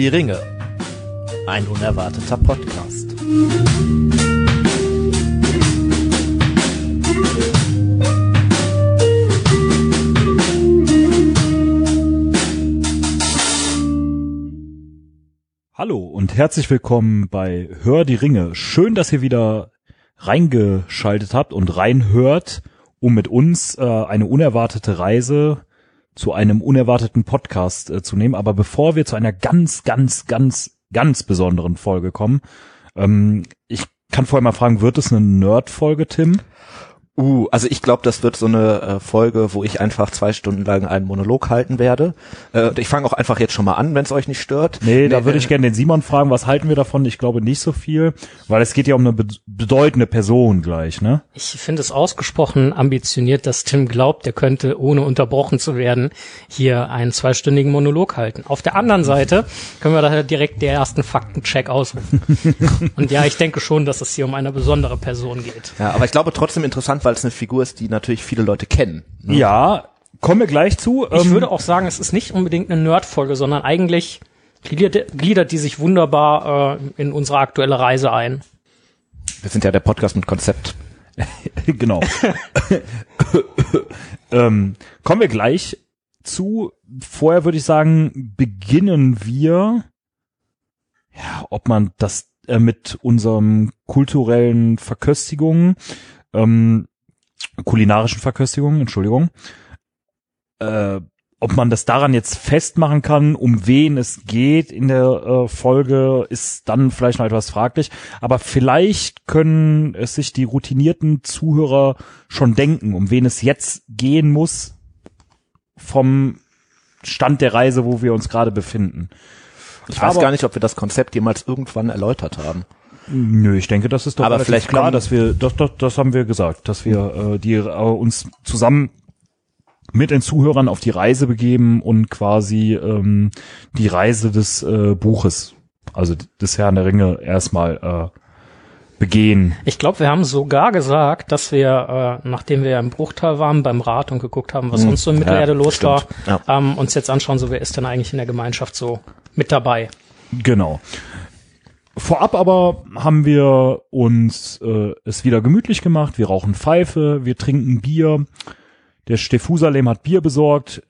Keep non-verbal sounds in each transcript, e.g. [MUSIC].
Die Ringe. Ein unerwarteter Podcast. Hallo und herzlich willkommen bei Hör die Ringe. Schön, dass ihr wieder reingeschaltet habt und reinhört, um mit uns äh, eine unerwartete Reise zu einem unerwarteten Podcast äh, zu nehmen. Aber bevor wir zu einer ganz, ganz, ganz, ganz besonderen Folge kommen, ähm, ich kann vorher mal fragen, wird es eine Nerd-Folge, Tim? Uh, also ich glaube, das wird so eine äh, Folge, wo ich einfach zwei Stunden lang einen Monolog halten werde. Äh, ich fange auch einfach jetzt schon mal an, wenn es euch nicht stört. Nee, da würde ich gerne den Simon fragen, was halten wir davon? Ich glaube nicht so viel, weil es geht ja um eine be bedeutende Person gleich, ne? Ich finde es ausgesprochen ambitioniert, dass Tim glaubt, er könnte, ohne unterbrochen zu werden, hier einen zweistündigen Monolog halten. Auf der anderen Seite können wir da direkt den ersten Faktencheck ausrufen. [LAUGHS] Und ja, ich denke schon, dass es hier um eine besondere Person geht. Ja, aber ich glaube trotzdem interessant, weil es eine Figur ist, die natürlich viele Leute kennen. ne? Ja, kommen wir gleich zu. Ich Ähm, würde auch sagen, es ist nicht unbedingt eine Nerd-Folge, sondern eigentlich gliedert, gliedert die sich wunderbar äh, in unsere aktuelle Reise ein. Wir sind ja der Podcast mit Konzept. [LAUGHS] genau. [LAUGHS] ähm, kommen wir gleich zu. Vorher würde ich sagen, beginnen wir, ja, ob man das äh, mit unserem kulturellen Verköstigungen, ähm, kulinarischen Verköstigungen, Entschuldigung, äh, ob man das daran jetzt festmachen kann, um wen es geht in der äh, Folge, ist dann vielleicht noch etwas fraglich. Aber vielleicht können es sich die routinierten Zuhörer schon denken, um wen es jetzt gehen muss vom Stand der Reise, wo wir uns gerade befinden. Ich weiß Aber- gar nicht, ob wir das Konzept jemals irgendwann erläutert haben. Nö, ich denke, das ist doch Aber vielleicht klar, dass wir, das, das, das haben wir gesagt, dass wir äh, die äh, uns zusammen mit den Zuhörern auf die Reise begeben und quasi ähm, die Reise des äh, Buches, also des Herrn der Ringe, erstmal äh, begehen. Ich glaube, wir haben sogar gesagt, dass wir, äh, nachdem wir im Bruchteil waren, beim Rat und geguckt haben, was sonst so in Mittelerde los stimmt. war, Ja. ähm, uns jetzt anschauen, so wer ist denn eigentlich in der Gemeinschaft so mit dabei. Genau. Vorab aber haben wir uns äh, es wieder gemütlich gemacht. Wir rauchen Pfeife, wir trinken Bier. Der Stephusalem hat Bier besorgt.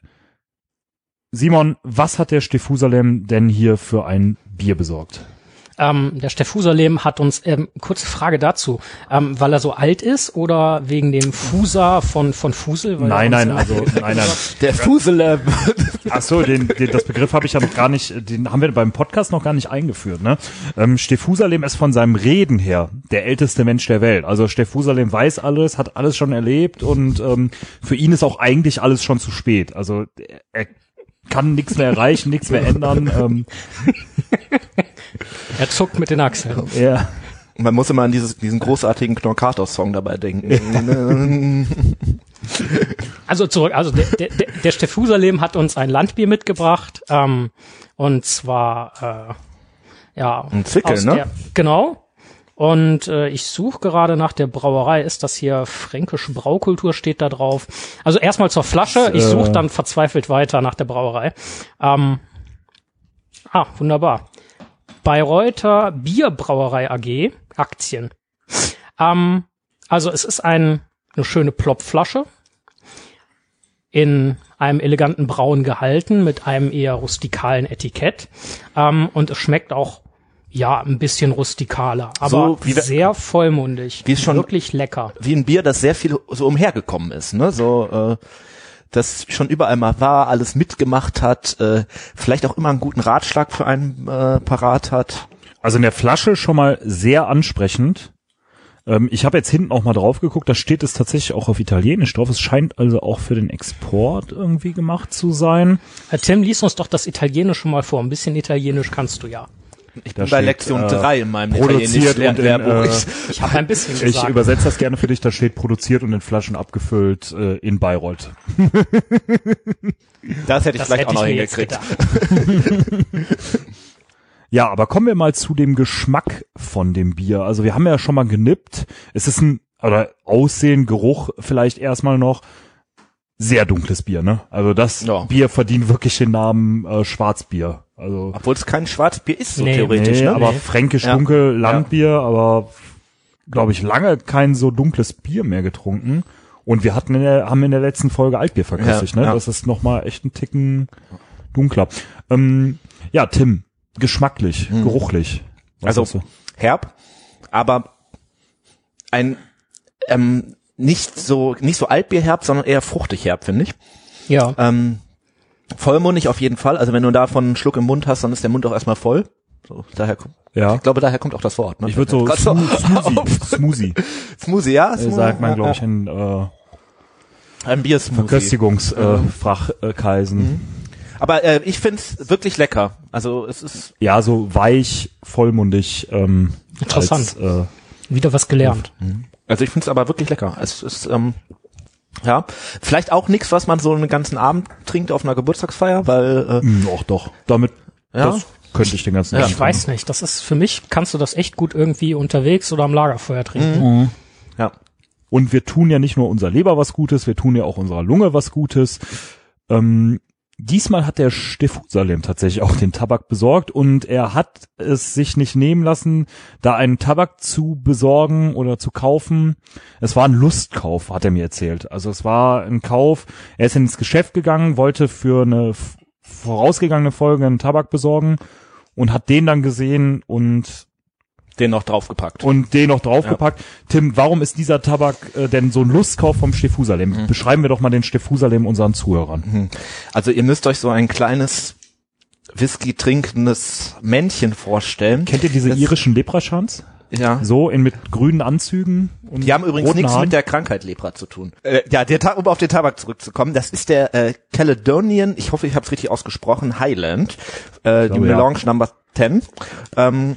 Simon, was hat der Stephusalem denn hier für ein Bier besorgt? Ähm, der Stephusalem hat uns, ähm, kurze Frage dazu, ähm, weil er so alt ist oder wegen dem Fusa von, von Fusel? Weil Nein, nein, also nein, nein. [LAUGHS] Der Fusele. Ach so, den, den, das Begriff habe ich ja noch gar nicht, den haben wir beim Podcast noch gar nicht eingeführt. Ne? Ähm, Stephusalem ist von seinem Reden her der älteste Mensch der Welt. Also Stephusalem weiß alles, hat alles schon erlebt und ähm, für ihn ist auch eigentlich alles schon zu spät. Also er kann nichts mehr erreichen, nichts mehr ändern. Ähm, [LAUGHS] [LAUGHS] Er zuckt mit den Achseln. er, Man muss immer an dieses, diesen großartigen Knorkator-Song dabei denken. [LAUGHS] Also zurück, also der, der, der- Stephusalem hat uns ein Landbier mitgebracht, ähm, und zwar, äh, ja. Ein Zwickel, aus ne? Der, genau. Und äh, ich suche gerade nach der Brauerei. Ist das hier fränkische Braukultur steht da drauf? Also erstmal zur Flasche. Ich suche dann verzweifelt weiter nach der Brauerei. Ähm, ah, wunderbar. Bayreuther Bierbrauerei AG Aktien. Ähm, also es ist ein, eine schöne Plopflasche in einem eleganten Braun gehalten mit einem eher rustikalen Etikett. Ähm, und es schmeckt auch ja ein bisschen rustikaler, aber So sehr vollmundig. Wie es schon- wirklich lecker. Wie ein Bier, das sehr viel so umhergekommen ist, ne? So, äh, das schon überall mal war, alles mitgemacht hat, äh, vielleicht auch immer einen guten Ratschlag für einen äh, parat hat. also in der Flasche schon mal sehr ansprechend. Ähm, ich habe jetzt hinten auch mal drauf geguckt, da steht es tatsächlich auch auf Italienisch drauf. Es scheint also auch für den Export irgendwie gemacht zu sein. Herr Tim, lies uns doch das Italienische mal vor. Ein bisschen Italienisch kannst du ja. Ich Da bin bei steht, Lektion äh, 3 in meinem produziert und in, äh, [LAUGHS] Ich habe ein bisschen Ich gesagt. übersetze das gerne für dich, da steht produziert und in Flaschen abgefüllt äh, in Bayreuth. [LAUGHS] das hätte ich das vielleicht auch noch hingekriegt. [LAUGHS] Ja, aber kommen wir mal zu dem Geschmack von dem Bier. Also wir haben ja schon mal genippt. Es ist ein, oder Aussehen, Geruch vielleicht erstmal noch, sehr dunkles Bier, ne? Also das Ja. Bier verdient wirklich den Namen äh, Schwarzbier. Also Obwohl es kein Schwarzbier ist, so Nee. theoretisch, nee, ne? aber Nee. fränkisch Ja. dunkel Landbier, aber glaube ich lange kein so dunkles Bier mehr getrunken. Und wir hatten in der, haben in der letzten Folge Altbier verköstigt, Ja, ne? ja. Das ist noch mal echt ein Ticken dunkler. Ähm, ja, Tim, geschmacklich, geruchlich. Was Hm. Also herb, aber ein ähm, nicht so nicht so Altbierherb, sondern eher fruchtig herb, finde ich. Ja. Ähm, vollmundig auf jeden Fall. Also wenn du davon einen Schluck im Mund hast, dann ist der Mund auch erstmal voll. So, daher kommt, Ja. ich glaube, daher kommt auch das Wort. Ne? Ich würde so, Smo Smoothie. Smoothie Smoothie, ja, äh, Smoothie, sagt man, glaube ich, in äh, ein Biersmoothie. Verköstigungsfachkreisen. Äh, Fachkreisen. Aber äh, ich find's wirklich lecker. Also es ist Ja, so weich, vollmundig. Ähm, Interessant. Als, äh, Wieder was gelernt. Also ich finde es aber wirklich lecker. Es ist ähm, ja vielleicht auch nichts, was man so einen ganzen Abend trinkt auf einer Geburtstagsfeier, weil äh, mh, doch, doch. Damit, Ja? das könnte ich den ganzen Ja. Abend Ich weiß nicht. Das ist für mich, kannst du das echt gut irgendwie unterwegs oder am Lagerfeuer trinken. Mhm. ja Und wir tun ja nicht nur unserer Leber was Gutes, wir tun ja auch unserer Lunge was Gutes. Ähm, diesmal hat der Stephusalem tatsächlich auch den Tabak besorgt und er hat es sich nicht nehmen lassen, da einen Tabak zu besorgen oder zu kaufen. Es war ein Lustkauf, hat er mir erzählt. Also es war ein Kauf. Er ist ins Geschäft gegangen, wollte für eine vorausgegangene Folge einen Tabak besorgen und hat den dann gesehen und den noch draufgepackt. und den noch draufgepackt. Tim, warum ist dieser Tabak äh, denn so ein Lustkauf vom Stephusalem? Mhm. Beschreiben wir doch mal den Stephusalem unseren Zuhörern. Also ihr müsst euch so ein kleines Whisky trinkendes Männchen vorstellen. Kennt ihr diese Das- irischen Lepraschans? Ja. So in mit grünen Anzügen und Die haben übrigens nichts Haaren? mit der Krankheit Lepra zu tun. Äh, ja, der Ta um auf den Tabak zurückzukommen, das ist der äh, Caledonian, ich hoffe, ich habe es richtig ausgesprochen, Highland, äh, die glaube, ja. Melange Number 10. Ähm,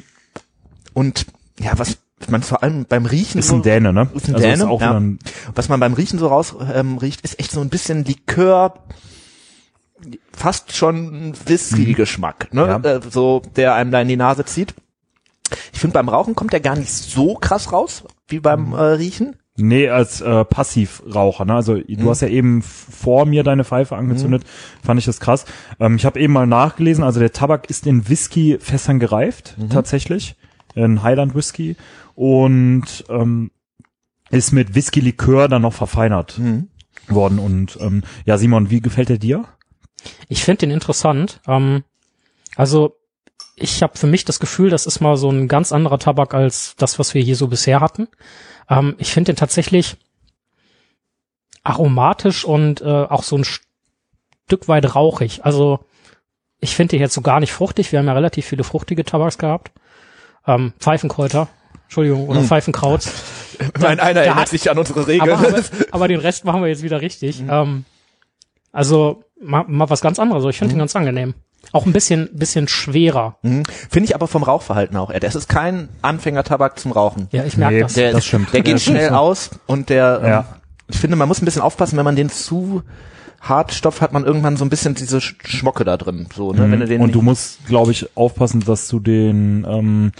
und ja, was man vor allem beim Riechen ist so, ein Däne, ne? Ist ein Also Däne, auch ja. ein, was man beim Riechen so raus ähm, riecht, ist echt so ein bisschen Likör, fast schon Whisky-Geschmack, ne? Ja. Äh, so der einem da in die Nase zieht. Ich finde, beim Rauchen kommt der gar nicht so krass raus wie beim äh, Riechen. nee, als äh, Passivraucher, ne? Also Mhm. du hast ja eben vor mir deine Pfeife angezündet, fand ich das krass. Ähm, ich habe eben mal nachgelesen, also der Tabak ist in Whisky-Fässern gereift, Mhm. tatsächlich. In Highland Whisky. Und ähm, ist mit Whisky-Likör dann noch verfeinert. Mhm. worden. Und ähm, ja, Simon, wie gefällt er dir? Ich finde den interessant. Ähm, also ich habe für mich das Gefühl, das ist mal so ein ganz anderer Tabak als das, was wir hier so bisher hatten. Ähm, ich finde den tatsächlich aromatisch und äh, auch so ein Stück weit rauchig. Also ich finde den jetzt so gar nicht fruchtig. Wir haben ja relativ viele fruchtige Tabaks gehabt. Ähm, Pfeifenkräuter, Entschuldigung, oder Pfeifenkraut. [LAUGHS] Mein einer da erinnert hat- sich an unsere Regel. Aber, aber, aber den Rest machen wir jetzt wieder richtig. Ähm, also mal, mal was ganz anderes. Ich finde ihn ganz angenehm. Auch ein bisschen, bisschen schwerer. Mhm. Finde ich aber vom Rauchverhalten auch. Das ist kein Anfängertabak zum Rauchen. Ja, ich merke Nee, das. Der, Das stimmt. Der geht Ja, schnell stimmt. aus und der, ähm, Ja. ich finde, man muss ein bisschen aufpassen, wenn man den zu Hartstoff hat man irgendwann so ein bisschen diese Sch- Schmocke da drin. So, ne? Wenn du den Mhm. und du musst, glaube ich, aufpassen, dass du den ähm,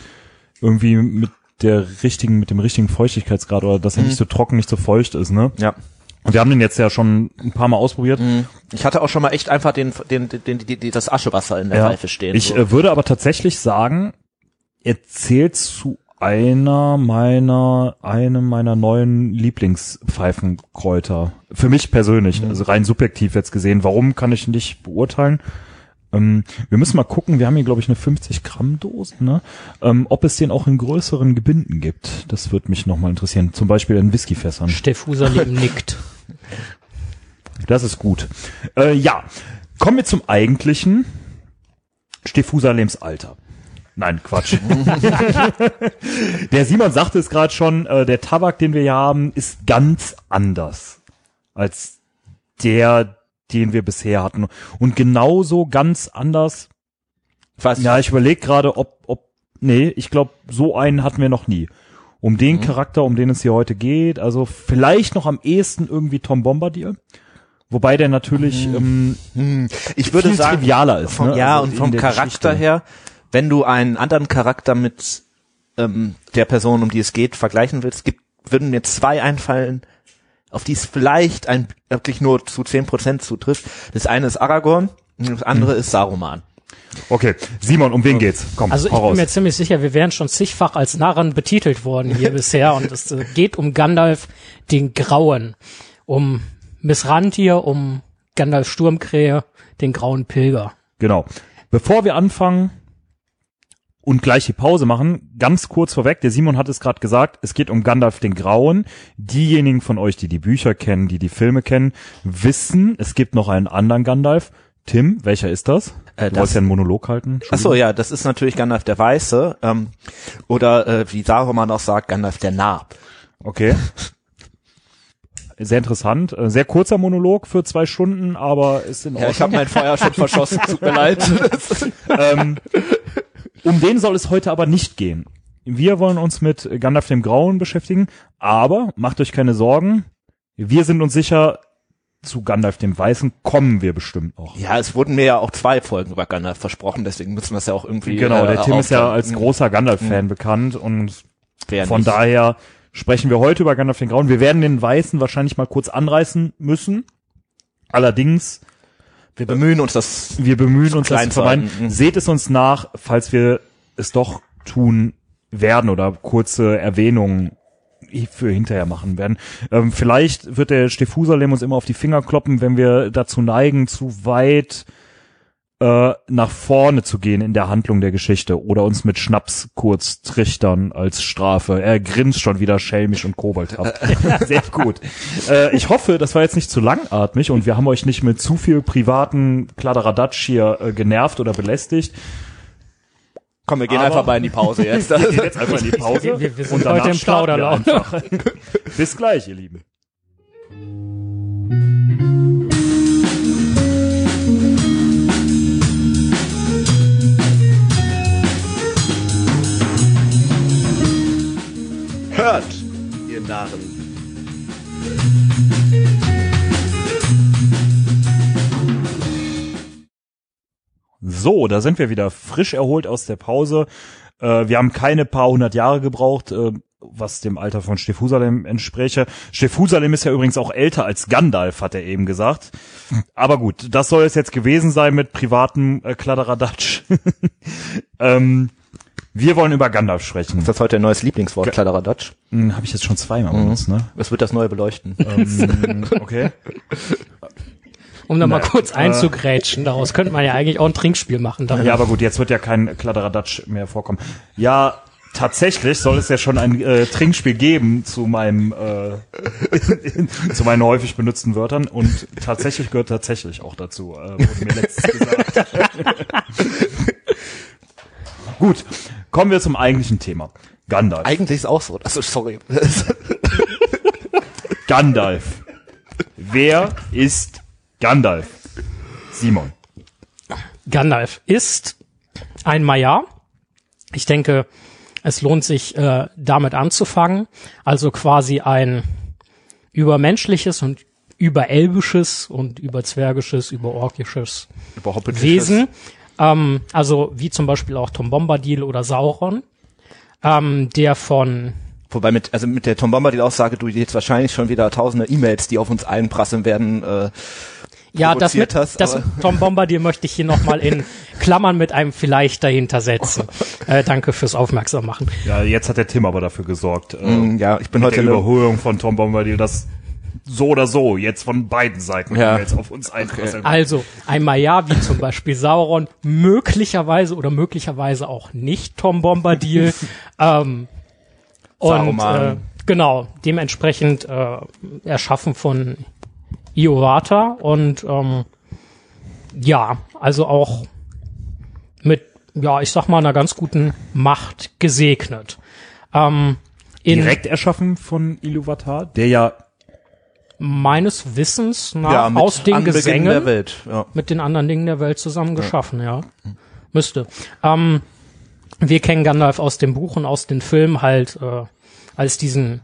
irgendwie mit der richtigen, mit dem richtigen Feuchtigkeitsgrad oder dass er nicht so trocken, nicht so feucht ist, ne? ja. Und wir haben den jetzt ja schon ein paar Mal ausprobiert. Ich hatte auch schon mal echt einfach den, den, den, den, den das Aschewasser in der Ja. Seife stehen. Ich so. äh, würde aber tatsächlich sagen, er zählt zu einer meiner, einem meiner neuen Lieblingspfeifenkräuter. Für mich persönlich, Mhm. also rein subjektiv jetzt gesehen. Warum kann ich nicht beurteilen? Ähm, wir müssen mal gucken, wir haben hier glaube ich eine 50 Gramm Dose, ne? Ähm, ob es den auch in größeren Gebinden gibt. Das würde mich nochmal interessieren. Zum Beispiel in Whiskyfässern. Stephusalem [LAUGHS] nickt. Das ist gut. Äh, ja, kommen wir zum eigentlichen Stephusalems Alter. Nein, Quatsch. der Simon sagte es gerade schon, äh, der Tabak, den wir hier haben, ist ganz anders als der, den wir bisher hatten. Und genauso ganz anders. weiß Ja, ich überlege gerade, ob, ob, nee, ich glaube, so einen hatten wir noch nie. Um den Charakter, um den es hier heute geht, also vielleicht noch am ehesten irgendwie Tom Bombardier. Wobei der natürlich ähm, Hm, ich würde viel sagen, trivialer ist. vom, ne? ja, Also und vom Charakter Geschichte. her, wenn du einen anderen Charakter mit ähm, der Person, um die es geht, vergleichen willst, gibt, würden mir zwei einfallen, auf die es vielleicht ein, wirklich nur zu 10% zutrifft. Das eine ist Aragorn und das andere ist Saruman. Okay, Simon, um wen geht's? Komm, Also ich bin mir ziemlich sicher, wir wären schon zigfach als Narren betitelt worden hier [LAUGHS] bisher und es äh, geht um Gandalf den Grauen, um Missrantir, um Gandalf Sturmkrähe, den grauen Pilger. Genau. Bevor wir anfangen und gleich die Pause machen, ganz kurz vorweg, der Simon hat es gerade gesagt, es geht um Gandalf den Grauen. Diejenigen von euch, die die Bücher kennen, die die Filme kennen, wissen, es gibt noch einen anderen Gandalf. Tim, welcher ist das? Äh, du das- wolltest ja einen Monolog halten. Ach so, ja, das ist natürlich Gandalf der Weiße. Ähm, oder äh, wie Saruman auch sagt, Gandalf der Narb. Okay. Sehr interessant. Äh, Sehr kurzer Monolog für zwei Stunden, aber ist in Ja, ich Ordnung. habe mein Feuer schon verschossen, tut mir leid. [LAUGHS] ähm, um den soll es heute aber nicht gehen. Wir wollen uns mit Gandalf dem Grauen beschäftigen, aber macht euch keine Sorgen. Wir sind uns sicher, zu Gandalf dem Weißen kommen wir bestimmt noch. ja, es wurden mir ja auch zwei Folgen über Gandalf versprochen, deswegen müssen wir es ja auch irgendwie. Genau, äh, der Tim ist ja als großer Gandalf-Fan bekannt und Wer von nicht. daher sprechen wir heute über Gandalf den Grauen. Wir werden den Weißen wahrscheinlich mal kurz anreißen müssen. Allerdings Wir bemühen uns, das wir bemühen uns, das zu vermeiden. Mhm. Seht es uns nach, falls wir es doch tun werden oder kurze Erwähnungen für hinterher machen werden. Ähm, vielleicht wird der Stephusalem uns immer auf die Finger kloppen, wenn wir dazu neigen, zu weit äh, nach vorne zu gehen in der Handlung der Geschichte oder uns mit Schnaps kurz trichtern als Strafe. Er grinst schon wieder schelmisch und koboldhaft. [LAUGHS] [LAUGHS] Sehr gut. Äh, ich hoffe, das war jetzt nicht zu langatmig und wir haben euch nicht mit zu viel privaten Kladderadatsch hier äh, genervt oder belästigt. Komm, wir gehen Aber- einfach mal in die Pause jetzt. [LAUGHS] Wir gehen jetzt einfach in die Pause. Wir- wir- sind und danach heute im starten wir Plauderlaune. einfach. Bis gleich, ihr Lieben. Hört, ihr Narren. So, da sind wir wieder frisch erholt aus der Pause. Äh, wir haben keine paar hundert Jahre gebraucht, äh, was dem Alter von Stephusalem entspräche. Stephusalem ist ja übrigens auch älter als Gandalf, hat er eben gesagt. Aber gut, das soll es jetzt gewesen sein mit privatem äh, Kladderadatsch. [LAUGHS] ähm, wir wollen über Gandalf sprechen. Ist das heute ein neues Lieblingswort, Kladderadatsch? Hm, Habe ich jetzt schon zweimal benutzt, ne? Das wird das neue beleuchten. ähm, [LAUGHS] okay. [LAUGHS] Um da mal kurz äh, einzugrätschen, daraus könnte man ja eigentlich auch ein Trinkspiel machen. Dann. Ja, aber gut, jetzt wird ja kein Kladderadatsch mehr vorkommen. Ja, tatsächlich soll es ja schon ein äh, Trinkspiel geben zu meinem äh, [LAUGHS] zu meinen häufig benutzten Wörtern und tatsächlich gehört tatsächlich auch dazu, äh, wurde mir letztens gesagt. gut, kommen wir zum eigentlichen Thema. Gandalf. Eigentlich ist auch so. Also sorry. [LAUGHS] [LAUGHS] Gandalf. Wer ist Gandalf? Simon. Gandalf ist ein Maiar. Ich denke, es lohnt sich äh, damit anzufangen. Also quasi ein übermenschliches und überelbisches und überzwergisches, überorkisches Wesen. Ähm, also wie zum Beispiel auch Tom Bombadil oder Sauron, ähm, der von Wobei mit, also mit der Tom Bombadil Aussage, du jetzt wahrscheinlich schon wieder tausende E-Mails, die auf uns einprasseln werden, äh, Ja, das mit hast, das Tom Bombardier möchte ich hier nochmal in [LAUGHS] Klammern mit einem vielleicht dahinter setzen. [LAUGHS] Äh, danke fürs Aufmerksam machen. Ja, jetzt hat der Tim aber dafür gesorgt. Äh, Mm, ja, ich bin mit heute der Überholung von Tom Bombadil, das so oder so jetzt von beiden Seiten Ja. jetzt auf uns einprasseln. Also ein Maiar wie zum Beispiel Sauron, möglicherweise oder möglicherweise auch nicht Tom Bombadil. [LAUGHS] ähm, und äh, genau, dementsprechend äh, erschaffen von Iovata und ähm, ja, also auch mit, ja, ich sag mal, einer ganz guten Macht gesegnet. Ähm, in Direkt erschaffen von Iluvatar, der ja meines Wissens nach ja, aus den Anbeginn Gesängen der Welt. Ja. mit den anderen Dingen der Welt zusammen geschaffen, ja. Müsste. Ähm, wir kennen Gandalf aus dem Buch und aus den Filmen halt äh, als diesen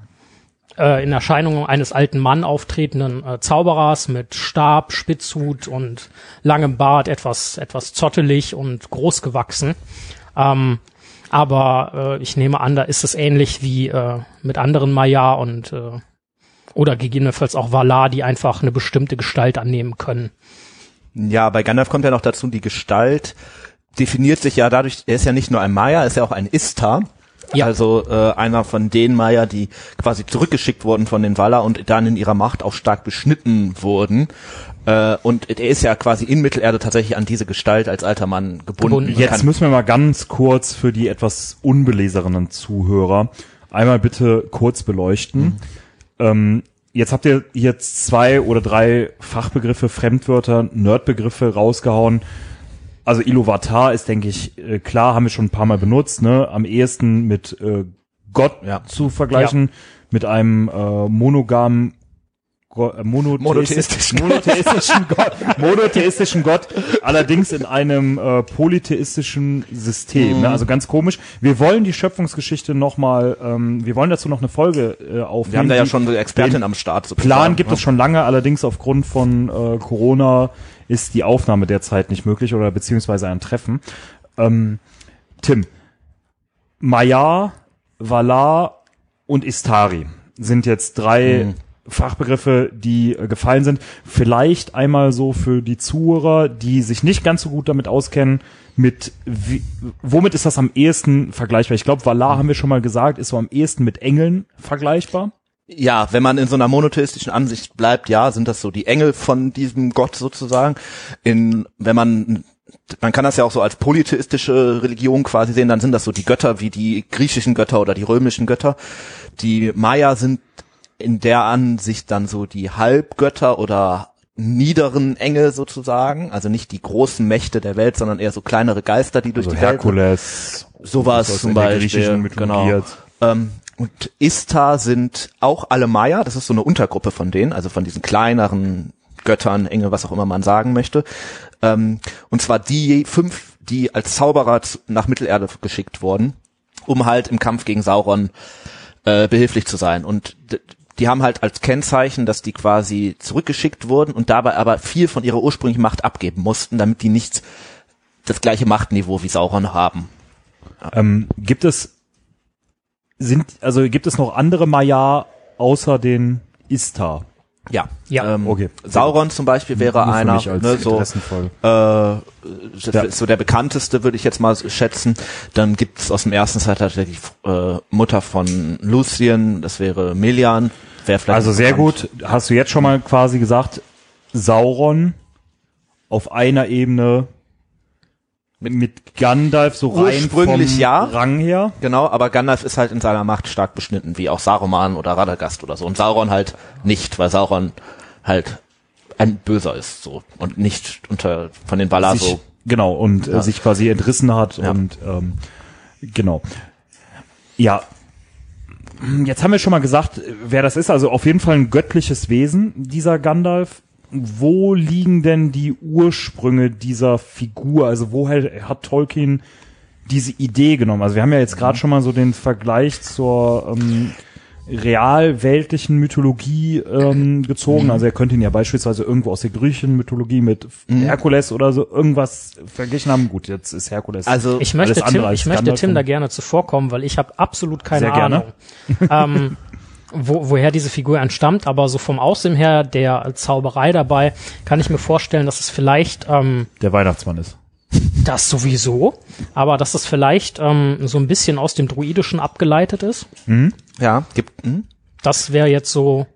äh, in Erscheinung eines alten Mann auftretenden äh, Zauberers mit Stab, Spitzhut und langem Bart, etwas etwas zottelig und groß gewachsen. Ähm, aber äh, ich nehme an, da ist es ähnlich wie äh, mit anderen Maya und äh, oder gegebenenfalls auch Valar, die einfach eine bestimmte Gestalt annehmen können. ja, bei Gandalf kommt ja noch dazu die Gestalt, definiert sich ja dadurch, er ist ja nicht nur ein Maya, er ist ja auch ein Istar. Ja. Also äh, einer von den Maya, die quasi zurückgeschickt wurden von den Valar und dann in ihrer Macht auch stark beschnitten wurden. Äh, und er ist ja quasi in Mittelerde tatsächlich an diese Gestalt als alter Mann gebunden. Gebunden. Jetzt kann- müssen wir mal ganz kurz für die etwas unbeleserenen Zuhörer einmal bitte kurz beleuchten. Ähm, jetzt habt ihr jetzt zwei oder drei Fachbegriffe, Fremdwörter, Nerdbegriffe rausgehauen. Also Iluvatar ist, denke ich, äh, klar, haben wir schon ein paar Mal benutzt, ne? Am ehesten mit äh, Gott Ja. zu vergleichen, mit einem äh, monogamen Äh, monotheistischen, [LAUGHS] Monotheistischen. Gott, [LAUGHS] monotheistischen Gott, allerdings in einem äh, polytheistischen System. Mhm. Ne? Also ganz komisch. Wir wollen die Schöpfungsgeschichte nochmal, ähm, wir wollen dazu noch eine Folge äh, aufnehmen. wir haben da ja schon so Expertin am Start. sozusagen, Plan gibt ne? es schon lange, allerdings aufgrund von äh, Corona ist die Aufnahme derzeit nicht möglich oder beziehungsweise ein Treffen. Ähm, Tim, Maya, Valar und Istari sind jetzt drei Mhm. Fachbegriffe, die äh, gefallen sind. Vielleicht einmal so für die Zuhörer, die sich nicht ganz so gut damit auskennen, mit wie, womit ist das am ehesten vergleichbar? Ich glaube, Valar haben wir schon mal gesagt, ist so am ehesten mit Engeln vergleichbar. Ja, wenn man in so einer monotheistischen Ansicht bleibt, ja, sind das so die Engel von diesem Gott sozusagen. In, wenn man, man kann das ja auch so als polytheistische Religion quasi sehen, dann sind das so die Götter wie die griechischen Götter oder die römischen Götter. Die Maya sind in der Ansicht dann so die Halbgötter oder niederen Engel sozusagen, also nicht die großen Mächte der Welt, sondern eher so kleinere Geister, die durch Also die Welt Herkules, sowas aus zum Beispiel. Genau. Ähm, und Istar sind auch alle Maya, das ist so eine Untergruppe von denen, also von diesen kleineren Göttern, Engel, was auch immer man sagen möchte. Ähm, und zwar die fünf, die als Zauberer nach Mittelerde geschickt wurden, um halt im Kampf gegen Sauron äh, behilflich zu sein. Und die haben halt als Kennzeichen, dass die quasi zurückgeschickt wurden und dabei aber viel von ihrer ursprünglichen Macht abgeben mussten, damit die nicht das gleiche Machtniveau wie Sauron haben. Ähm, gibt es sind also gibt es noch andere Maya außer den Istar? Ja, Ja. Ähm, Okay. Sauron zum Beispiel wäre Nur einer, ne, so, äh, Ja. so der bekannteste, würde ich jetzt mal schätzen. Dann gibt es aus dem ersten Zeitalter die äh, Mutter von Lucien, das wäre Melian. Wäre vielleicht Also sehr bekannt. gut. Hast du jetzt schon mal quasi gesagt, Sauron auf einer Ebene mit, Gandalf so rein Ursprünglich vom ja. Rang her? Genau, aber Gandalf ist halt in seiner Macht stark beschnitten, wie auch Saruman oder Radagast oder so. Und Sauron halt nicht, weil Sauron halt ein Böser ist so und nicht unter von den Valar so. genau und äh, Ja. sich quasi entrissen hat Ja. und ähm, genau. Ja. Jetzt haben wir schon mal gesagt, wer das ist. Also auf jeden Fall ein göttliches Wesen, dieser Gandalf. Wo liegen denn die Ursprünge dieser Figur? Also woher hat Tolkien diese Idee genommen? Also wir haben ja jetzt gerade schon mal so den Vergleich zur ähm, real-weltlichen Mythologie ähm, gezogen. Also er könnte ihn ja beispielsweise irgendwo aus der griechischen Mythologie mit Herkules oder so irgendwas verglichen haben. Gut, jetzt ist Herkules. Also Ich möchte, Alles andere Tim, als ich möchte Tim da gerne zuvorkommen, weil ich habe absolut keine Sehr gerne. Ahnung, ähm, [LAUGHS] wo, woher diese Figur entstammt. Aber so vom Aussehen her, der Zauberei dabei, kann ich mir vorstellen, dass es vielleicht ähm, der Weihnachtsmann ist. das sowieso, aber dass es vielleicht ähm, so ein bisschen aus dem Druidischen abgeleitet ist. ja, gibt hm? Das wäre jetzt so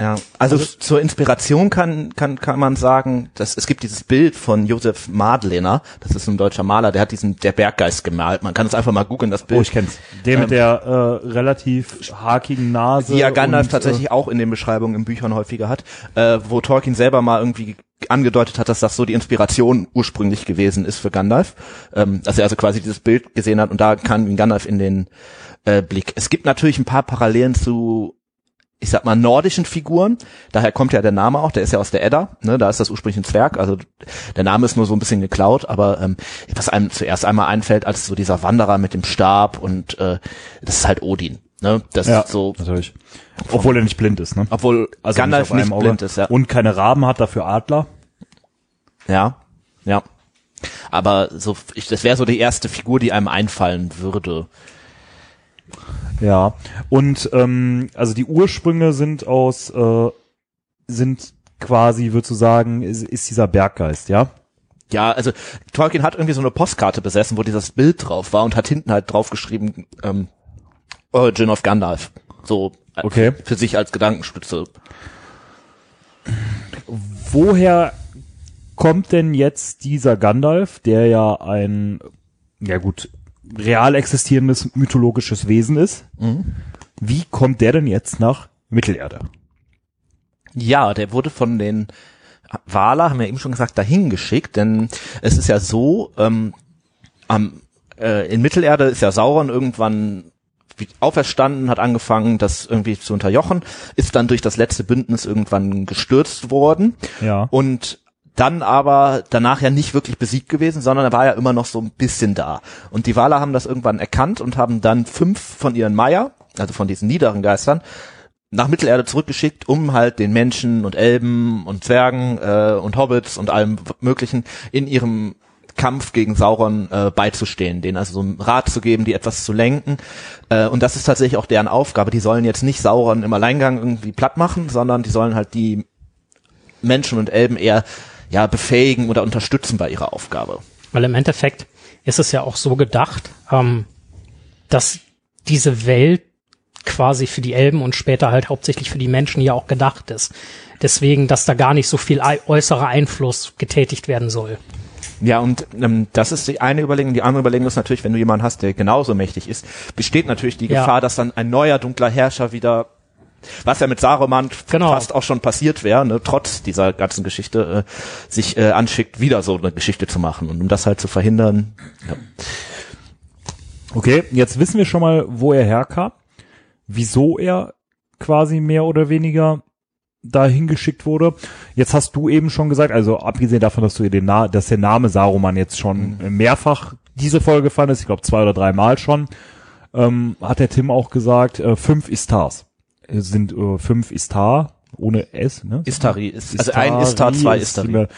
Ja, also, zur Inspiration kann, kann, kann man sagen, dass es gibt dieses Bild von Josef Madlener, das ist ein deutscher Maler, der hat diesen, der Berggeist gemalt. Man kann es einfach mal googeln, das Bild. Oh, ich kenn's. Der mit der äh, relativ hakigen Nase. die ja Gandalf und, tatsächlich auch in den Beschreibungen in Büchern häufiger hat, äh, wo Tolkien selber mal irgendwie angedeutet hat, dass das so die Inspiration ursprünglich gewesen ist für Gandalf. Ähm, dass er also quasi dieses Bild gesehen hat und da kam Gandalf in den äh, Blick. Es gibt natürlich ein paar Parallelen zu ich sag mal, nordischen Figuren. Daher kommt ja der Name auch, der ist ja aus der Edda, ne? da ist das ursprünglich ein Zwerg, also der Name ist nur so ein bisschen geklaut, aber ähm, was einem zuerst einmal einfällt, als so dieser Wanderer mit dem Stab und äh, das ist halt Odin. Ne? Das Ja, ist so, natürlich. Obwohl er nicht blind ist, ne? obwohl Also Gandalf nicht, Auge. blind ist, ja. Und keine Raben hat, dafür Adler. Ja, ja. Aber so, ich, das wäre so die erste Figur, die einem einfallen würde. Ja. Und ähm, also die Ursprünge sind aus, äh, sind quasi, würdest du sagen, ist, ist dieser Berggeist, ja? Ja, also Tolkien hat irgendwie so eine Postkarte besessen, wo dieses Bild drauf war und hat hinten halt draufgeschrieben, ähm, Origin of Gandalf. So äh, Okay. für sich als Gedankenstütze. Woher kommt denn jetzt dieser Gandalf, der ja ein, ja gut, real existierendes mythologisches Wesen ist? Wie kommt der denn jetzt nach Mittelerde? Ja, der wurde von den Waler, haben wir eben schon gesagt, dahin geschickt, denn es ist ja so, ähm, am, äh, in Mittelerde ist ja Sauron irgendwann auferstanden, hat angefangen, das irgendwie zu unterjochen, ist dann durch das letzte Bündnis irgendwann gestürzt worden Ja. und dann aber danach ja nicht wirklich besiegt gewesen, sondern er war ja immer noch so ein bisschen da. Und die Waler haben das irgendwann erkannt und haben dann fünf von ihren Maya, also von diesen niederen Geistern, nach Mittelerde zurückgeschickt, um halt den Menschen und Elben und Zwergen äh, und Hobbits und allem Möglichen in ihrem Kampf gegen Sauron äh, beizustehen, denen also so einen Rat zu geben, die etwas zu lenken. Äh, und das ist tatsächlich auch deren Aufgabe. Die sollen jetzt nicht Sauron im Alleingang irgendwie platt machen, sondern die sollen halt die Menschen und Elben eher ja befähigen oder unterstützen bei ihrer Aufgabe. Weil im Endeffekt ist es ja auch so gedacht, ähm, dass diese Welt quasi für die Elben und später halt hauptsächlich für die Menschen ja auch gedacht ist. Deswegen, dass da gar nicht so viel äußerer Einfluss getätigt werden soll. Ja, und ähm, das ist die eine Überlegung. Die andere Überlegung ist natürlich, wenn du jemanden hast, der genauso mächtig ist, besteht natürlich die Ja. Gefahr, dass dann ein neuer dunkler Herrscher wieder, was ja mit Saruman Genau. fast auch schon passiert wäre, ne, trotz dieser ganzen Geschichte, äh, sich äh, anschickt, wieder so eine Geschichte zu machen. Und um das halt zu verhindern, ja. Okay, jetzt wissen wir schon mal, wo er herkam, wieso er quasi mehr oder weniger dahin geschickt wurde. Jetzt hast du eben schon gesagt, also abgesehen davon, dass du den Na dass der Name Saruman jetzt schon mehrfach diese Folge fandest, ich glaube zwei oder dreimal schon, ähm, hat der Tim auch gesagt, äh, fünf Istars sind äh, fünf Istar ohne S, ne? Istari ist, also ein Istar, zwei ist Istari. mir-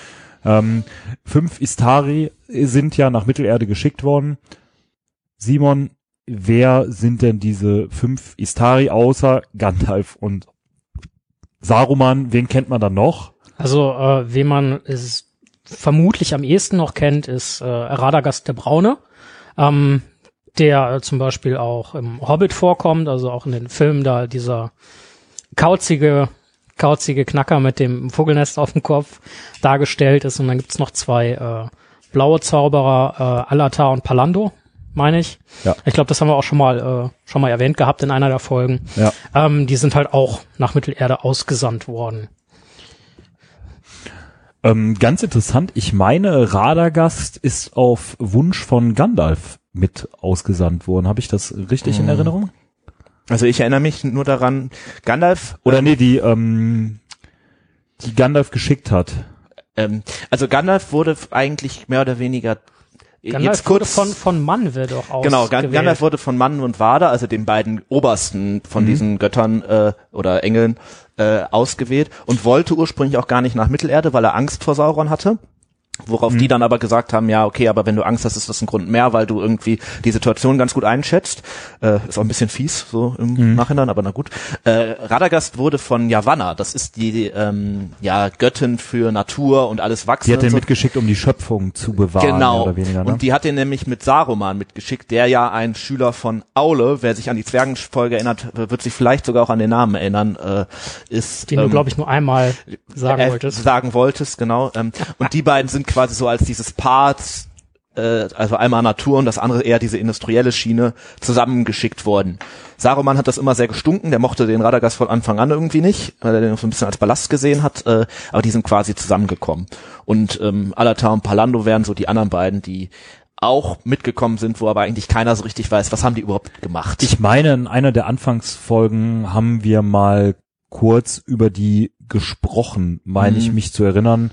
Ähm, fünf Istari sind ja nach Mittelerde geschickt worden. Simon, wer sind denn diese fünf Istari außer Gandalf und Saruman? Wen kennt man dann noch? Also, äh, wen man es vermutlich am ehesten noch kennt, ist äh, Radagast der Braune, ähm, der äh, zum Beispiel auch im Hobbit vorkommt, also auch in den Filmen da dieser kauzige, kauzige Knacker mit dem Vogelnest auf dem Kopf dargestellt ist. Und dann gibt's noch zwei äh, blaue Zauberer, äh, Alatar und Palando, meine ich. Ja. Ich glaube, das haben wir auch schon mal äh, schon mal erwähnt gehabt in einer der Folgen. Ja. Ähm, die sind halt auch nach Mittelerde ausgesandt worden. Ähm, ganz interessant, ich meine, Radagast ist auf Wunsch von Gandalf mit ausgesandt worden. Habe ich das richtig in Erinnerung? Also ich erinnere mich nur daran, Gandalf Oder nee, die, ähm, die Gandalf geschickt hat. Ähm, also Gandalf wurde eigentlich mehr oder weniger Gandalf jetzt kurz wurde von, von Manwe doch aus. Genau, Gan- Gandalf wurde von Mann und Wada, also den beiden obersten von diesen Göttern äh, oder Engeln, äh, ausgewählt und wollte ursprünglich auch gar nicht nach Mittelerde, weil er Angst vor Sauron hatte. Worauf die dann aber gesagt haben, ja, okay, aber wenn du Angst hast, ist das ein Grund mehr, weil du irgendwie die Situation ganz gut einschätzt. Äh, ist auch ein bisschen fies, so im Nachhinein, aber na gut. Äh, Radagast wurde von Yavanna, das ist die ähm, ja, Göttin für Natur und alles Wachsen. Die hat den so. mitgeschickt, um die Schöpfung zu bewahren, Genau. weniger. Ne? Und die hat den nämlich mit Saruman mitgeschickt, der ja ein Schüler von Aule, wer sich an die Zwergenfolge erinnert, wird sich vielleicht sogar auch an den Namen erinnern, äh, ist. Den du, ähm, glaube ich, nur einmal sagen äh, wolltest. Sagen wolltest, genau. Ähm, und die beiden sind quasi so als dieses Part, äh, also einmal Natur und das andere eher diese industrielle Schiene, zusammengeschickt worden. Saruman hat das immer sehr gestunken, der mochte den Radagast von Anfang an irgendwie nicht, weil er den so ein bisschen als Ballast gesehen hat, äh, aber die sind quasi zusammengekommen. Und ähm, Alatar und Palando wären so die anderen beiden, die auch mitgekommen sind, wo aber eigentlich keiner so richtig weiß, was haben die überhaupt gemacht. Ich meine, in einer der Anfangsfolgen haben wir mal kurz über die gesprochen, meine ich Mhm. mich zu erinnern,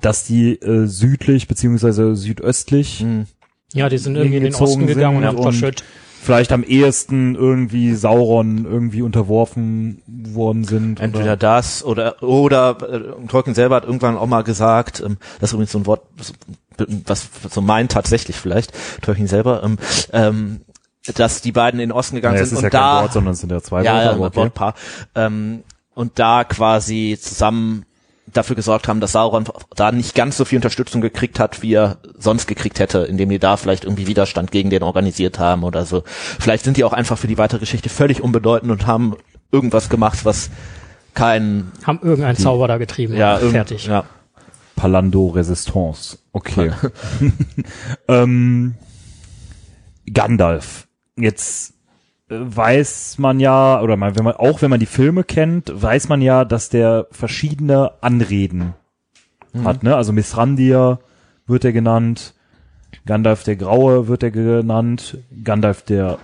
dass die äh, südlich beziehungsweise südöstlich Hm. Ja, die sind irgendwie in den Osten gegangen und haben und verschüttet. vielleicht am ehesten irgendwie Sauron irgendwie unterworfen worden sind. Entweder oder das oder oder äh, Tolkien selber hat irgendwann auch mal gesagt, ähm, das ist übrigens so ein Wort, was so meint tatsächlich vielleicht Tolkien selber, ähm, ähm, dass die beiden in den Osten gegangen naja, es sind ist und ja kein da Wort, sondern es sind ja zwei ja, Wörter, ja aber ein okay. Wortpaar ähm, und da quasi zusammen dafür gesorgt haben, dass Sauron da nicht ganz so viel Unterstützung gekriegt hat, wie er sonst gekriegt hätte, indem die da vielleicht irgendwie Widerstand gegen den organisiert haben oder so. Vielleicht sind die auch einfach für die weitere Geschichte völlig unbedeutend und haben irgendwas gemacht, was kein Haben irgendeinen Zauber da getrieben. ja, irgend- fertig. Ja. Palando Resistance. Okay. [LAUGHS] ähm, Gandalf. Jetzt weiß man ja, oder man, wenn man, auch wenn man die Filme kennt, weiß man ja, dass der verschiedene Anreden hat, ne? Also Mithrandir wird er genannt, Gandalf der Graue wird er genannt, Gandalf der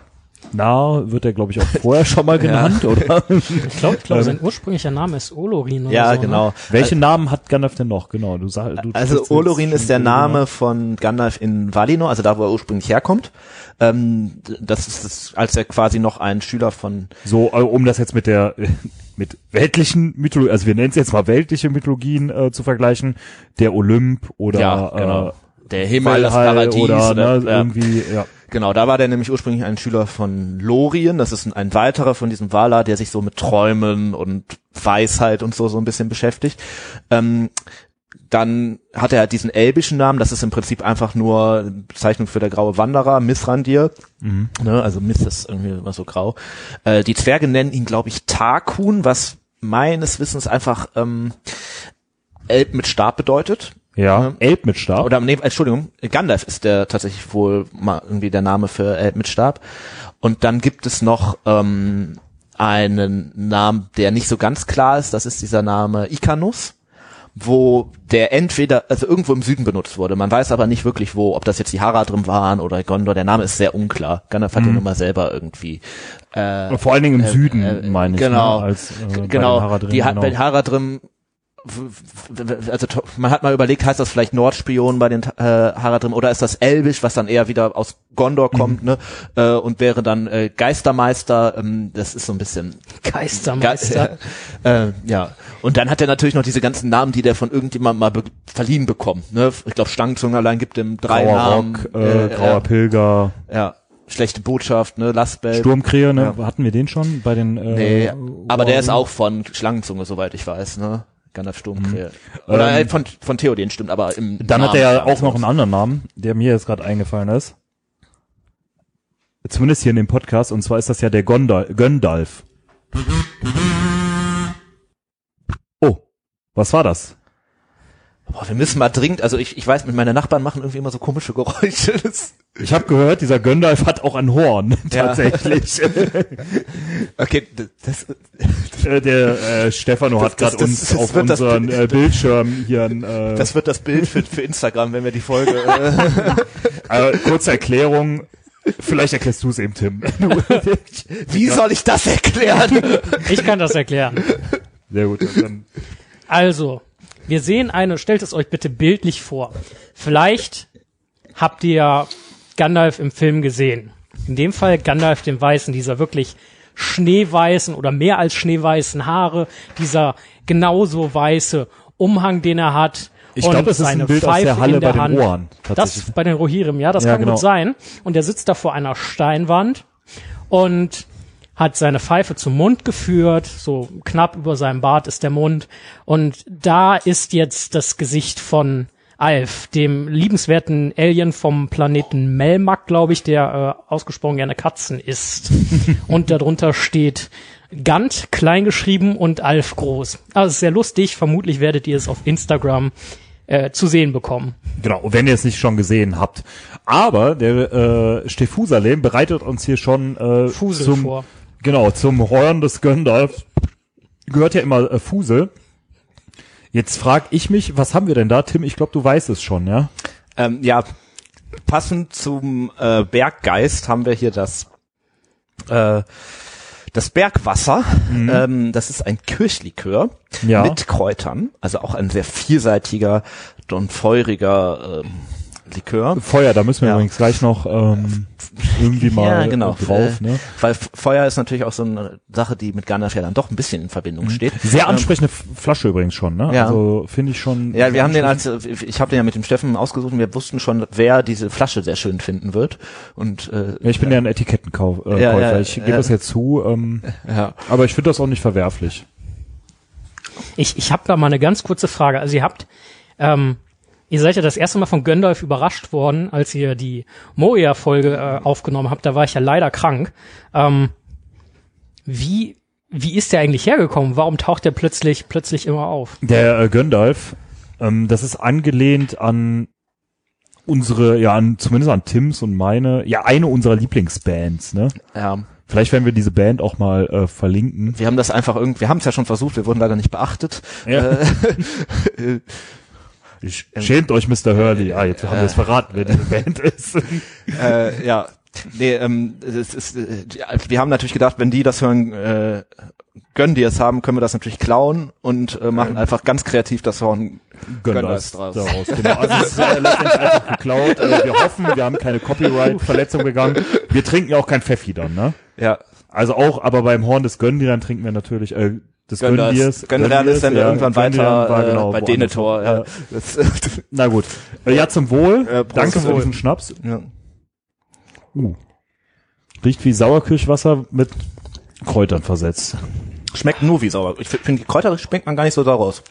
Narr wird er, glaube ich, auch vorher schon mal [LAUGHS] genannt, oder? Ich glaube, ich glaub, sein ursprünglicher Name ist Olorin oder Ja, so. genau. Ne? Welche Namen hat Gandalf denn noch? Genau, du sagst. Du Also Olorin ist der Name von Gandalf in Valinor, also da, wo er ursprünglich herkommt. Ähm, das ist das, als er quasi noch ein Schüler von So, äh, um das jetzt mit der [LAUGHS] mit weltlichen Mythologien, also wir nennen es jetzt mal weltliche Mythologien äh, zu vergleichen, der Olymp oder genau. äh, der Himmel, das Valhall Paradies oder oder, ne, ja. irgendwie, ja. Genau, da war der nämlich ursprünglich ein Schüler von Lorien. Das ist ein, ein weiterer von diesem Valar, der sich so mit Träumen und Weisheit und so so ein bisschen beschäftigt. Ähm, dann hat er halt diesen elbischen Namen. Das ist im Prinzip einfach nur eine Bezeichnung für der graue Wanderer, Mithrandir. Ne, also Mith ist irgendwie immer so grau. Äh, die Zwerge nennen ihn, glaube ich, Tarkun, was meines Wissens einfach ähm, Elb mit Stab bedeutet. Ja, Ja. Elb mit Stab. Oder nee, Entschuldigung, Gandalf ist der tatsächlich wohl mal irgendwie der Name für Elb mit Stab. Und dann gibt es noch ähm, einen Namen, der nicht so ganz klar ist. Das ist dieser Name Icanus, wo der entweder, also irgendwo im Süden benutzt wurde. Man weiß aber nicht wirklich wo, ob das jetzt die Haradrim waren oder Gondor. Der Name ist sehr unklar. Gandalf hat den immer selber irgendwie. Äh, Vor allen Dingen im äh, Süden, äh, meine ich. genau. Ne, als, äh, genau, Haradrim, die genau. Haradrim also man hat mal überlegt, heißt das vielleicht Nordspion bei den äh, Haradrim oder ist das Elbisch, was dann eher wieder aus Gondor kommt, Mhm. ne? Äh, und wäre dann äh, Geistermeister, ähm, das ist so ein bisschen Geistermeister. [LAUGHS] äh, ja. Und dann hat er natürlich noch diese ganzen Namen, die der von irgendjemandem mal be verliehen bekommt, ne? Ich glaube Stangzunge allein gibt ihm drei Grauer Namen. Rock, äh, Grauer Pilger, ja. Schlechte Botschaft, ne? Lastbelt. Sturmkrähe, ne? Hatten wir den schon bei den äh, Nee, aber der ist auch von Schlangenzunge, soweit ich weiß, ne? Gandalf Sturmkrähe. Oder Ähm, äh, von, von Theoden stimmt, aber im Dann hat Namen er ja auch noch einen anderen Namen, der mir jetzt gerade eingefallen ist. Zumindest hier in dem Podcast, und zwar ist das ja der Gondal Göndalf. Oh, was war das? Boah, wir müssen mal dringend, also ich, ich weiß, mit meine Nachbarn machen irgendwie immer so komische Geräusche. [LAUGHS] Das, Ich habe gehört, dieser Göndalf hat auch ein Horn, [LAUGHS] Ja. tatsächlich. [LAUGHS] okay, das, Äh, der äh, Stefano hat Das- gerade das- uns das auf das unseren äh, Bildschirm hier ein, äh, das wird das Bild für, für Instagram, wenn wir die Folge. Äh, äh, kurze Erklärung. Vielleicht erklärst du es eben, Tim. wie soll ich das erklären? Ich kann das erklären. Sehr gut. Dann, Also, wir sehen eine, stellt es euch bitte bildlich vor. Vielleicht habt ihr Gandalf im Film gesehen. In dem Fall Gandalf den Weißen, dieser wirklich schneeweißen oder mehr als schneeweißen Haare, dieser genauso weiße Umhang, den er hat. Ich und glaube, es ist ein Bild aus der Pfeife Halle der bei den. Ohren. Das bei den Rohirrim, ja, das Ja, kann genau. gut sein. Und er sitzt da vor einer Steinwand und hat seine Pfeife zum Mund geführt, so knapp über seinem Bart ist der Mund. Und da ist jetzt das Gesicht von Alf, dem liebenswerten Alien vom Planeten Melmac, glaube ich, der äh, ausgesprochen gerne Katzen isst. [LAUGHS] und darunter steht Gant kleingeschrieben und Alf groß. Also sehr lustig. Vermutlich werdet ihr es auf Instagram äh, zu sehen bekommen. Genau, wenn ihr es nicht schon gesehen habt. Aber der äh, Stephusalem bereitet uns hier schon äh, Fusel zum, vor. Genau, zum Horn des Gandalf. Gehört ja immer äh, Fusel. Jetzt frag ich mich, was haben wir denn da? Tim, ich glaube, du weißt es schon, ja? ähm, ja, passend zum äh, Berggeist haben wir hier das äh, das Bergwasser. Ähm, das ist ein Kirchlikör Ja. mit Kräutern, also auch ein sehr vielseitiger und feuriger ähm, Likör. Feuer, da müssen wir Ja. übrigens gleich noch ähm, irgendwie [LAUGHS] mal ja, genau. äh, drauf. Äh, Ne? Weil Feuer ist natürlich auch so eine Sache, die mit Gandalf ja dann doch ein bisschen in Verbindung steht. Sehr Ähm, ansprechende F- Flasche übrigens schon, ne? Ja. Also finde ich schon. Ja, wir haben den als, ich habe den ja mit dem Steffen ausgesucht und wir wussten schon, wer diese Flasche sehr schön finden wird. Und äh, Ja, ich bin ja ein Etikettenkäufer. Äh, Ja, ich ja. gebe es jetzt zu, ähm, [LAUGHS] ja. aber ich finde das auch nicht verwerflich. Ich, ich habe da mal eine ganz kurze Frage. Also ihr habt, ähm, ihr seid ja das erste Mal von Gandalf überrascht worden, als ihr die Moria-Folge äh, aufgenommen habt. Da war ich ja leider krank. Ähm, wie, wie ist der eigentlich hergekommen? Warum taucht der plötzlich, plötzlich immer auf? Der äh, Gandalf, ähm, das ist angelehnt an unsere, ja, an, zumindest an Tims und meine, ja, eine unserer Lieblingsbands, ne? Ja. Vielleicht werden wir diese Band auch mal äh, verlinken. Wir haben das einfach irgendwie, wir haben es ja schon versucht, wir wurden leider nicht beachtet. Ja. Äh, [LAUGHS] schämt euch, Mr. Hurley. Ah, jetzt haben wir es verraten, wer diese [LAUGHS] Band ist. äh, ja. Nee, ähm, es ist, äh, wir haben natürlich gedacht, wenn die das hören, äh, gönnen die es haben, können wir das natürlich klauen und äh, machen einfach ganz kreativ das Horn Gandalf draus. daraus. Genau. Also es ist äh, letztendlich einfach geklaut. Äh, wir hoffen, wir haben keine Copyright-Verletzung begangen. Wir trinken ja auch kein Pfeffi dann, ne? Ja. Also auch, aber beim Horn des Göndiran trinken wir natürlich, äh, des Göndirs. Göndiran ist dann ja, irgendwann weiter war äh, genau bei. Denethor. Ja. Das, [LAUGHS] Na gut. Äh, ja, zum Wohl. Äh. Danke für diesen Schnaps. ja. Uh. Riecht wie Sauerkirschwasser mit Kräutern versetzt. Schmeckt nur wie sauer. Ich finde, die Kräuter schmeckt man gar nicht so daraus.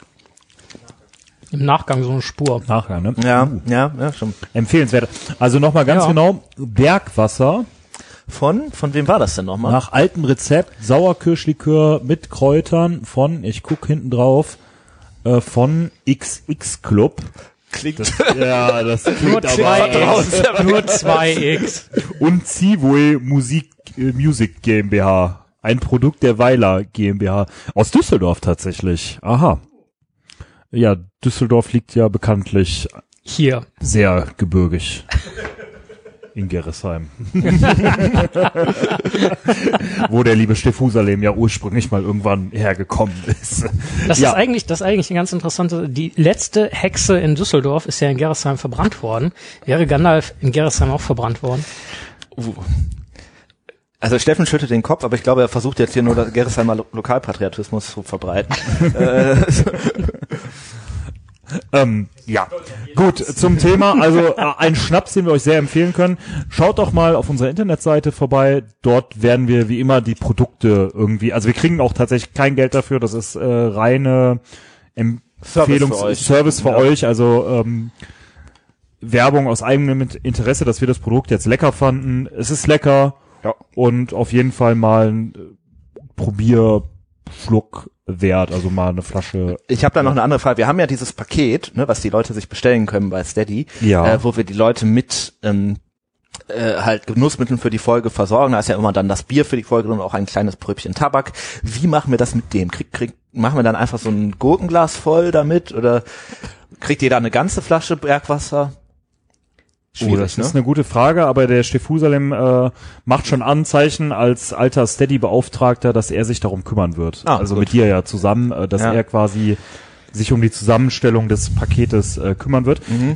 Im Nachgang so eine Spur. Nachher, ne? Ja, ja, ja, schon. Empfehlenswert. Also nochmal ganz Ja. genau. Bergwasser. Von, von wem war das denn nochmal? Nach altem Rezept Sauerkirschlikör mit Kräutern von, ich guck hinten drauf, äh, von XX Club. Klingt [LAUGHS] Ja, das Nur klingt zwei X. [LAUGHS] Nur zwei X. und Zivue Musik, äh, Music GmbH. Ein Produkt der Weiler GmbH. Aus Düsseldorf tatsächlich. Aha. Ja, Düsseldorf liegt ja bekanntlich Hier. sehr gebirgig. In Gerresheim. [LAUGHS] Wo der liebe Stephusalem ja ursprünglich mal irgendwann hergekommen ist. Das ja, ist eigentlich, das ist eigentlich eine ganz interessante, die letzte Hexe in Düsseldorf ist ja in Gerresheim verbrannt worden. Wäre Gandalf in Gerresheim auch verbrannt worden? Uh. Also Steffen schüttelt den Kopf, aber ich glaube, er versucht jetzt hier nur das Gerresheimer Lo Lokalpatriotismus zu verbreiten. [LAUGHS] [LAUGHS] äh, ähm, ja. Gut, zum Thema, also äh, ein Schnaps, den wir euch sehr empfehlen können. Schaut doch mal auf unserer Internetseite vorbei. Dort werden wir wie immer die Produkte irgendwie, also wir kriegen auch tatsächlich kein Geld dafür. Das ist äh, reine Empfehlungs für euch. Service für Ja. euch. Also ähm, Werbung aus eigenem Interesse, dass wir das Produkt jetzt lecker fanden. Es ist lecker ja. und auf jeden Fall mal ein äh, Probierschluck wert, also mal eine Flasche. Ich habe da noch eine andere Frage. Wir haben ja dieses Paket, ne, was die Leute sich bestellen können bei Steady, Ja. äh, wo wir die Leute mit ähm, äh, halt Genussmitteln für die Folge versorgen. Da ist ja immer dann das Bier für die Folge und auch ein kleines Pröbchen Tabak. Wie machen wir das mit dem? Krieg, krieg, machen wir dann einfach so ein Gurkenglas voll damit oder kriegt jeder eine ganze Flasche Bergwasser? Oh, das ist eine gute Frage, aber der Stephusalem äh, macht schon Anzeichen als alter Steady-Beauftragter, dass er sich darum kümmern wird. Ah, also gut. mit dir ja zusammen, äh, dass Ja. er quasi sich um die Zusammenstellung des Paketes äh, kümmern wird. Mhm.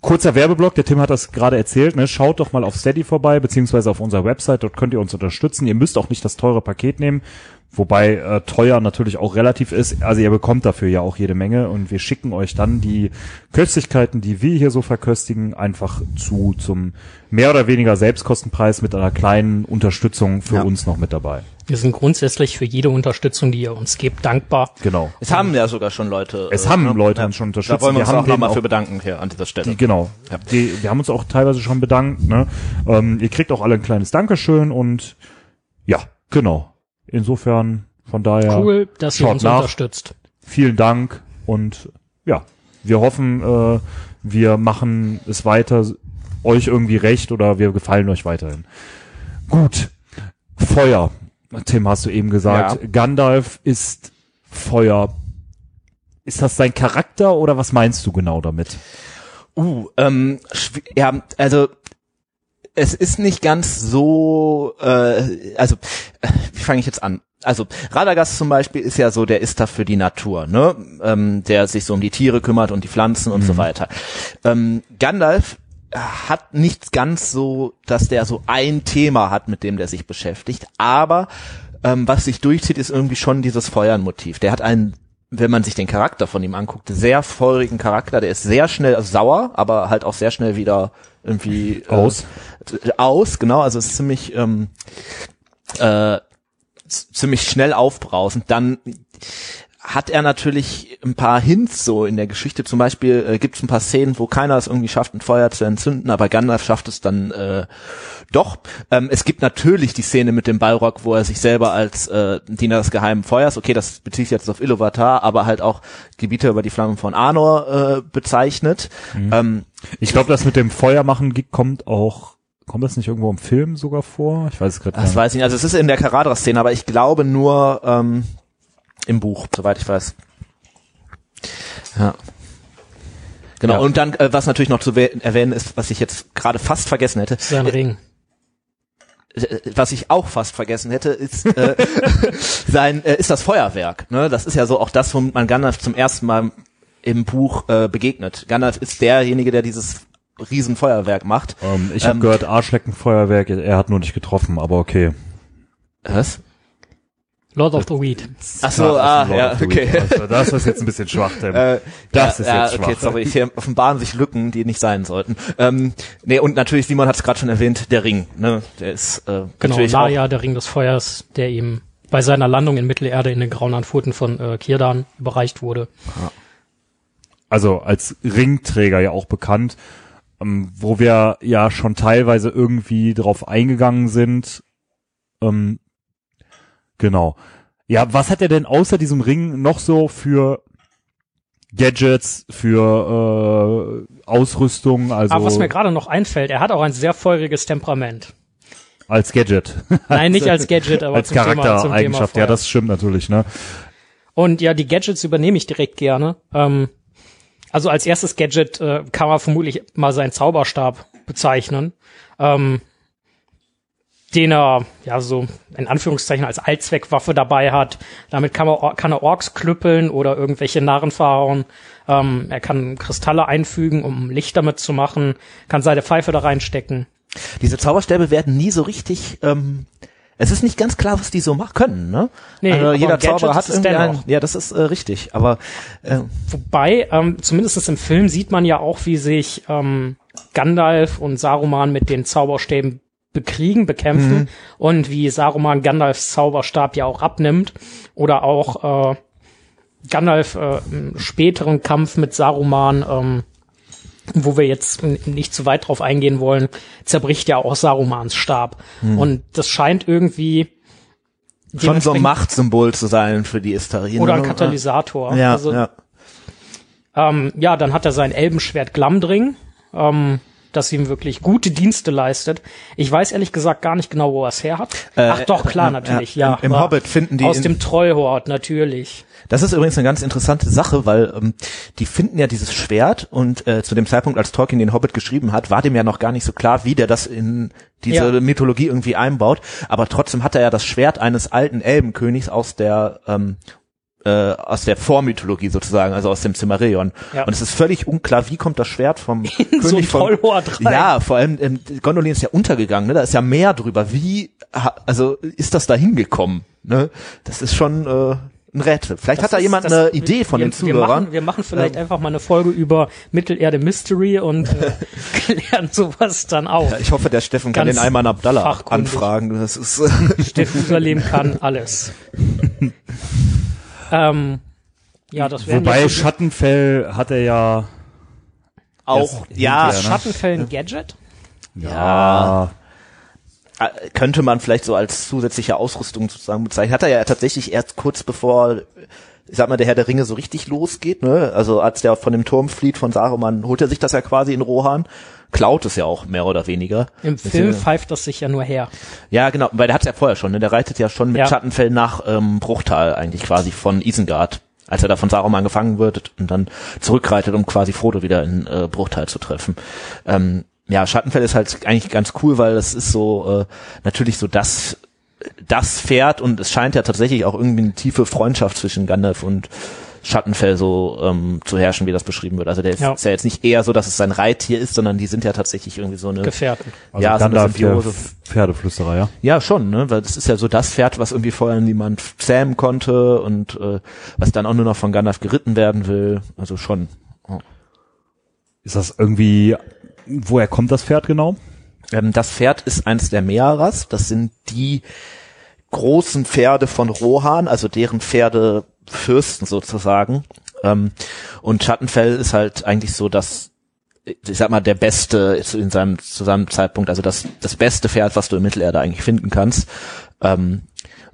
Kurzer Werbeblock, der Tim hat das gerade erzählt, ne? schaut doch mal auf Steady vorbei, beziehungsweise auf unserer Website, dort könnt ihr uns unterstützen. Ihr müsst auch nicht das teure Paket nehmen, wobei äh, teuer natürlich auch relativ ist. Also ihr bekommt dafür ja auch jede Menge und wir schicken euch dann die Köstlichkeiten, die wir hier so verköstigen, einfach zu zum mehr oder weniger Selbstkostenpreis mit einer kleinen Unterstützung für Ja. uns noch mit dabei. Wir sind grundsätzlich für jede Unterstützung, die ihr uns gebt, dankbar. Genau. Es haben ja sogar schon Leute. Es äh, haben ne? Leute uns schon unterstützt. Da wollen wir Wir uns haben auch nochmal für bedanken hier an dieser Stelle. Die, genau. Ja. Die, wir haben uns auch teilweise schon bedankt. Ne? Ähm, ihr kriegt auch alle ein kleines Dankeschön und ja, genau. Insofern von daher Cool, dass ihr uns nach. unterstützt. vielen Dank und ja, wir hoffen, äh, wir machen es weiter euch irgendwie recht oder wir gefallen euch weiterhin. Gut, Feuer. Tim, hast du eben gesagt, Ja. Gandalf ist Feuer. Ist das sein Charakter oder was meinst du genau damit? Uh, ähm, ja, also es ist nicht ganz so, äh, also äh, wie fange ich jetzt an? Also Radagast zum Beispiel ist ja so, der ist da für die Natur, ne? Ähm, der sich so um die Tiere kümmert und die Pflanzen und so weiter. Ähm, Gandalf hat nicht ganz so, dass der so ein Thema hat, mit dem der sich beschäftigt, aber ähm, was sich durchzieht, ist irgendwie schon dieses Feuernmotiv. Der hat einen, wenn man sich den Charakter von ihm anguckt, sehr feurigen Charakter. Der ist sehr schnell sauer, aber halt auch sehr schnell wieder irgendwie äh, Aus. aus, genau. Also es ist ziemlich ähm, äh, ziemlich schnell aufbrausend. Dann hat er natürlich ein paar Hints so in der Geschichte. Zum Beispiel äh, gibt es ein paar Szenen, wo keiner es irgendwie schafft, ein Feuer zu entzünden, aber Gandalf schafft es dann äh, doch. Ähm, es gibt natürlich die Szene mit dem Balrog, wo er sich selber als äh, Diener des geheimen Feuers, okay, das bezieht sich jetzt auf Iluvatar, aber halt auch Gebiete über die Flammen von Arnor äh, bezeichnet. Mhm. Ähm, Ich glaube, das mit dem Feuermachen kommt auch, kommt das nicht irgendwo im Film sogar vor? Ich weiß es gerade das weiß ich nicht. Also es ist in der Karadra-Szene, aber ich glaube nur ähm, im Buch, soweit ich weiß. Ja. Genau, Ja. und dann, äh, was natürlich noch zu erwähnen ist, was ich jetzt gerade fast vergessen hätte, Sein Ring. äh, was ich auch fast vergessen hätte, ist äh, [LAUGHS] sein äh, ist das Feuerwerk. Ne? Das ist ja so auch das, womit man Gandalf zum ersten Mal im Buch äh, begegnet. Gandalf ist derjenige, der dieses Riesenfeuerwerk macht. Ähm, ich habe Ähm, gehört, Arschleckenfeuerwerk, er hat nur nicht getroffen, aber okay. Was? Lord of the Weed. Ach so, ah, ja, okay. Also, das ist jetzt ein bisschen schwach, Tim. [LAUGHS] Äh, Das ja, ist ja, jetzt okay, schwach. sorry, hier offenbaren sich Lücken, die nicht sein sollten. Ähm, nee, und natürlich, Simon hat es gerade schon erwähnt, der Ring. Ne? Der ist äh, Genau, natürlich auch, Narja, der Ring des Feuers, der ihm bei seiner Landung in Mittelerde in den grauen Anfurten von äh, Kirdan überreicht wurde. also als Ringträger ja auch bekannt, ähm, wo wir ja schon teilweise irgendwie drauf eingegangen sind. Ähm, genau. Ja, was hat er denn außer diesem Ring noch so für Gadgets, für äh, Ausrüstung, also Aber was mir gerade noch einfällt, er hat auch ein sehr feuriges Temperament. als Gadget, [LAUGHS] Nein, nicht als Gadget, aber als Charaktereigenschaft. Ja, das stimmt natürlich, ne? Und ja, die Gadgets übernehme ich direkt gerne. Ähm, also als erstes Gadget äh, kann man vermutlich mal seinen Zauberstab bezeichnen, ähm, den er ja so in Anführungszeichen als Allzweckwaffe dabei hat. Damit kann, Or- kann er Orks klüppeln oder irgendwelche Narren verhauen. Ähm, er kann Kristalle einfügen, um Licht damit zu machen, kann seine Pfeife da reinstecken. diese Zauberstäbe werden nie so richtig. Ähm, es ist nicht ganz klar, was die so machen können. Ne? Nee, also jeder Zauberer hat irgendwie einen. Ja, das ist äh, richtig. Aber äh, Wobei, ähm, zumindest im Film sieht man ja auch, wie sich ähm, Gandalf und Saruman mit den Zauberstäben bekriegen, bekämpfen und wie Saruman Gandalfs Zauberstab ja auch abnimmt oder auch äh, Gandalf äh, im späteren Kampf mit Saruman, ähm, wo wir jetzt nicht zu weit drauf eingehen wollen, zerbricht ja auch Sarumans Stab. Und das scheint irgendwie schon so ein Machtsymbol zu sein für die Istarien. oder ein ne? Katalysator. Ja, also, ja. Ähm, ja, dann hat er sein Elbenschwert Glamdring, ähm, das ihm wirklich gute Dienste leistet. Ich weiß ehrlich gesagt gar nicht genau, wo er es her hat. Ach doch, klar, ja, natürlich, ja. ja. Im- im Hobbit finden die Aus dem Treuhort, natürlich. Das ist übrigens eine ganz interessante Sache, weil ähm, die finden ja dieses Schwert und äh, zu dem Zeitpunkt, als Tolkien den Hobbit geschrieben hat, war dem ja noch gar nicht so klar, wie der das in diese Ja. Mythologie irgendwie einbaut. Aber trotzdem hat er ja das Schwert eines alten Elbenkönigs aus der ähm, äh, aus der Vormythologie sozusagen, also aus dem Cimmerillion. Ja. Und es ist völlig unklar, wie kommt das Schwert vom [LAUGHS] so ein König Trollhort rein. Ja, vor allem ähm, Gondolin ist ja untergegangen, ne? Da ist ja mehr drüber. Wie also ist das da hingekommen, ne? Das ist schon äh, ein Rätsel. Vielleicht hat da Das ist- jemand das- eine Idee von wir, den Wir Zuhörern. machen, wir machen vielleicht Ähm. einfach mal eine Folge über Mittelerde Mystery und äh, [LAUGHS] [LAUGHS] klären sowas dann auf. Ja, ich hoffe, der Steffen kann den Ayman Abdallah anfragen. Das ist Jerusalem kann alles. Ähm, ja, das wären Wobei Schattenfell hat er ja auch Das- ja, hinterher, ne? Schattenfell ein Gadget? ja, äh, könnte man vielleicht so als zusätzliche Ausrüstung sozusagen bezeichnen. Hat er ja tatsächlich erst kurz bevor ich sag mal, der Herr der Ringe so richtig losgeht, ne? Also als der von dem Turm flieht von Saruman, holt er sich das ja quasi in Rohan, klaut es ja auch mehr oder weniger. Im Das Film ja- pfeift das sich ja nur her. Ja, genau, weil der hat's ja vorher schon, ne? Der reitet ja schon mit Ja. Schattenfell nach ähm, Bruchtal eigentlich quasi von Isengard, als er da von Saruman gefangen wird und dann zurückreitet, um quasi Frodo wieder in äh, Bruchtal zu treffen. Ähm, ja, Schattenfell ist halt eigentlich ganz cool, weil das ist so äh, natürlich so das das Pferd und es scheint ja tatsächlich auch irgendwie eine tiefe Freundschaft zwischen Gandalf und Schattenfell so ähm, zu herrschen, wie das beschrieben wird. Also der ist Ja. ist ja jetzt nicht eher so, dass es sein Reittier ist, sondern die sind ja tatsächlich irgendwie so eine Gefährten. also ja, so eine Symbiose. Pferdeflüsterer, ja. Ja, schon, ne? Weil das ist ja so das Pferd, was irgendwie vorher niemand zähmen konnte und äh, was dann auch nur noch von Gandalf geritten werden will. Also schon. Ist das irgendwie, woher kommt das Pferd genau? Ähm, das Pferd ist eins der Mearas. Das sind die großen Pferde von Rohan, also deren Pferde Fürsten sozusagen. Ähm, und Schattenfell ist halt eigentlich so das, ich sag mal, der beste in seinem, zu seinem Zeitpunkt, also das, das beste Pferd, was du in Mittelerde eigentlich finden kannst. Ähm,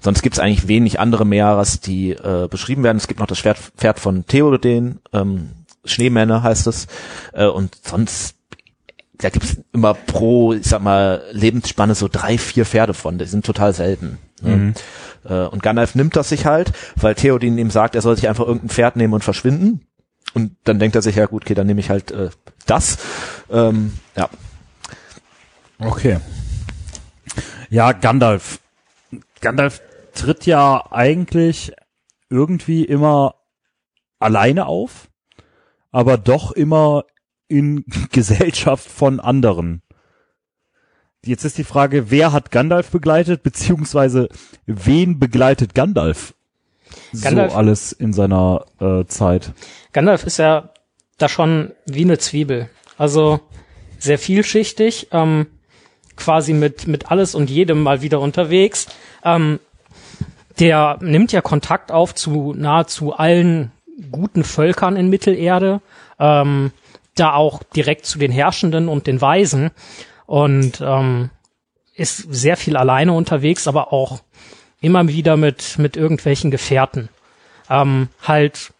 sonst gibt's eigentlich wenig andere Meeres, die äh, beschrieben werden. Es gibt noch das Pferd, Pferd von Theoden, ähm, Schneemänner heißt es, äh, und sonst da gibt's immer pro, ich sag mal, Lebensspanne so drei, vier Pferde von. Die sind total selten. Ne? Mhm. Äh, und Gandalf nimmt das sich halt, weil Theodin ihm sagt, er soll sich einfach irgendein Pferd nehmen und verschwinden. Und dann denkt er sich, ja gut, okay, dann nehme ich halt äh, das. Ähm, ja. Okay. Ja, Gandalf. Gandalf tritt ja eigentlich irgendwie immer alleine auf, aber doch immer in [LAUGHS] Gesellschaft von anderen. Jetzt ist die Frage, wer hat Gandalf begleitet, beziehungsweise wen begleitet Gandalf? Gandalf- so alles in seiner äh, Zeit. Gandalf ist ja da schon wie eine Zwiebel. Also sehr vielschichtig, ähm, quasi mit, mit alles und jedem mal wieder unterwegs. Ähm, der nimmt ja Kontakt auf zu nahezu allen guten Völkern in Mittelerde, ähm, da auch direkt zu den Herrschenden und den Weisen und ähm, ist sehr viel alleine unterwegs, aber auch immer wieder mit, mit irgendwelchen Gefährten. Ähm, halt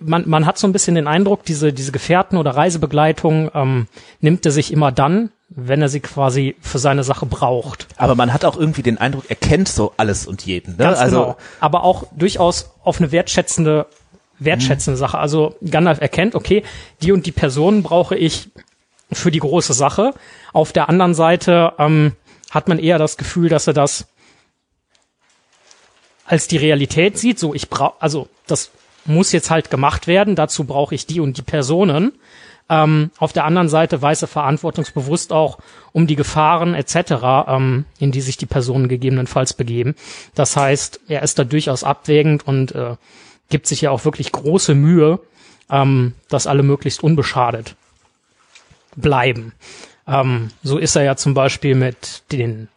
man, man hat so ein bisschen den Eindruck, diese, diese Gefährten oder Reisebegleitung ähm, nimmt er sich immer dann, wenn er sie quasi für seine Sache braucht. Aber man hat auch irgendwie den Eindruck, er kennt so alles und jeden. Ne? Ganz also genau. Aber auch durchaus auf eine wertschätzende, wertschätzende Sache. Also Gandalf erkennt, okay, die und die Personen brauche ich für die große Sache. Auf der anderen Seite ähm, hat man eher das Gefühl, dass er das als die Realität sieht. So, ich brauche, also das muss jetzt halt gemacht werden. Dazu brauche ich die und die Personen. Ähm, auf der anderen Seite weiß er verantwortungsbewusst auch um die Gefahren etc., ähm, in die sich die Personen gegebenenfalls begeben. Das heißt, er ist da durchaus abwägend und äh, gibt sich ja auch wirklich große Mühe, ähm, dass alle möglichst unbeschadet bleiben. Ähm, so ist er ja zum Beispiel mit den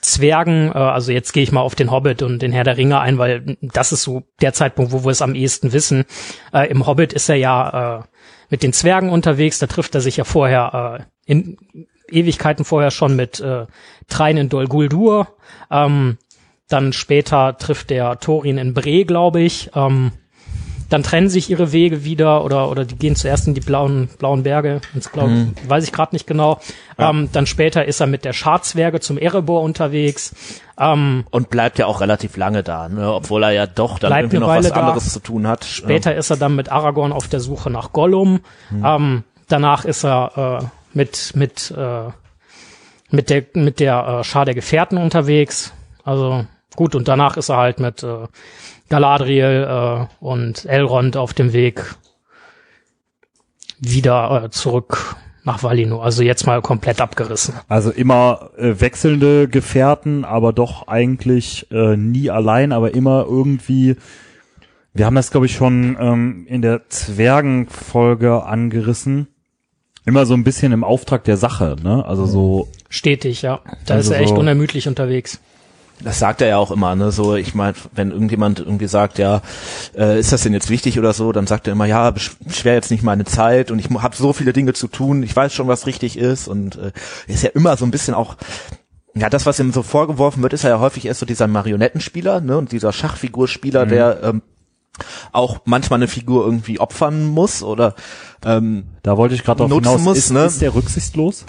Zwergen, äh, also jetzt gehe ich mal auf den Hobbit und den Herr der Ringe ein, weil das ist so der Zeitpunkt, wo wir es am ehesten wissen. Äh, Im Hobbit ist er ja äh, mit den Zwergen unterwegs, da trifft er sich ja vorher äh, in Ewigkeiten vorher schon mit äh, Trein in Dol Guldur. Ähm, dann später trifft der Thorin in Bre, glaube ich. Ähm, dann trennen sich ihre Wege wieder oder oder die gehen zuerst in die blauen blauen Berge ins blaue Mhm. weiß ich gerade nicht genau ähm, dann später ist er mit der Scharzwerge zum Erebor unterwegs ähm, und bleibt ja auch relativ lange da, ne? obwohl er ja doch dann irgendwie noch was da. anderes zu tun hat. später ist er dann mit Aragorn auf der Suche nach Gollum ähm, danach ist er äh, mit mit äh, mit der mit der äh, Schar der Gefährten unterwegs also gut und danach ist er halt mit äh, Galadriel äh, und Elrond auf dem Weg wieder äh, zurück nach Valinor. Also jetzt mal komplett abgerissen. Also immer äh, wechselnde Gefährten, aber doch eigentlich äh, nie allein, aber immer irgendwie. Wir haben das, glaube ich, schon ähm, in der Zwergenfolge angerissen. Immer so ein bisschen im Auftrag der Sache, ne? Also so, Stetig, ja. Da Also ist er echt so- unermüdlich unterwegs. Das sagt er ja auch immer, ne? So, ich meine, wenn irgendjemand irgendwie sagt, ja, äh, ist das denn jetzt wichtig oder so, dann sagt er immer, ja, besch- beschwer jetzt nicht meine Zeit und ich habe so viele Dinge zu tun, ich weiß schon, was richtig ist und äh, ist ja immer so ein bisschen auch, ja, das, was ihm so vorgeworfen wird, ist ja häufig erst so dieser Marionettenspieler, ne? Und dieser Schachfigurspieler, der ähm, auch manchmal eine Figur irgendwie opfern muss oder ähm, da wollte ich gerade drauf Nutzen hinaus. muss, ist, ne? ist der rücksichtslos?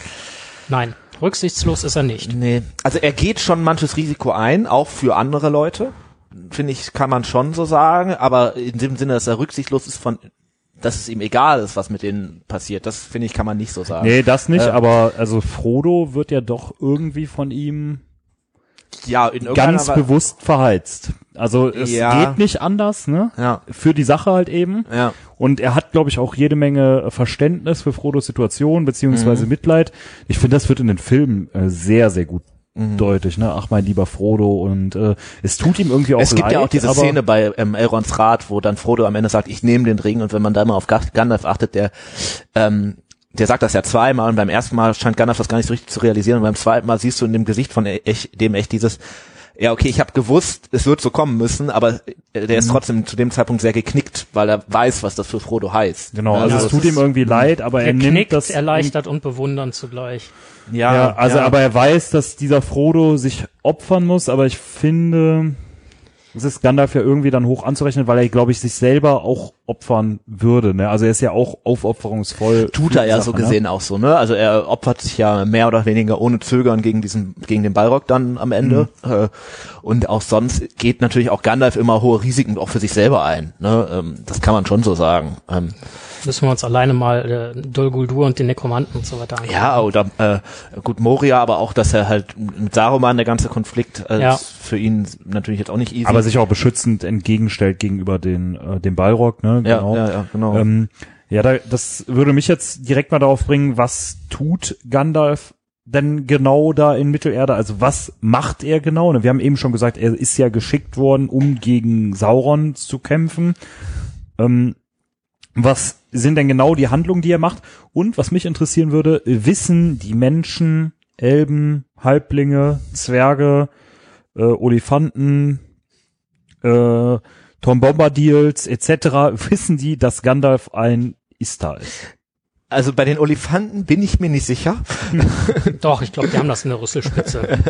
Nein, rücksichtslos ist er nicht. Nee. Also er geht schon manches Risiko ein, auch für andere Leute. Finde ich, kann man schon so sagen. Aber in dem Sinne, dass er rücksichtslos ist von, dass es ihm egal ist, was mit denen passiert, das finde ich, kann man nicht so sagen. Nee, das nicht, Äh, aber also Frodo wird ja doch irgendwie von ihm Ja, in irgendeiner ganz bewusst verheizt. Also es Ja. geht nicht anders, ne? Ja, Für die Sache halt eben. ja. Und er hat, glaube ich, auch jede Menge äh, Verständnis für Frodos Situation, beziehungsweise Mhm. Mitleid. Ich finde, das wird in den Filmen äh, sehr, sehr gut Mhm. deutlich, ne? Ach, mein lieber Frodo. Und äh, es tut ihm irgendwie auch Es gibt leid, ja auch diese Szene bei ähm, Elrons Rat, wo dann Frodo am Ende sagt, ich nehme den Ring und wenn man da mal auf Ga- Gandalf achtet, der ähm, der sagt das ja zweimal und beim ersten Mal scheint Gandalf das gar nicht so richtig zu realisieren und beim zweiten Mal siehst du in dem Gesicht von e- echt, dem echt dieses ja, okay, ich habe gewusst, es wird so kommen müssen, aber äh, der ist Mhm. trotzdem zu dem Zeitpunkt sehr geknickt, weil er weiß, was das für Frodo heißt. Genau, Ja, also es tut ihm irgendwie leid, aber er nimmt Geknickt, das erleichtert und bewundern zugleich. Ja, Ja, also aber er weiß, dass dieser Frodo sich opfern muss, aber ich finde, es ist Gandalf ja irgendwie dann hoch anzurechnen, weil er, glaube ich, sich selber auch opfern würde. Ne? Also er ist ja auch aufopferungsvoll. tut er ja Sache, so ne? gesehen auch so, ne? Also er opfert sich ja mehr oder weniger ohne Zögern gegen diesen, gegen den Balrog dann am Ende. Mhm. Äh, Und auch sonst geht natürlich auch Gandalf immer hohe Risiken auch für sich selber ein. Ne? Ähm, Das kann man schon so sagen. Ähm, Müssen wir uns alleine mal äh, Dol Guldur und den Nekromanten und so weiter angucken. Ja, oder äh, gut Moria, aber auch, dass er halt mit Saruman der ganze Konflikt äh, Ja. ist für ihn natürlich jetzt auch nicht easy. Aber sich auch beschützend entgegenstellt gegenüber den, äh, dem Balrog, ne? Ja, genau. ja, ja, genau. Ähm, ja, da, das würde mich jetzt direkt mal darauf bringen, was tut Gandalf denn genau da in Mittelerde? Also was macht er genau? Ne, Wir haben eben schon gesagt, er ist ja geschickt worden, um gegen Sauron zu kämpfen. Ähm, was sind denn genau die Handlungen, die er macht? Und was mich interessieren würde, wissen die Menschen, Elben, Halblinge, Zwerge, äh, Olifanten, äh, Tom Bombadils etc. [LAUGHS] wissen die, dass Gandalf ein Istar ist. also bei den Olifanten bin ich mir nicht sicher. Doch, ich glaube, die haben das in der Rüsselspitze. [LAUGHS]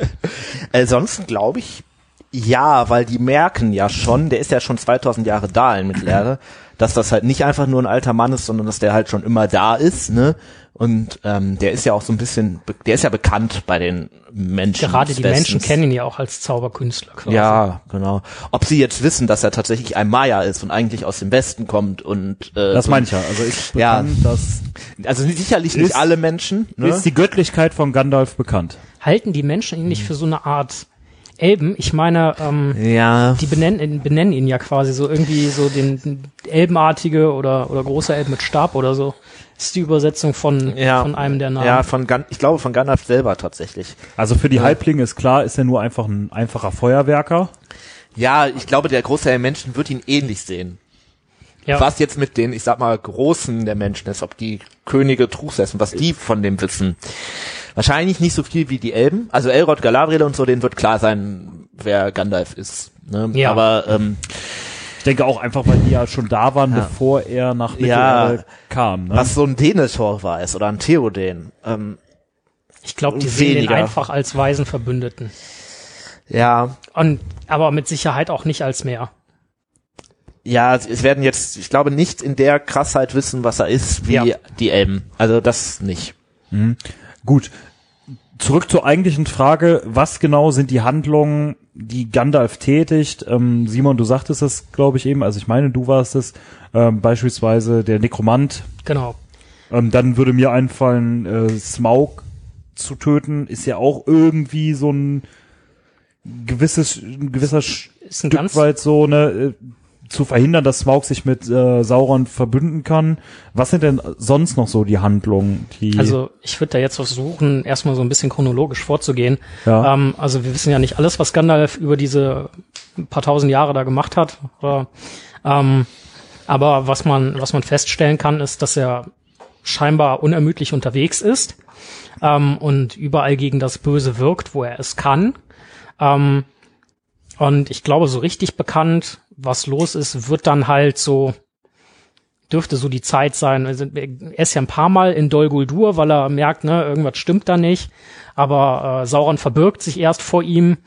Äh, sonst glaube ich, ja, weil die merken ja schon, der ist ja schon 2000 Jahre da in Mittelerde, dass das halt nicht einfach nur ein alter Mann ist, sondern dass der halt schon immer da ist, ne? Und ähm, der ist ja auch so ein bisschen, der ist ja bekannt bei den Menschen. Gerade die Menschen kennen ihn ja auch als Zauberkünstler quasi. Ja, genau. Ob sie jetzt wissen, dass er tatsächlich ein Maya ist und eigentlich aus dem Westen kommt und äh, Das meine ich ja. Also ist Ja. bekannt, dass Also sicherlich nicht Ist- alle Menschen. Ne? ist die Göttlichkeit von Gandalf bekannt. Halten die Menschen ihn nicht für so eine Art Elben? Ich meine, ähm, ja. die benennen, benennen ihn ja quasi so irgendwie so den Elbenartige oder, oder großer Elb mit Stab oder so. Das ist die Übersetzung von, Ja. von einem der Namen. Ja, von Gan ich glaube von Gandalf selber tatsächlich. Also für die Halblinge ist klar, ist er nur einfach ein einfacher Feuerwerker. Ja, ich glaube, der Großteil der Menschen wird ihn ähnlich sehen. ja. Was jetzt mit den, ich sag mal, Großen der Menschen ist, ob die Könige Truchsessen, was die von dem wissen. Wahrscheinlich nicht so viel wie die Elben. Also Elrod, Galadriel und so, denen wird klar sein, wer Gandalf ist. Ne? Ja. Aber ähm, Ich denke auch einfach, weil die ja schon da waren, Ja. bevor er nach Ja. Mittelerde kam. Ne? was so ein Denethor weiß oder ein Theoden, ähm, ich glaube, die sehen den weniger. einfach als weisen Verbündeten. ja, Und, aber mit Sicherheit auch nicht als mehr. ja, es- werden jetzt, ich glaube, nicht in der Krassheit wissen, was er ist, wie Ja. die Elben. Also das nicht. Gut. Zurück zur eigentlichen Frage, was genau sind die Handlungen, die Gandalf tätigt? Ähm, Simon, du sagtest es, glaube ich, eben, also ich meine, du warst es, ähm, beispielsweise der Nekromant. Genau. Ähm, dann würde mir einfallen, äh, Smaug zu töten, ist ja auch irgendwie so ein gewisses, ein gewisser Ist ein Stück weit so, ne, äh, zu verhindern, dass Smaug sich mit äh, Sauron verbünden kann. Was sind denn sonst noch so die Handlungen, die also ich würde da jetzt versuchen, erstmal so ein bisschen chronologisch vorzugehen. Ja. Ähm, also wir wissen ja nicht alles, was Gandalf über diese paar tausend Jahre da gemacht hat. Oder, ähm, aber was man, was man feststellen kann, ist, dass er scheinbar unermüdlich unterwegs ist ähm, und überall gegen das Böse wirkt, wo er es kann. Ähm, und ich glaube, so richtig bekannt, was los ist, wird dann halt so, dürfte so die Zeit sein. Also, er ist ja ein paar Mal in Dol Guldur, weil er merkt, ne, irgendwas stimmt da nicht. Aber äh, Sauron verbirgt sich erst vor ihm,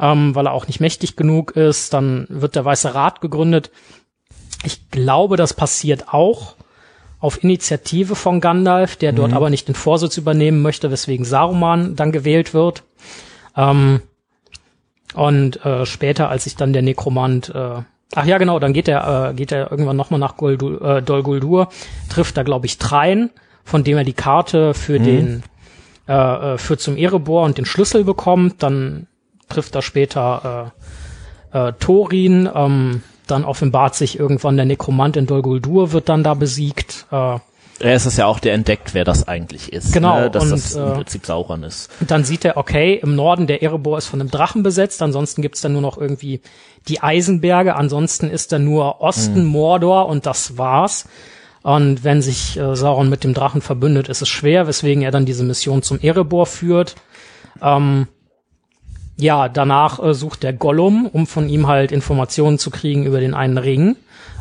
ähm, weil er auch nicht mächtig genug ist. Dann wird der Weiße Rat gegründet. Ich glaube, das passiert auch auf Initiative von Gandalf, der dort aber nicht den Vorsitz übernehmen möchte, weswegen Saruman dann gewählt wird. Ähm, und äh, später, als sich dann der Nekromant, äh, ach ja genau, dann geht er, äh, geht er irgendwann nochmal nach Goldu, äh, Dol Guldur, trifft da glaube ich Trein, von dem er die Karte für den, äh, äh, für zum Erebor und den Schlüssel bekommt. Dann trifft er später äh, äh, Thorin, ähm, dann offenbart sich irgendwann der Nekromant in Dol Guldur, wird dann da besiegt. Äh, Er ist es ja auch, der entdeckt, wer das eigentlich ist. Genau, Ne? Dass und, das im äh, Prinzip Sauron ist. Und dann sieht er, okay, im Norden der Erebor ist von einem Drachen besetzt, ansonsten gibt's dann nur noch irgendwie die Eisenberge, ansonsten ist da nur Osten, Mordor und das war's. Und wenn sich äh, Sauron mit dem Drachen verbündet, ist es schwer, weswegen er dann diese Mission zum Erebor führt. Ähm, ja, danach äh, sucht der Gollum, um von ihm halt Informationen zu kriegen über den einen Ring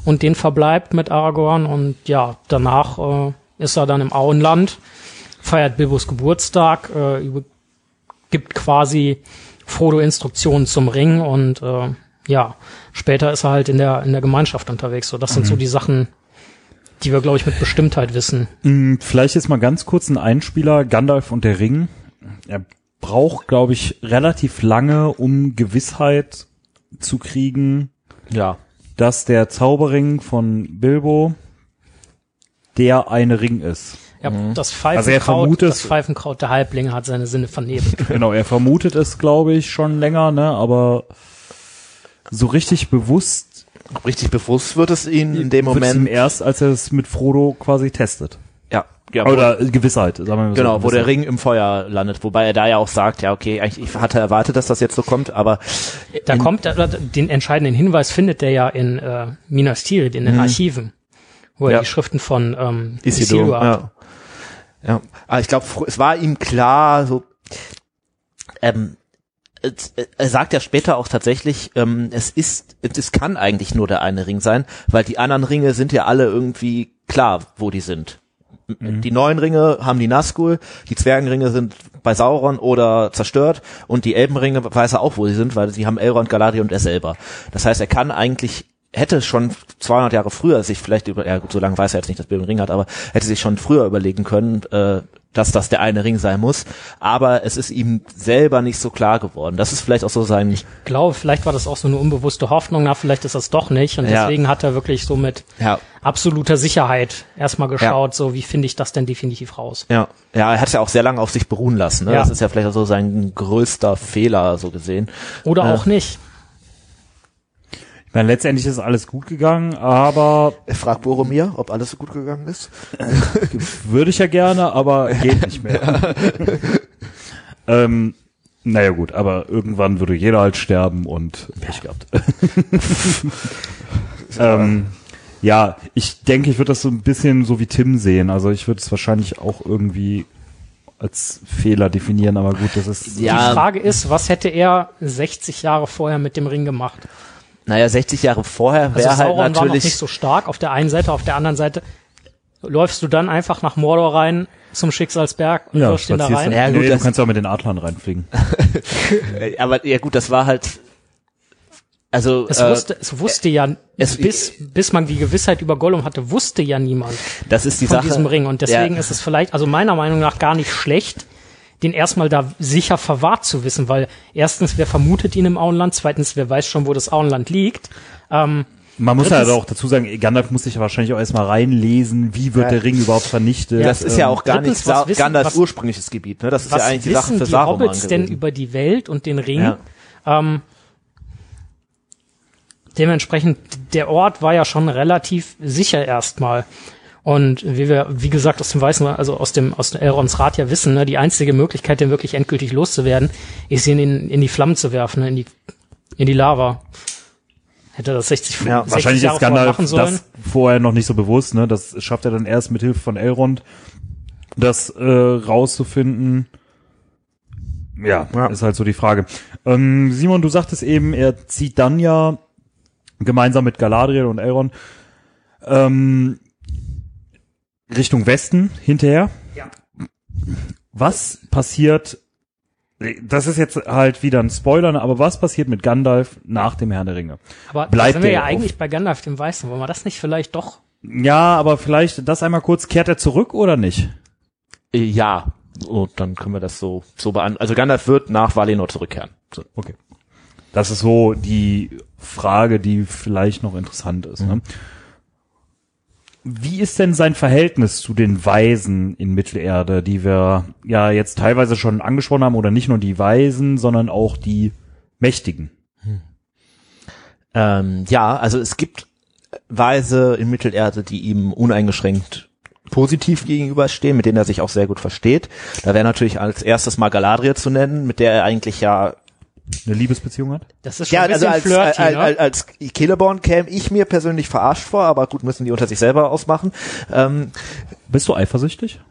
und den verbleibt mit Aragorn und ja, danach äh, ist er dann im Auenland, feiert Bilbos Geburtstag, äh, über, gibt quasi Frodo Instruktionen zum Ring und äh, ja, später ist er halt in der in der Gemeinschaft unterwegs. So, das sind so die Sachen, die wir glaube ich mit Bestimmtheit wissen. Mm, Vielleicht jetzt mal ganz kurz ein Einspieler, Gandalf und der Ring. Er braucht, glaube ich, relativ lange, um Gewissheit zu kriegen, Ja. Dass der Zauberring von Bilbo der eine Ring ist. Ja, das Also er Pfeifenkraut, vermutet- das Pfeifenkraut der Halblinge hat seine Sinne vernebelt. [LAUGHS] Genau, er vermutet es, glaube ich, schon länger, ne, aber so richtig bewusst Richtig bewusst wird es ihnen in dem Moment. erst, als er es mit Frodo quasi testet. Ja. wo- Oder äh, Gewissheit, sagen wir mal so. Genau, wo der. Ring im Feuer landet, wobei er da ja auch sagt, ja okay, eigentlich ich hatte erwartet, dass das jetzt so kommt, aber Da kommt den entscheidenden Hinweis findet er ja in äh, Minas Tirith, in den Archiven, wo er Ja. die Schriften von ähm, Isildur, Isildur hat. ja. ja. Aber ich glaube, es war ihm klar, so ähm, er sagt ja später auch tatsächlich, ähm, es ist, es kann eigentlich nur der eine Ring sein, weil die anderen Ringe sind ja alle irgendwie klar, wo die sind. Die neuen Ringe haben die Nazgul, die Zwergenringe sind bei Sauron oder zerstört und die Elbenringe weiß er auch, wo sie sind, weil sie haben Elrond, Galadriel und er selber. Das heißt, er kann eigentlich hätte schon 200 Jahre früher sich vielleicht über, ja gut, so lange weiß er jetzt nicht, dass einen Ring hat, aber hätte sich schon früher überlegen können, äh, dass das der eine Ring sein muss. Aber es ist ihm selber nicht so klar geworden. Das ist vielleicht auch so sein, Ich glaube, vielleicht war das auch so eine unbewusste Hoffnung, na, vielleicht ist das doch nicht. Und Ja. deswegen hat er wirklich so mit ja, absoluter Sicherheit erstmal geschaut, so wie finde ich das denn definitiv raus. ja, ja, er hat ja auch sehr lange auf sich beruhen lassen. Ne? Ja. Das ist ja vielleicht auch so sein größter Fehler, so gesehen. Oder Ja. auch nicht. Ich meine, letztendlich ist alles gut gegangen, aber Frag Boromir, ob alles so gut gegangen ist. [LAUGHS] würde ich ja gerne, aber geht nicht mehr. [LAUGHS] ähm, naja gut, aber irgendwann würde jeder halt sterben und Pech gehabt. [LAUGHS] ähm, ja, ich denke, ich würde das so ein bisschen so wie Tim sehen. Also ich würde es wahrscheinlich auch irgendwie als Fehler definieren, aber gut, das ist Ja. Die Frage ist, was hätte er 60 Jahre vorher mit dem Ring gemacht? Naja, 60 Jahre vorher Also wäre halt Sauron war noch natürlich. nicht so stark auf der einen Seite, auf der anderen Seite läufst du dann einfach nach Mordor rein zum Schicksalsberg und ja, wirfst ihn da rein. du- Ja, gut, nee, du kannst ja auch mit den Adlern reinfliegen. Äh, [LAUGHS] aber ja gut, das war halt. Also Es äh, wusste, es wusste ja, es- bis, bis man die Gewissheit über Gollum hatte, wusste ja niemand das ist die von Sache. diesem Ring. Und deswegen ja, ist es vielleicht, also meiner Meinung nach gar nicht schlecht, den erstmal da sicher verwahrt zu wissen, weil erstens, wer vermutet ihn im Auenland? Zweitens, wer weiß schon, wo das Auenland liegt? Ähm, Man muss ja Drittens- auch dazu sagen, Gandalf muss sich ja wahrscheinlich auch erstmal reinlesen, wie wird Ja. der Ring überhaupt vernichtet. das ist ja Ähm, auch gar drittens, nicht wissen- Gandalfs was- ursprüngliches Gebiet. Ne? Das ist ja eigentlich die Sache für die Saruman Hobbits denn gewesen. über die Welt und den Ring? Ja. Ähm, dementsprechend, der Ort war ja schon relativ sicher erstmal. Und wie wir, wie gesagt, aus dem Weißen, also aus dem, aus Elrons Rat ja wissen, ne, die einzige Möglichkeit, den wirklich endgültig loszuwerden, ist ihn in, in die Flammen zu werfen, ne, in die, in die Lava. Hätte das 60, Ja, 60 Wahrscheinlich Jahre ist vorher Gandalf machen sollen. das vorher noch nicht so bewusst, ne? Das schafft er dann erst mit Hilfe von Elrond, das äh, rauszufinden. Ja, Ja. ist halt so die Frage. Ähm, Simon, du sagtest eben, er zieht dann ja gemeinsam mit Galadriel und Elrond ähm, Richtung Westen hinterher. Ja. Was passiert? Das ist jetzt halt wieder ein Spoiler, ne? aber was passiert mit Gandalf nach dem Herrn der Ringe? Aber bleibt sind wir ja auf- eigentlich bei Gandalf dem Weißen. Wollen wir das nicht vielleicht doch? Ja, aber vielleicht das einmal kurz, kehrt er zurück oder nicht? Äh, Ja. Und dann können wir das so so beantworten. Also Gandalf wird nach Valinor zurückkehren. So. Okay. Das ist so die Frage, die vielleicht noch interessant ist. Ne? Wie ist denn sein Verhältnis zu den Weisen in Mittelerde, die wir ja jetzt teilweise schon angesprochen haben, oder nicht nur die Weisen, sondern auch die Mächtigen? Ähm, ja, also es gibt Weise in Mittelerde, die ihm uneingeschränkt positiv gegenüberstehen, mit denen er sich auch sehr gut versteht. Da wäre natürlich als erstes mal Galadriel zu nennen, mit der er eigentlich ja Eine Liebesbeziehung hat? Das ist schon ja, ein also bisschen als, flirty, als, ne? als, als Celeborn käme ich mir persönlich verarscht vor, aber gut, müssen die unter sich selber ausmachen. Ähm, Bist du eifersüchtig?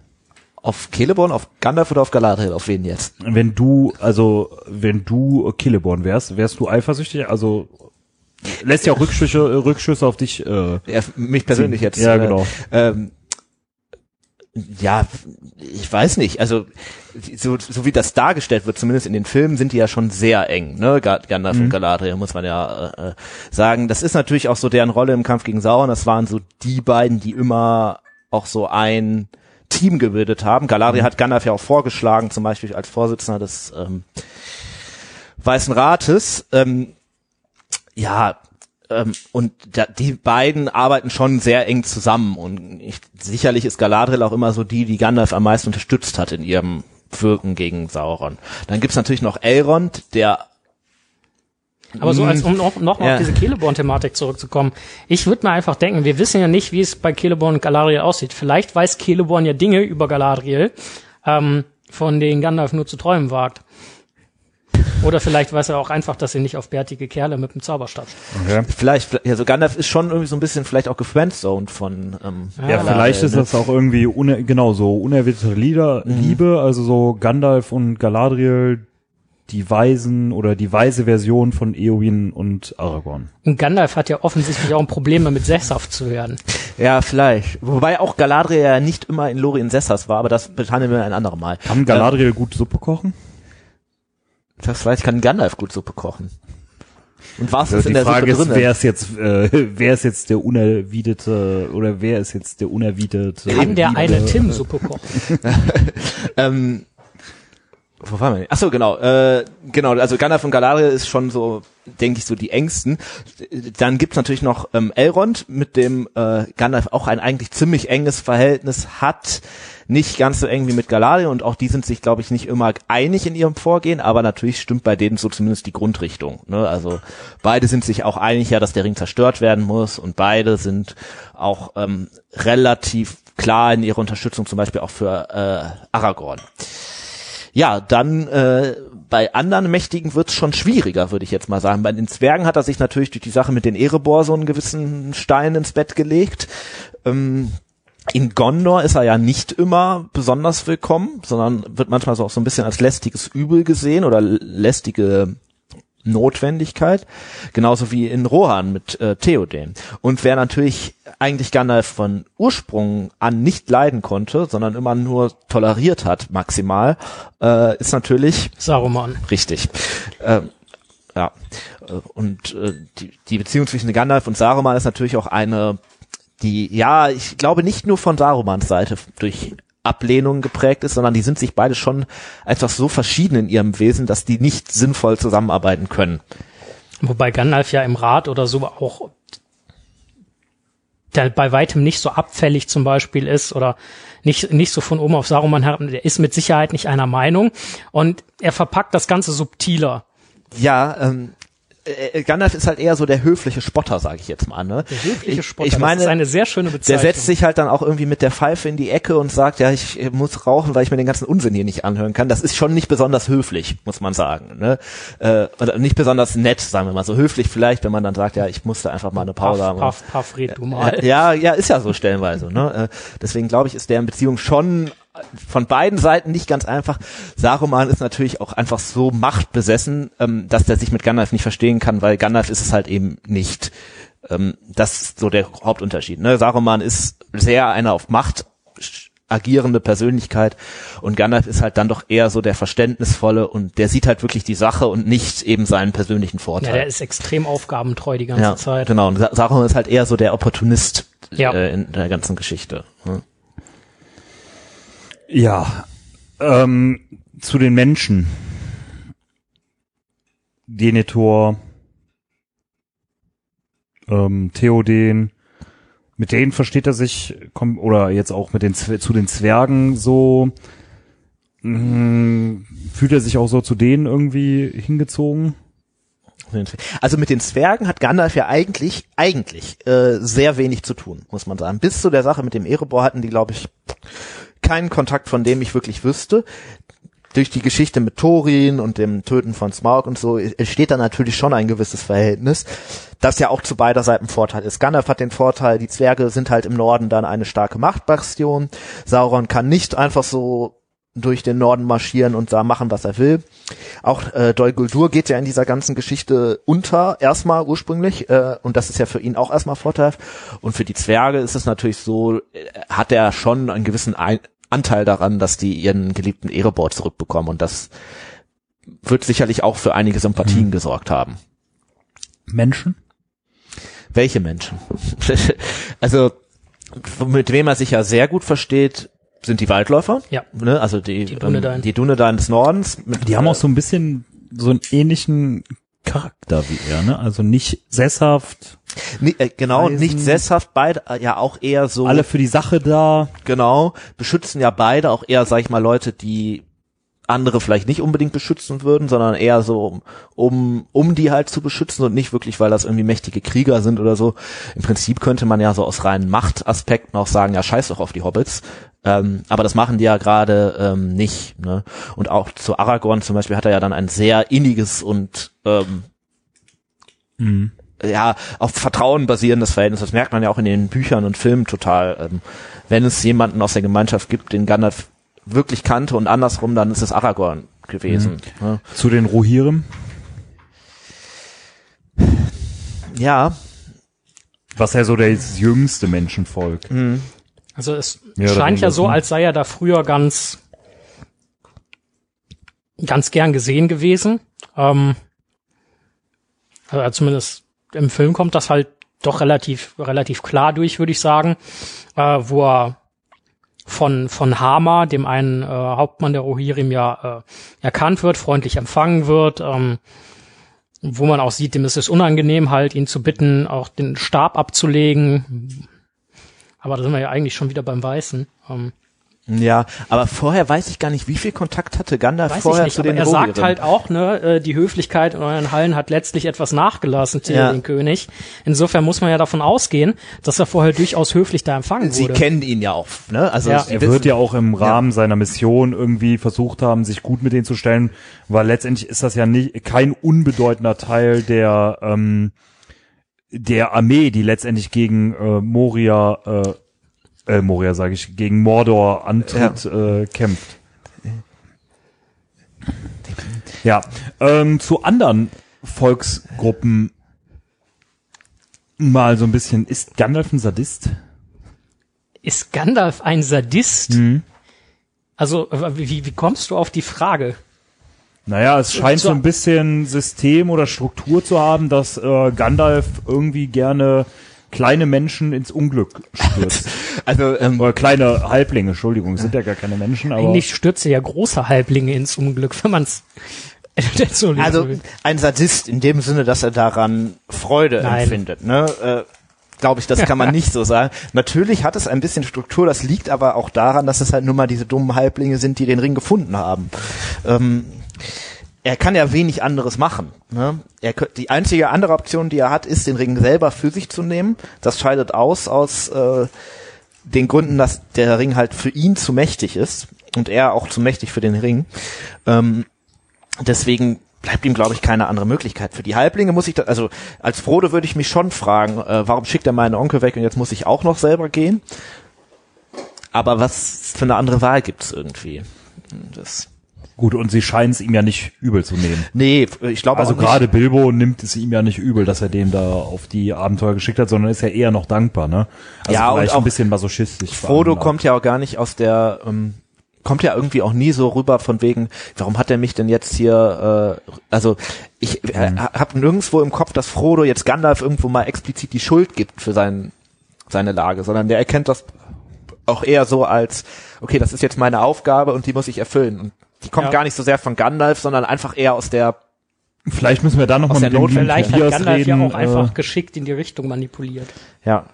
Auf Celeborn, auf Gandalf oder auf Galadriel? Auf wen jetzt? Wenn du, also wenn du Celeborn wärst, wärst du eifersüchtig? Also lässt ja auch Rückschlüsse, Rückschlüsse auf dich. Äh, Ja, mich persönlich jetzt. Ja, äh, genau. Ähm, ja, ich weiß nicht. Also so, so wie das dargestellt wird, zumindest in den Filmen, sind die ja schon sehr eng. Ne? Ga- Gandalf und Galadriel muss man ja äh, sagen. Das ist natürlich auch so deren Rolle im Kampf gegen Sauron. Das waren so die beiden, die immer auch so ein Team gebildet haben. Galadriel hat Gandalf ja auch vorgeschlagen, zum Beispiel als Vorsitzender des ähm, Weißen Rates. Ähm, ja, ähm, und da, die beiden arbeiten schon sehr eng zusammen und ich, sicherlich ist Galadriel auch immer so die, die Gandalf am meisten unterstützt hat in ihrem Wirken gegen Sauron. Dann gibt's natürlich noch Elrond, der Aber so als um noch, noch mal Ja. auf diese Celeborn-Thematik zurückzukommen. Ich würde mir einfach denken, wir wissen ja nicht, wie es bei Celeborn und Galadriel aussieht. Vielleicht weiß Celeborn ja Dinge über Galadriel, ähm, von denen Gandalf nur zu träumen wagt. Oder vielleicht weiß er auch einfach, dass sie nicht auf bärtige Kerle mit dem Zauberstab okay. vielleicht, also Gandalf ist schon irgendwie so ein bisschen vielleicht auch gefriendzoned von ähm, Ja, Ja, Galadriel, vielleicht ist ne? das auch irgendwie une, genau so unerwiderte Lieder, Liebe, also so Gandalf und Galadriel, die Weisen oder die weise Version von Eowyn und Aragorn. Und Gandalf hat ja offensichtlich auch ein Problem damit, sesshaft zu werden. Ja, vielleicht. Wobei auch Galadriel ja nicht immer in Lorien Sessas war, aber das behandeln wir ein anderes Mal. Kann Galadriel gut Suppe kochen? Das vielleicht kann Gandalf gut Suppe kochen. Und was Also ist in die der Frage Suppe ist, drin? wer ist jetzt, äh, wer ist jetzt der unerwiderte oder wer ist jetzt der unerwiderte? Kann der eine Erwiderte- Tim-Suppe kochen? [LAUGHS] Ähm, wo waren wir? denn? Ach so, genau. Äh, genau, also Gandalf und Galadriel ist schon so, denke ich, so die engsten. Dann gibt's natürlich noch ähm, Elrond, mit dem äh, Gandalf auch ein eigentlich ziemlich enges Verhältnis hat. Nicht ganz so eng wie mit Galadriel und auch die sind sich, glaube ich, nicht immer einig in ihrem Vorgehen, aber natürlich stimmt bei denen so zumindest die Grundrichtung. Ne? Also beide sind sich auch einig, ja, dass der Ring zerstört werden muss und beide sind auch ähm, relativ klar in ihrer Unterstützung zum Beispiel auch für äh, Aragorn. Ja, dann äh, bei anderen Mächtigen wird's schon schwieriger, würde ich jetzt mal sagen. Bei den Zwergen hat er sich natürlich durch die Sache mit den Erebor so einen gewissen Stein ins Bett gelegt. Ähm, in Gondor ist er ja nicht immer besonders willkommen, sondern wird manchmal so auch so ein bisschen als lästiges Übel gesehen oder lästige Notwendigkeit, genauso wie in Rohan mit äh, Theoden. Und wer natürlich eigentlich Gandalf von Ursprung an nicht leiden konnte, sondern immer nur toleriert hat, maximal, äh, ist natürlich Saruman. richtig. Ähm, ja. Äh, Und äh, die, die Beziehung zwischen Gandalf und Saruman ist natürlich auch eine, die, ja, ich glaube nicht nur von Sarumans Seite durch Ablehnung geprägt ist, sondern die sind sich beide schon einfach so verschieden in ihrem Wesen, dass die nicht sinnvoll zusammenarbeiten können. Wobei Gandalf ja im Rat oder so auch der bei weitem nicht so abfällig zum Beispiel ist oder nicht, nicht so von oben auf Saruman herab, der ist mit Sicherheit nicht einer Meinung und er verpackt das Ganze subtiler. Ja, ähm, äh, Gandalf ist halt eher so der höfliche Spotter, sage ich jetzt mal. Ne? Der höfliche ich, Spotter, ich meine, das ist eine sehr schöne Der Bezeichnung. setzt sich halt dann auch irgendwie mit der Pfeife in die Ecke und sagt, ja, ich äh, muss rauchen, weil ich mir den ganzen Unsinn hier nicht anhören kann. Das ist schon nicht besonders höflich, muss man sagen. Ne? Äh, oder nicht besonders nett, sagen wir mal. So höflich vielleicht, wenn man dann sagt, ja, ich musste einfach mal eine Pause haben. Paff, paff, paff, red du mal. Ja, ja, ist ja so stellenweise. Ne? Äh, Deswegen glaube ich, ist deren Beziehung schon von beiden Seiten nicht ganz einfach. Saruman ist natürlich auch einfach so machtbesessen, ähm, dass der sich mit Gandalf nicht verstehen kann, weil Gandalf ist es halt eben nicht. Ähm, das ist so der Hauptunterschied. Ne? Saruman ist sehr eine auf Macht agierende Persönlichkeit und Gandalf ist halt dann doch eher so der verständnisvolle und der sieht halt wirklich die Sache und nicht eben seinen persönlichen Ja, Vorteil. der ist extrem aufgabentreu die ganze Ja, Zeit. genau. Und Sa- Saruman ist halt eher so der Opportunist Ja. äh, in der ganzen Geschichte. ne? Ja, ähm, zu den Menschen. Denethor, ähm, Theoden, mit denen versteht er sich, komm, oder jetzt auch mit den zu den Zwergen so, mh, fühlt er sich auch so zu denen irgendwie hingezogen? Also mit den Zwergen hat Gandalf ja eigentlich, eigentlich äh, sehr wenig zu tun, muss man sagen. Bis zu der Sache mit dem Erebor hatten die, glaube ich, keinen Kontakt, von dem ich wirklich wüsste. durch die Geschichte mit Thorin und dem Töten von Smaug und so entsteht da natürlich schon ein gewisses Verhältnis, das ja auch zu beider Seiten Vorteil ist. Gandalf hat den Vorteil, die Zwerge sind halt im Norden dann eine starke Machtbastion. Sauron kann nicht einfach so durch den Norden marschieren und da machen, was er will. Auch äh, Dol Guldur geht ja in dieser ganzen Geschichte unter, erstmal ursprünglich, äh, und das ist ja für ihn auch erstmal Vorteil. Und für die Zwerge ist es natürlich so, äh, hat er schon einen gewissen Ein Anteil daran, dass die ihren geliebten Erebor zurückbekommen und das wird sicherlich auch für einige Sympathien mhm. gesorgt haben. Menschen? Welche Menschen? [LAUGHS] also mit wem er sich ja sehr gut versteht, sind die Waldläufer. Ja. Ne? Also die, die Dunedain. Ähm, die Dunedain des Nordens. Die haben auch so ein bisschen so einen ähnlichen Charakter wie er, ne? Also nicht sesshaft. Nee, äh, genau, Reisen. nicht sesshaft, beide äh, ja auch eher so. Alle für die Sache da. Genau, beschützen ja beide auch eher, sag ich mal, Leute, die andere vielleicht nicht unbedingt beschützen würden, sondern eher so, um, um die halt zu beschützen und nicht wirklich, weil das irgendwie mächtige Krieger sind oder so. Im Prinzip könnte man ja so aus reinen Machtaspekten auch sagen, ja, scheiß doch auf die Hobbits. Ähm, aber das machen die ja gerade ähm, nicht. Ne? Und auch zu Aragorn zum Beispiel hat er ja dann ein sehr inniges und ähm, mhm. ja, auf Vertrauen basierendes Verhältnis. Das merkt man ja auch in den Büchern und Filmen total. Ähm, wenn es jemanden aus der Gemeinschaft gibt, den Gandalf wirklich kannte und andersrum, dann ist es Aragorn gewesen. Mhm. Ja. Zu den Rohirrim? Ja. Was ja so das jüngste Menschenvolk. Mhm. Also es ja, scheint ja so, als sei er da früher ganz ganz gern gesehen gewesen. Ähm, also zumindest im Film kommt das halt doch relativ relativ klar durch, würde ich sagen, äh, wo er von, von Hama, dem einen äh, Hauptmann der Rohirrim, ja äh, erkannt wird, freundlich empfangen wird, ähm, wo man auch sieht, dem ist es unangenehm, halt ihn zu bitten, auch den Stab abzulegen. Aber da sind wir ja eigentlich schon wieder beim Weißen. Ähm, ja, aber vorher weiß ich gar nicht, wie viel Kontakt hatte Gandalf weiß vorher nicht, zu den Er sagt halt auch, ne, äh, die Höflichkeit in euren Hallen hat letztlich etwas nachgelassen, Till ja. den König. Insofern muss man ja davon ausgehen, dass er vorher durchaus höflich da empfangen Sie wurde. Sie kennen ihn ja auch, ne? Also ja. er wird ja auch im Rahmen ja. seiner Mission irgendwie versucht haben, sich gut mit denen zu stellen, weil letztendlich ist das ja nicht kein unbedeutender Teil der ähm, der Armee, die letztendlich gegen äh, Moria äh, äh, Moria sage ich, gegen Mordor antritt, ja. äh, kämpft. Ja, ähm, zu anderen Volksgruppen mal so ein bisschen. Ist Gandalf ein Sadist? Ist Gandalf ein Sadist? Mhm. Also, wie, wie kommst du auf die Frage? Naja, es scheint so ein bisschen System oder Struktur zu haben, dass äh, Gandalf irgendwie gerne kleine Menschen ins Unglück stürzt. [LAUGHS] also ähm, Oder kleine Halblinge, Entschuldigung, sind ja gar keine Menschen, aber. Eigentlich stürze ja große Halblinge ins Unglück, wenn man's [LAUGHS] also ein Sadist in dem Sinne, dass er daran Freude Nein. empfindet. Ne? Äh, Glaube ich, das kann man [LAUGHS] nicht so sagen. Natürlich hat es ein bisschen Struktur, das liegt aber auch daran, dass es halt nur mal diese dummen Halblinge sind, die den Ring gefunden haben. Ähm, er kann ja wenig anderes machen. Ne? Er, die einzige andere Option, die er hat, ist, den Ring selber für sich zu nehmen. Das scheidet aus aus äh, den Gründen, dass der Ring halt für ihn zu mächtig ist und er auch zu mächtig für den Ring. Ähm, deswegen bleibt ihm, glaube ich, keine andere Möglichkeit. Für die Halblinge muss ich, da, also als Frodo würde ich mich schon fragen, äh, warum schickt er meinen Onkel weg und jetzt muss ich auch noch selber gehen? Aber was für eine andere Wahl gibt's irgendwie? Das Gut, und sie scheinen es ihm ja nicht übel zu nehmen. Nee, ich glaube Also gerade Bilbo nimmt es ihm ja nicht übel, dass er den da auf die Abenteuer geschickt hat, sondern ist ja eher noch dankbar, ne? Also ja, vielleicht und auch ein bisschen masochistisch. Frodo kommt ja auch gar nicht aus der, ähm, kommt ja irgendwie auch nie so rüber von wegen, warum hat er mich denn jetzt hier, äh, also ich äh, mhm. habe nirgendswo im Kopf, dass Frodo jetzt Gandalf irgendwo mal explizit die Schuld gibt für sein, seine Lage, sondern der erkennt das auch eher so als, okay, das ist jetzt meine Aufgabe und die muss ich erfüllen. Und die kommt ja. gar nicht so sehr von Gandalf, sondern einfach eher aus der Vielleicht müssen wir da noch mal mit dem Vielleicht hat Gandalf reden, ja auch einfach äh, geschickt in die Richtung manipuliert. Ja.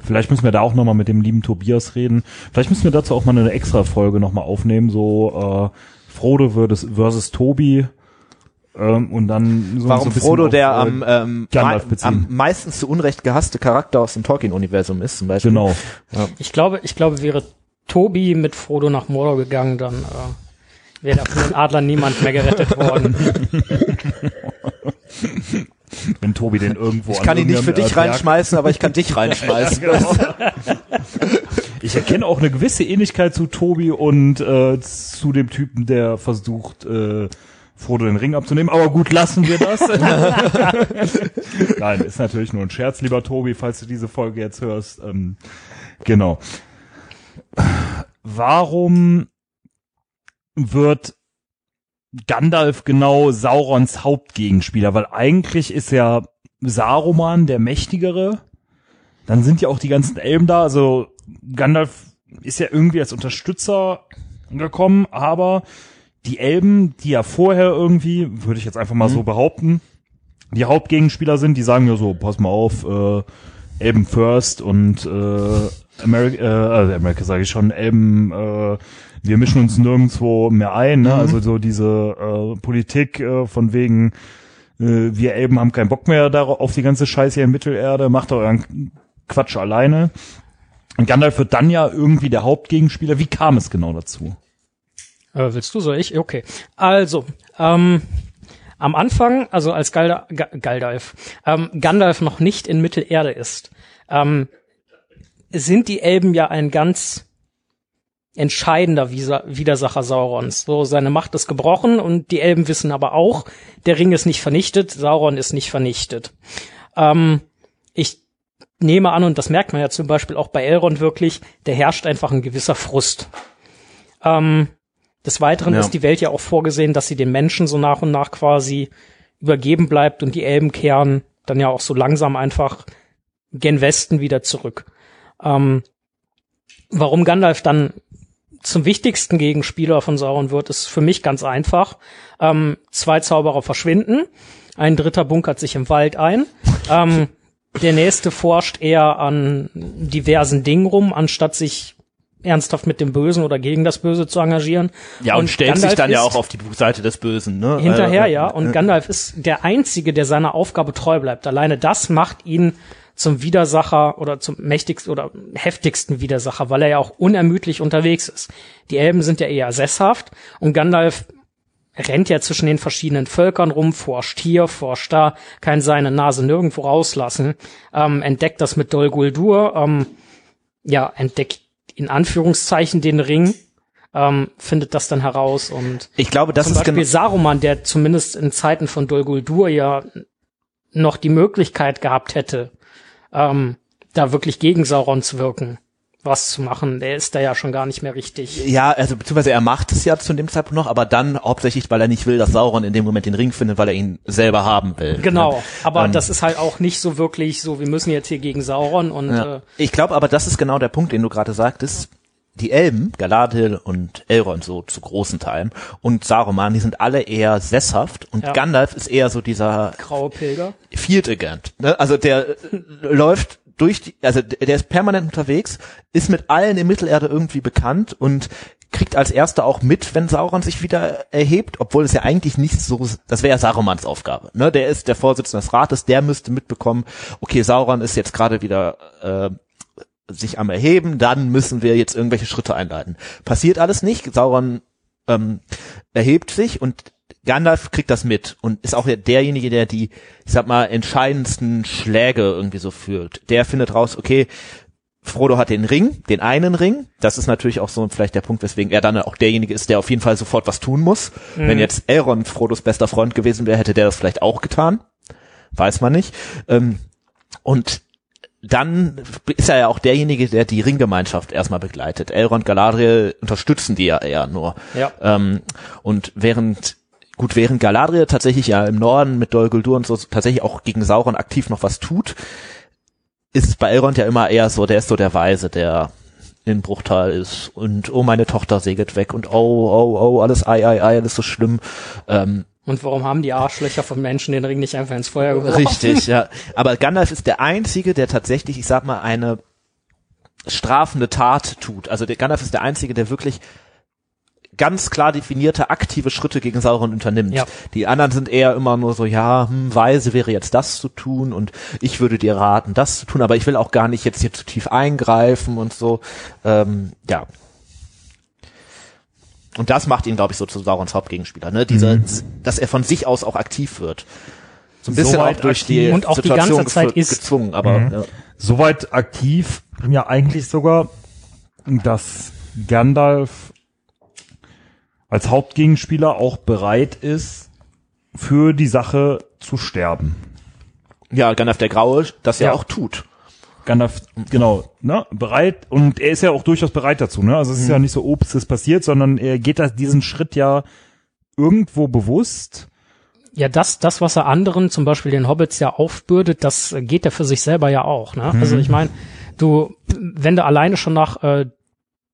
Vielleicht müssen wir da auch noch mal mit dem lieben Tobias reden. Vielleicht müssen wir dazu auch mal eine extra Folge noch mal aufnehmen, so äh, Frodo versus, versus Tobi. Ähm, und dann so Warum so Frodo der äh, am, ähm, am meistens zu Unrecht gehasste Charakter aus dem Tolkien-Universum ist, zum Beispiel. Genau. Ja. Ich glaube, ich glaube, wäre Tobi mit Frodo nach Mordor gegangen, dann äh, Wäre da von den Adlern niemand mehr gerettet worden. Wenn Tobi den irgendwo Ich kann an ihn nicht für dich Berg- reinschmeißen, aber ich kann dich [LAUGHS] reinschmeißen. Genau. Ich erkenne auch eine gewisse Ähnlichkeit zu Tobi und äh, zu dem Typen, der versucht, äh, Frodo den Ring abzunehmen. Aber gut, lassen wir das. [LAUGHS] Nein, ist natürlich nur ein Scherz, lieber Tobi, falls du diese Folge jetzt hörst. Ähm, genau. Warum wird Gandalf genau Saurons Hauptgegenspieler? Weil eigentlich ist ja Saruman der Mächtigere. Dann sind ja auch die ganzen Elben da. Also Gandalf ist ja irgendwie als Unterstützer gekommen, aber die Elben, die ja vorher irgendwie, würde ich jetzt einfach mal so behaupten, die Hauptgegenspieler sind, die sagen ja so, pass mal auf, äh, Elben first und äh, America, äh, also America sage ich schon, Elben, äh, wir mischen uns nirgendwo mehr ein, ne? also so diese äh, Politik äh, von wegen, äh, wir Elben haben keinen Bock mehr darauf, auf die ganze Scheiße hier in Mittelerde, macht doch euren Quatsch alleine. Und Gandalf wird dann ja irgendwie der Hauptgegenspieler. Wie kam es genau dazu? Äh, willst du, soll ich? Okay. Also, ähm, am Anfang, also als Galda, Ga- Gandalf, ähm, Gandalf noch nicht in Mittelerde ist, ähm, sind die Elben ja ein ganz entscheidender Widersacher Saurons. So, seine Macht ist gebrochen und die Elben wissen aber auch, der Ring ist nicht vernichtet, Sauron ist nicht vernichtet. Ähm, ich nehme an, und das merkt man ja zum Beispiel auch bei Elrond wirklich, der herrscht einfach ein gewisser Frust. Ähm, des Weiteren Ja. ist die Welt ja auch vorgesehen, dass sie den Menschen so nach und nach quasi übergeben bleibt und die Elben kehren dann ja auch so langsam einfach gen Westen wieder zurück. Ähm, warum Gandalf dann zum wichtigsten Gegenspieler von Sauron wird, ist für mich ganz einfach. Ähm, zwei Zauberer verschwinden, ein dritter bunkert sich im Wald ein. Ähm, der nächste forscht eher an diversen Dingen rum, anstatt sich ernsthaft mit dem Bösen oder gegen das Böse zu engagieren. Ja, und, stellt Gandalf sich dann ja auch auf die Seite des Bösen, ne? Hinterher, Äh, ja. Und äh, Gandalf ist der Einzige, der seiner Aufgabe treu bleibt. Alleine das macht ihn zum Widersacher oder zum mächtigsten oder heftigsten Widersacher, weil er ja auch unermüdlich unterwegs ist. Die Elben sind ja eher sesshaft und Gandalf rennt ja zwischen den verschiedenen Völkern rum, forscht hier, forscht da, kann seine Nase nirgendwo rauslassen, ähm, entdeckt das mit Dol Guldur, ähm, ja, entdeckt in Anführungszeichen den Ring, ähm, findet das dann heraus und Ich glaube, das zum ist Beispiel. Saruman, der zumindest in Zeiten von Dol Guldur ja noch die Möglichkeit gehabt hätte, ähm, da wirklich gegen Sauron zu wirken, was zu machen. Der ist da ja schon gar nicht mehr richtig. Ja, also beziehungsweise er macht es ja zu dem Zeitpunkt noch, aber dann hauptsächlich, weil er nicht will, dass Sauron in dem Moment den Ring findet, weil er ihn selber haben will. Genau, Ne? aber Ähm, das ist halt auch nicht so wirklich so, wir müssen jetzt hier gegen Sauron und Ja. äh, Ich glaube aber, das ist genau der Punkt, den du gerade sagtest. Die Elben, Galadriel und Elrond so zu großen Teilen und Saruman, die sind alle eher sesshaft und Ja. Gandalf ist eher so dieser graue Pilger. Field Agent. Ne? Also der äh, läuft durch die, also der der ist permanent unterwegs, ist mit allen in Mittelerde irgendwie bekannt und kriegt als erster auch mit, wenn Sauron sich wieder erhebt, obwohl es ja eigentlich nicht so, das wäre ja Sarumans Aufgabe. Ne? Der ist der Vorsitzende des Rates, der müsste mitbekommen, okay, Sauron ist jetzt gerade wieder äh, sich am Erheben, dann müssen wir jetzt irgendwelche Schritte einleiten. Passiert alles nicht, Sauron ähm, erhebt sich und Gandalf kriegt das mit und ist auch derjenige, der die, ich sag mal, entscheidendsten Schläge irgendwie so führt. Der findet raus, okay, Frodo hat den Ring, den einen Ring. Das ist natürlich auch so vielleicht der Punkt, weswegen er dann auch derjenige ist, der auf jeden Fall sofort was tun muss. Wenn jetzt Elrond Frodos bester Freund gewesen wäre, hätte der das vielleicht auch getan. Weiß man nicht. Ähm, und dann ist er ja auch derjenige, der die Ringgemeinschaft erstmal begleitet. Elrond, Galadriel unterstützen die ja eher nur. Ja. Ähm, und während, gut, während Galadriel tatsächlich ja im Norden mit Dol Guldur und so tatsächlich auch gegen Sauron aktiv noch was tut, ist bei Elrond ja immer eher so, der ist so der Weise, der in Bruchtal ist und oh, meine Tochter segelt weg und oh, oh, oh, alles ei, ei, ei, alles so schlimm. Ähm, Und warum haben die Arschlöcher von Menschen den Ring nicht einfach ins Feuer geworfen? Richtig, ja. Aber Gandalf ist der Einzige, der tatsächlich, ich sag mal, eine strafende Tat tut. Also der Gandalf ist der Einzige, der wirklich ganz klar definierte aktive Schritte gegen Sauron unternimmt. Ja. Die anderen sind eher immer nur so, ja, hm, weise wäre jetzt das zu tun und ich würde dir raten, das zu tun, aber ich will auch gar nicht jetzt hier zu tief eingreifen und so. Ähm, ja. Und das macht ihn, glaube ich, so zu Saurons Hauptgegenspieler, ne? Diese, Mhm. dass er von sich aus auch aktiv wird. So ein bisschen Soweit auch durch die und auch die Situation ganze Zeit ist. gezwungen, aber Mhm. ja. Soweit aktiv, ja eigentlich sogar, dass Gandalf als Hauptgegenspieler auch bereit ist, für die Sache zu sterben. ja, Gandalf der Graue, das ja, Ja. auch tut. Gandalf, genau, ne, bereit und er ist ja auch durchaus bereit dazu, ne? Also es ist ja nicht so, obst es passiert, sondern er geht da diesen Schritt ja irgendwo bewusst. Ja, das, das, was er anderen, zum Beispiel den Hobbits ja aufbürdet, das geht er für sich selber ja auch. Ne? Also ich meine, du, wenn du alleine schon nach äh,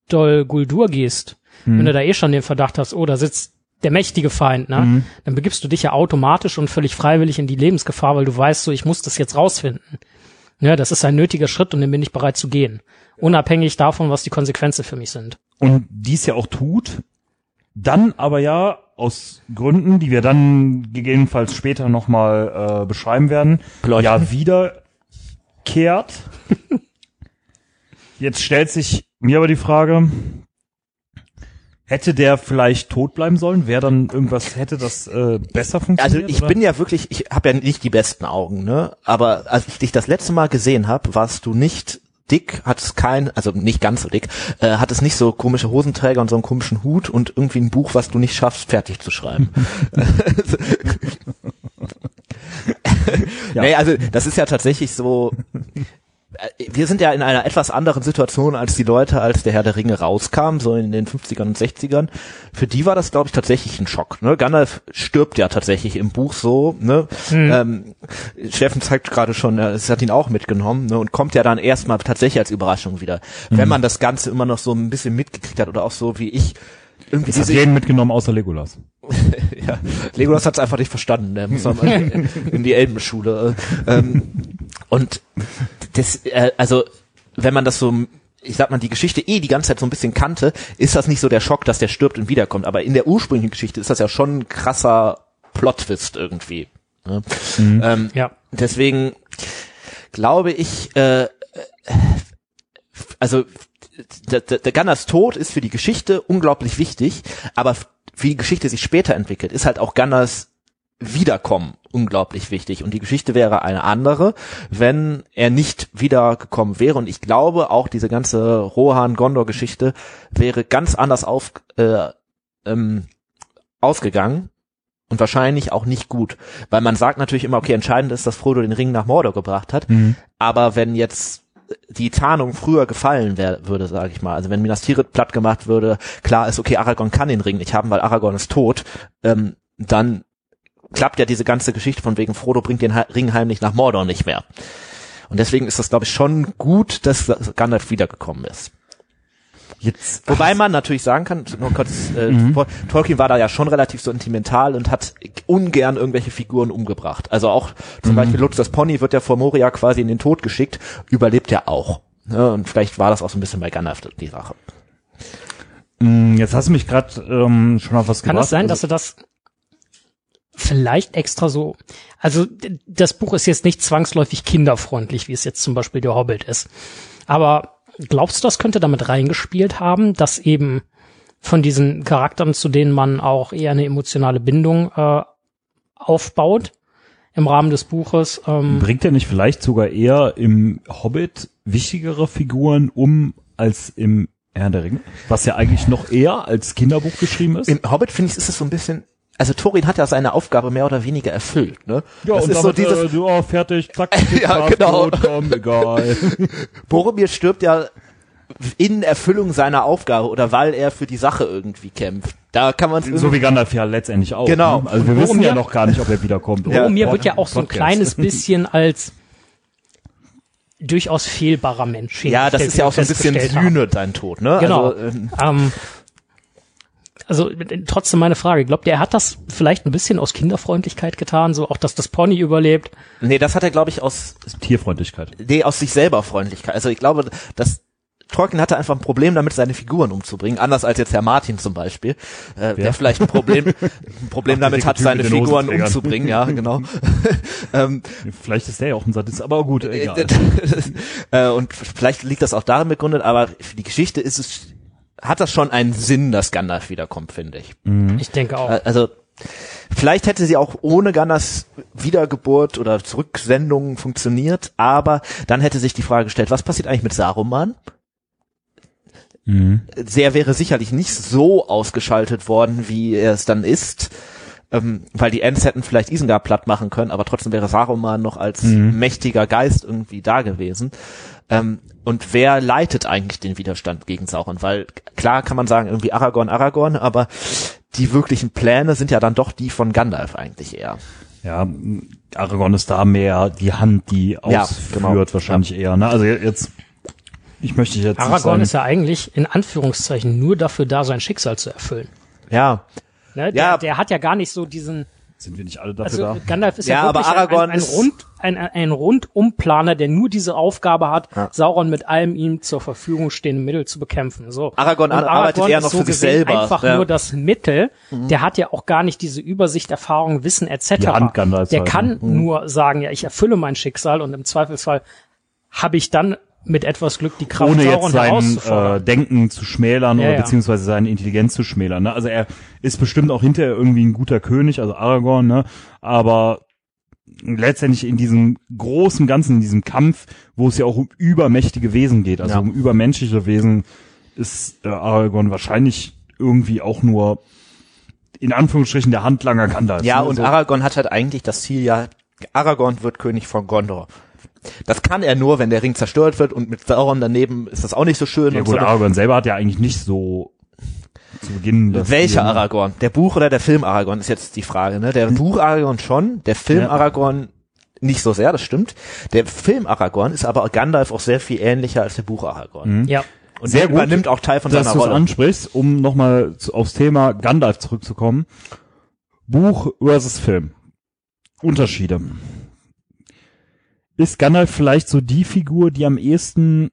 Dol Guldur gehst, wenn du da eh schon den Verdacht hast, oh, da sitzt der mächtige Feind, ne? Mhm. dann begibst du dich ja automatisch und völlig freiwillig in die Lebensgefahr, weil du weißt, so, ich muss das jetzt rausfinden. Ja, das ist ein nötiger Schritt und den bin ich bereit zu gehen. Unabhängig davon, was die Konsequenzen für mich sind. und dies ja auch tut, dann aber ja aus Gründen, die wir dann gegebenenfalls später nochmal äh, beschreiben werden, Beleuchten. ja wiederkehrt. [LAUGHS] Jetzt stellt sich mir aber die Frage, hätte der vielleicht tot bleiben sollen? Wäre dann irgendwas, hätte das äh, besser Also funktioniert? ich oder? bin ja wirklich, ich habe ja nicht die besten Augen, ne? Aber als ich dich das letzte Mal gesehen habe, warst du nicht dick, hattest kein, also nicht ganz so dick, äh, hattest nicht so komische Hosenträger und so einen komischen Hut und irgendwie ein Buch, was du nicht schaffst, fertig zu schreiben. [LAUGHS] [LAUGHS] Ja. Nee, also das ist ja tatsächlich so. Äh, Wir sind ja in einer etwas anderen Situation als die Leute, als der Herr der Ringe rauskam, so in den 50ern und 60ern. Für die war das, glaube ich, tatsächlich ein Schock. Ne? Gandalf stirbt ja tatsächlich im Buch so. Ne? Ähm, Steffen zeigt gerade schon, äh, es hat ihn auch mitgenommen ne? und kommt ja dann erstmal tatsächlich als Überraschung wieder. Wenn man das Ganze immer noch so ein bisschen mitgekriegt hat oder auch so wie ich irgendwie Das hat jeden mitgenommen außer Legolas. Ja, Legolas hat es einfach nicht verstanden. Der muss mal in, [LAUGHS] in die Elbenschule. Ähm, und das, äh, also wenn man das so, ich sag mal, die Geschichte eh die ganze Zeit so ein bisschen kannte, ist das nicht so der Schock, dass der stirbt und wiederkommt. Aber in der ursprünglichen Geschichte ist das ja schon ein krasser Plot-Twist irgendwie. Ne? Ähm, Ja. deswegen glaube ich, äh, also der, der, der Gandalfs Tod ist für die Geschichte unglaublich wichtig, aber wie die Geschichte sich später entwickelt, ist halt auch Gandalfs Wiederkommen unglaublich wichtig. Und die Geschichte wäre eine andere, wenn er nicht wiedergekommen wäre. Und ich glaube, auch diese ganze Rohan-Gondor-Geschichte wäre ganz anders auf, äh, ähm, ausgegangen. Und wahrscheinlich auch nicht gut. Weil man sagt natürlich immer, okay, entscheidend ist, dass Frodo den Ring nach Mordor gebracht hat. Aber wenn jetzt die Tarnung früher gefallen wär, würde, sage ich mal, also wenn Minas Tirith platt gemacht würde, klar ist, okay, Aragorn kann den Ring nicht haben, weil Aragorn ist tot, ähm, dann klappt ja diese ganze Geschichte von wegen Frodo bringt den Ring heimlich nach Mordor nicht mehr. Und deswegen ist das, glaube ich, schon gut, dass Gandalf wiedergekommen ist. Jetzt, Wobei man natürlich sagen kann, nur kurz, äh, Tolkien war da ja schon relativ so sentimental und hat ungern irgendwelche Figuren umgebracht. Also auch zum Beispiel Lutz das Pony wird ja vor Moria quasi in den Tod geschickt, überlebt ja auch. Ja, und vielleicht war das auch so ein bisschen bei Gandalf die Sache. mh, jetzt hast du mich gerade ähm, schon auf was Kann gebracht. es sein, dass also, er das vielleicht extra so, also das Buch ist jetzt nicht zwangsläufig kinderfreundlich, wie es jetzt zum Beispiel der Hobbit ist. Aber glaubst du, das könnte damit reingespielt haben, dass eben von diesen Charakteren, zu denen man auch eher eine emotionale Bindung äh, aufbaut im Rahmen des Buches, ähm, bringt er nicht vielleicht sogar eher im Hobbit wichtigere Figuren um als im Herr der Ringe? Was ja eigentlich noch eher als Kinderbuch geschrieben ist. Im Hobbit finde ich, ist es so ein bisschen, also Thorin hat ja seine Aufgabe mehr oder weniger erfüllt, ne? das ist so dieses, äh, oh, fertig, zack, [LAUGHS] Ja, genau. gut, komm, egal. [LAUGHS] Boromir stirbt ja in Erfüllung seiner Aufgabe oder weil er für die Sache irgendwie kämpft. Da kann man so wie Gandalf ja letztendlich auch. Genau. Ne? Also wir Und wissen ja noch gar nicht, ob er wiederkommt. Ja. Boromir wird ja auch so ein kleines [LAUGHS] bisschen als durchaus fehlbarer Mensch. Ja, das ist ja auch so ein bisschen. Sühne, dein Tod, ne? Genau. Also, ähm, Ähm, also äh, trotzdem meine Frage, glaubt ihr, er hat das vielleicht ein bisschen aus Kinderfreundlichkeit getan, so auch, dass das Pony überlebt? nee, das hat er, glaube ich, aus, Tierfreundlichkeit. nee, aus sich selber Freundlichkeit. Also ich glaube, dass Tolkien hatte einfach ein Problem damit, seine Figuren umzubringen, anders als jetzt Herr Martin zum Beispiel, äh, der vielleicht ein Problem, ein Problem damit hat, seine Figuren umzubringen, ja, genau. [LAUGHS] ähm, Vielleicht ist der ja auch ein Sadist, aber gut, egal. [LAUGHS] äh, und vielleicht liegt das auch darin begründet, aber für die Geschichte ist es hat das schon einen Sinn, dass Gandalf wiederkommt, finde ich. Ich denke auch. Also vielleicht hätte sie auch ohne Gandalfs Wiedergeburt oder Zurücksendung funktioniert, aber dann hätte sich die Frage gestellt, was passiert eigentlich mit Saruman? Mhm. Der wäre sicherlich nicht so ausgeschaltet worden, wie er es dann ist, ähm, weil die Ents hätten vielleicht Isengard platt machen können, aber trotzdem wäre Saruman noch als mächtiger Geist irgendwie da gewesen. Ähm, und wer leitet eigentlich den Widerstand gegen Sauron? Weil klar kann man sagen, irgendwie Aragorn, Aragorn, aber die wirklichen Pläne sind ja dann doch die von Gandalf eigentlich eher. Ja, Aragorn ist da mehr die Hand, die Ja, ausführt, genau. wahrscheinlich eher. Ne? Also jetzt, ich möchte jetzt Aragorn ist ja eigentlich in Anführungszeichen nur dafür da, sein Schicksal zu erfüllen. Ja, Ne? Der, Ja. der hat ja gar nicht so diesen, sind wir nicht alle dafür also da? Gandalf ist Ja, ja, aber wirklich Aragorn ein, ein, Rund, ein, ein Rundumplaner, der nur diese Aufgabe hat, Sauron mit allem ihm zur Verfügung stehenden Mittel zu bekämpfen. So. Aragorn Und arbeitet eher ist noch so für sich selber, Einfach ja. Mhm. nur das Mittel. Der hat ja auch gar nicht diese Übersicht, Erfahrung, Wissen etc. Die Hand Gandalfs der halt, kann Mhm. nur sagen, ja, ich erfülle mein Schicksal und im Zweifelsfall habe ich dann mit etwas Glück die Kraft, ohne jetzt sein äh, Denken zu schmälern Ja, oder ja. beziehungsweise seine Intelligenz zu schmälern. Ne? Also er ist bestimmt auch hinterher irgendwie ein guter König, also Aragorn, ne? aber letztendlich in diesem großen Ganzen, in diesem Kampf, wo es ja auch um übermächtige Wesen geht, also Ja. um übermenschliche Wesen, ist äh, Aragorn wahrscheinlich irgendwie auch nur in Anführungsstrichen der Handlanger Gandalf. ja, ne? und so. Aragorn hat halt eigentlich das Ziel, ja, Aragorn wird König von Gondor. Das kann er nur, wenn der Ring zerstört wird und mit Sauron daneben ist das auch nicht so schön. ja, und gut, so. Aragorn selber hat ja eigentlich nicht so zu Beginn das Welcher ne? Aragorn? Der Buch oder der Film Aragorn ist jetzt die Frage, ne? Der Buch Aragorn schon, der Film Ja. Aragorn nicht so sehr, das stimmt. Der Film Aragorn ist aber Gandalf auch sehr viel ähnlicher als der Buch Aragorn. ja. Und Sehr der gut, übernimmt auch Teil von dass seiner du es Rolle. ansprichst, um nochmal aufs Thema Gandalf zurückzukommen. Buch versus Film. Unterschiede. Ist Gandalf vielleicht so die Figur, die am ehesten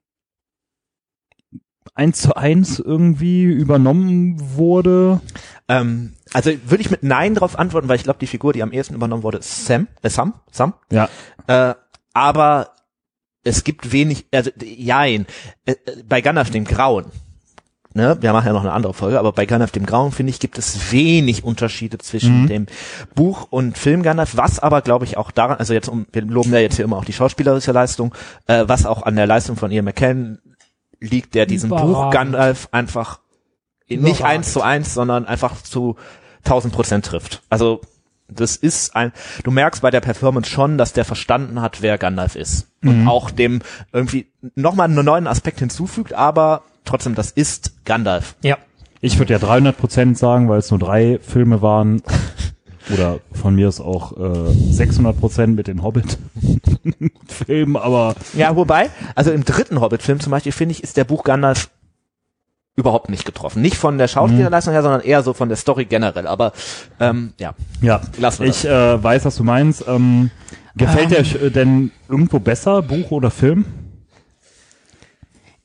eins zu eins irgendwie übernommen wurde? Ähm, also würde ich mit Nein darauf antworten, weil ich glaube, die Figur, die am ehesten übernommen wurde, ist Sam, äh, Sam, Sam. Ja. Äh, aber es gibt wenig, also jein, äh, äh, bei Gandalf dem Grauen, ne, wir machen ja noch eine andere Folge, aber bei Gandalf dem Grauen, finde ich, gibt es wenig Unterschiede zwischen dem Buch und Film Gandalf, was aber, glaube ich, auch daran, also jetzt, um, wir loben ja jetzt hier immer auch die schauspielerische Leistung, äh, was auch an der Leistung von Ian McKellen liegt, der diesen Buch. Gandalf einfach nicht Überragend. eins zu eins, sondern einfach zu 1000 Prozent trifft. Also das ist ein, du merkst bei der Performance schon, dass der verstanden hat, wer Gandalf ist. Und auch dem irgendwie nochmal einen neuen Aspekt hinzufügt, aber trotzdem, das ist Gandalf. Ja. Ich würde ja 300 Prozent sagen, weil es nur drei Filme waren. [LAUGHS] Oder von mir ist auch äh, 600 Prozent mit den Hobbit-Filmen, [LAUGHS] aber Ja, wobei, also im dritten Hobbit-Film zum Beispiel, finde ich, ist der Buch Gandalf überhaupt nicht getroffen. Nicht von der Schauspielerleistung her, sondern eher so von der Story generell. Aber ähm, ja, Ja, Lassen wir ich äh, weiß, was du meinst. Ähm, gefällt dir euch äh, denn irgendwo besser, Buch oder Film?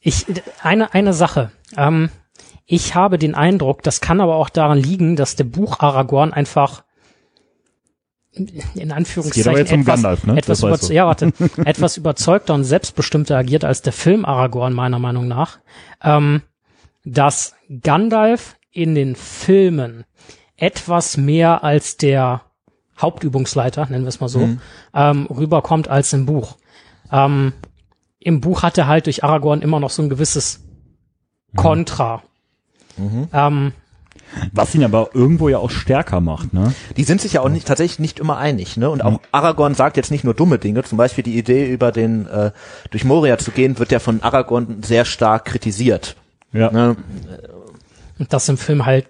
Ich, eine, eine Sache. Ähm, ich habe den Eindruck, das kann aber auch daran liegen, dass der Buch Aragorn einfach in Anführungszeichen um etwas, Gandalf, ne? etwas, du. ja, warte, [LAUGHS] etwas überzeugter und selbstbestimmter agiert als der Film Aragorn, meiner Meinung nach. Ähm, dass Gandalf in den Filmen etwas mehr als der Hauptübungsleiter, nennen wir es mal so, ähm, rüberkommt als im Buch. Ähm, Im Buch hat er halt durch Aragorn immer noch so ein gewisses Kontra. Ähm, Was ihn aber irgendwo ja auch stärker macht, ne? die sind sich ja auch nicht tatsächlich nicht immer einig, ne? Und auch Aragorn sagt jetzt nicht nur dumme Dinge. Zum Beispiel die Idee über den äh, durch Moria zu gehen, wird ja von Aragorn sehr stark kritisiert. Ja. Ne? und das im Film halt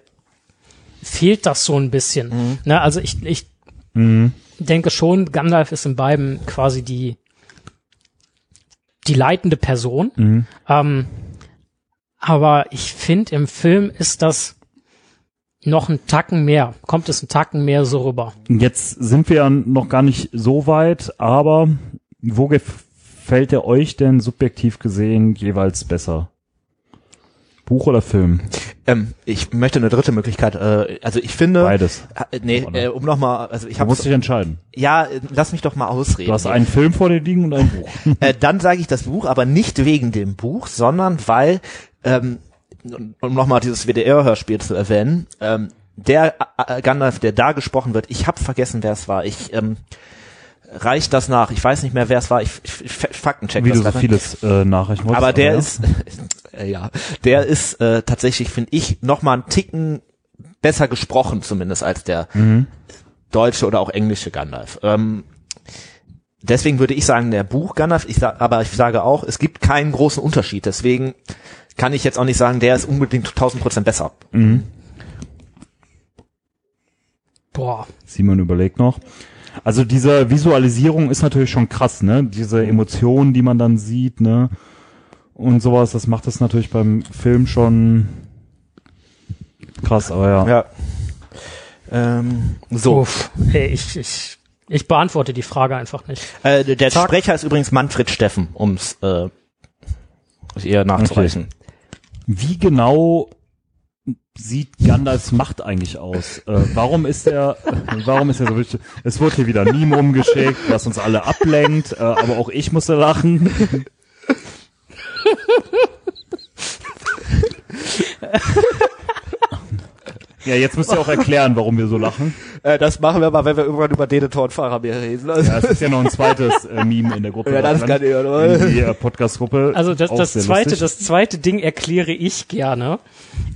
fehlt das so ein bisschen. Ne, also ich, ich Mhm. denke schon, Gandalf ist in beiden quasi die die leitende Person. Mhm. Ähm, aber ich finde, im Film ist das noch ein Tacken mehr, kommt es ein Tacken mehr so rüber. Jetzt sind wir ja noch gar nicht so weit, aber wo gefällt er euch denn subjektiv gesehen jeweils besser? Buch oder Film? Ähm, ich möchte eine dritte Möglichkeit. Äh, also ich finde, Beides. äh, nee, äh, um nochmal, also ich Du habe musst dich entscheiden. ja, äh, lass mich doch mal ausreden. Du hast einen Film vor dir liegen und ein Buch. [LAUGHS] äh, dann sage ich das Buch, aber nicht wegen dem Buch, sondern weil ähm, um nochmal dieses WDR-Hörspiel zu erwähnen, ähm, der äh, Gandalf, der da gesprochen wird, ich habe vergessen, wer es war. Ich ähm, reicht das nach. Ich weiß nicht mehr, wer es war. Ich, ich, ich Faktencheck Wie das du so vieles äh, nachreichen wolltest. Aber der ja. ist, [LAUGHS] äh, ja, der ist äh, tatsächlich, finde ich, noch mal einen Ticken besser gesprochen zumindest als der deutsche oder auch englische Gandalf. Ähm, deswegen würde ich sagen, der Buch Gandalf, ich sag, aber ich sage auch, es gibt keinen großen Unterschied. Deswegen kann ich jetzt auch nicht sagen, der ist unbedingt 1000 Prozent besser. Boah. Simon überlegt noch. Also diese Visualisierung ist natürlich schon krass, ne? Diese Emotionen, die man dann sieht, ne? Und sowas, das macht es natürlich beim Film schon krass, aber ja. Ja. Ähm, so, Uff. Hey, ich, ich, ich beantworte die Frage einfach nicht. äh, der Zack. Sprecher ist übrigens Manfred Steffen, ums äh, eher nachzureichen. Wie genau sieht Gandalfs Macht eigentlich aus? Äh, warum ist er, [LAUGHS] warum ist er so wichtig? Es wurde hier wieder ein Meme umgeschickt, was uns alle ablenkt, äh, aber auch ich musste lachen. Ja, jetzt müsst ihr auch erklären, warum wir so lachen. Äh, das machen wir mal, wenn wir irgendwann über Denethor und Faramir reden. Also, Ja, es ist ja noch ein zweites äh, Meme in der Gruppe. Ja, das kann ich, oder? In die äh, Podcast-Gruppe. Also das, das zweite, lustig. das zweite Ding erkläre ich gerne.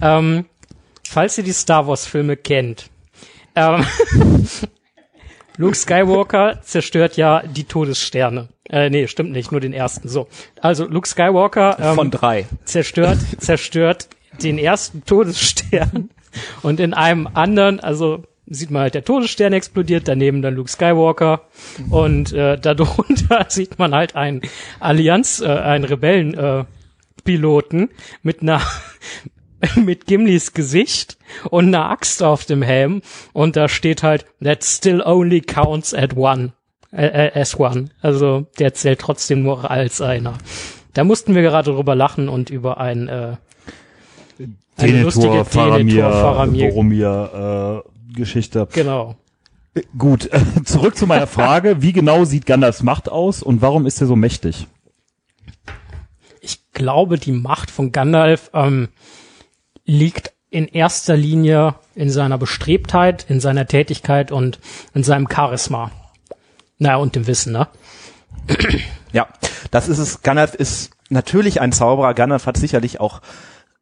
Ähm, falls ihr die Star Wars Filme kennt, ähm, [LAUGHS] Luke Skywalker zerstört ja die Todessterne. Äh, nee, stimmt nicht, nur den ersten. So, also Luke Skywalker ähm, Von drei. zerstört, zerstört den ersten Todesstern. Und in einem anderen, also sieht man halt der Todesstern explodiert, daneben dann Luke Skywalker. Und äh, darunter [LAUGHS] sieht man halt einen Allianz, äh, einen Rebellen äh, Piloten mit einer [LAUGHS] mit Gimlis Gesicht und einer Axt auf dem Helm. Und da steht halt that still only counts at one äh, äh, as one also der zählt trotzdem nur als einer da mussten wir gerade drüber lachen und über ein äh, Denethor, Faramir, Faramir. Boromir äh, Geschichte. genau Gut, äh, zurück zu meiner Frage. [LAUGHS] Wie genau sieht Gandalfs Macht aus und warum ist er so mächtig? ich glaube, die Macht von Gandalf ähm, liegt in erster Linie in seiner Bestrebtheit, in seiner Tätigkeit und in seinem Charisma. Naja, und dem Wissen, ne? Ja, das ist es. Gandalf ist natürlich ein Zauberer. Gandalf hat sicherlich auch,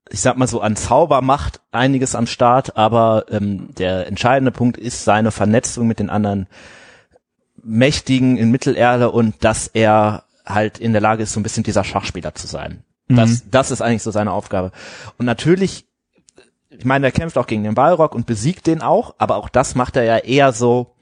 ich sag mal so, an Zaubermacht einiges am Start, aber ähm, der entscheidende Punkt ist seine Vernetzung mit den anderen Mächtigen in Mittelerde und dass er halt in der Lage ist, so ein bisschen dieser Schachspieler zu sein. Das, das ist eigentlich so seine Aufgabe. Und natürlich, ich meine, er kämpft auch gegen den Balrog und besiegt den auch, aber auch das macht er ja eher so,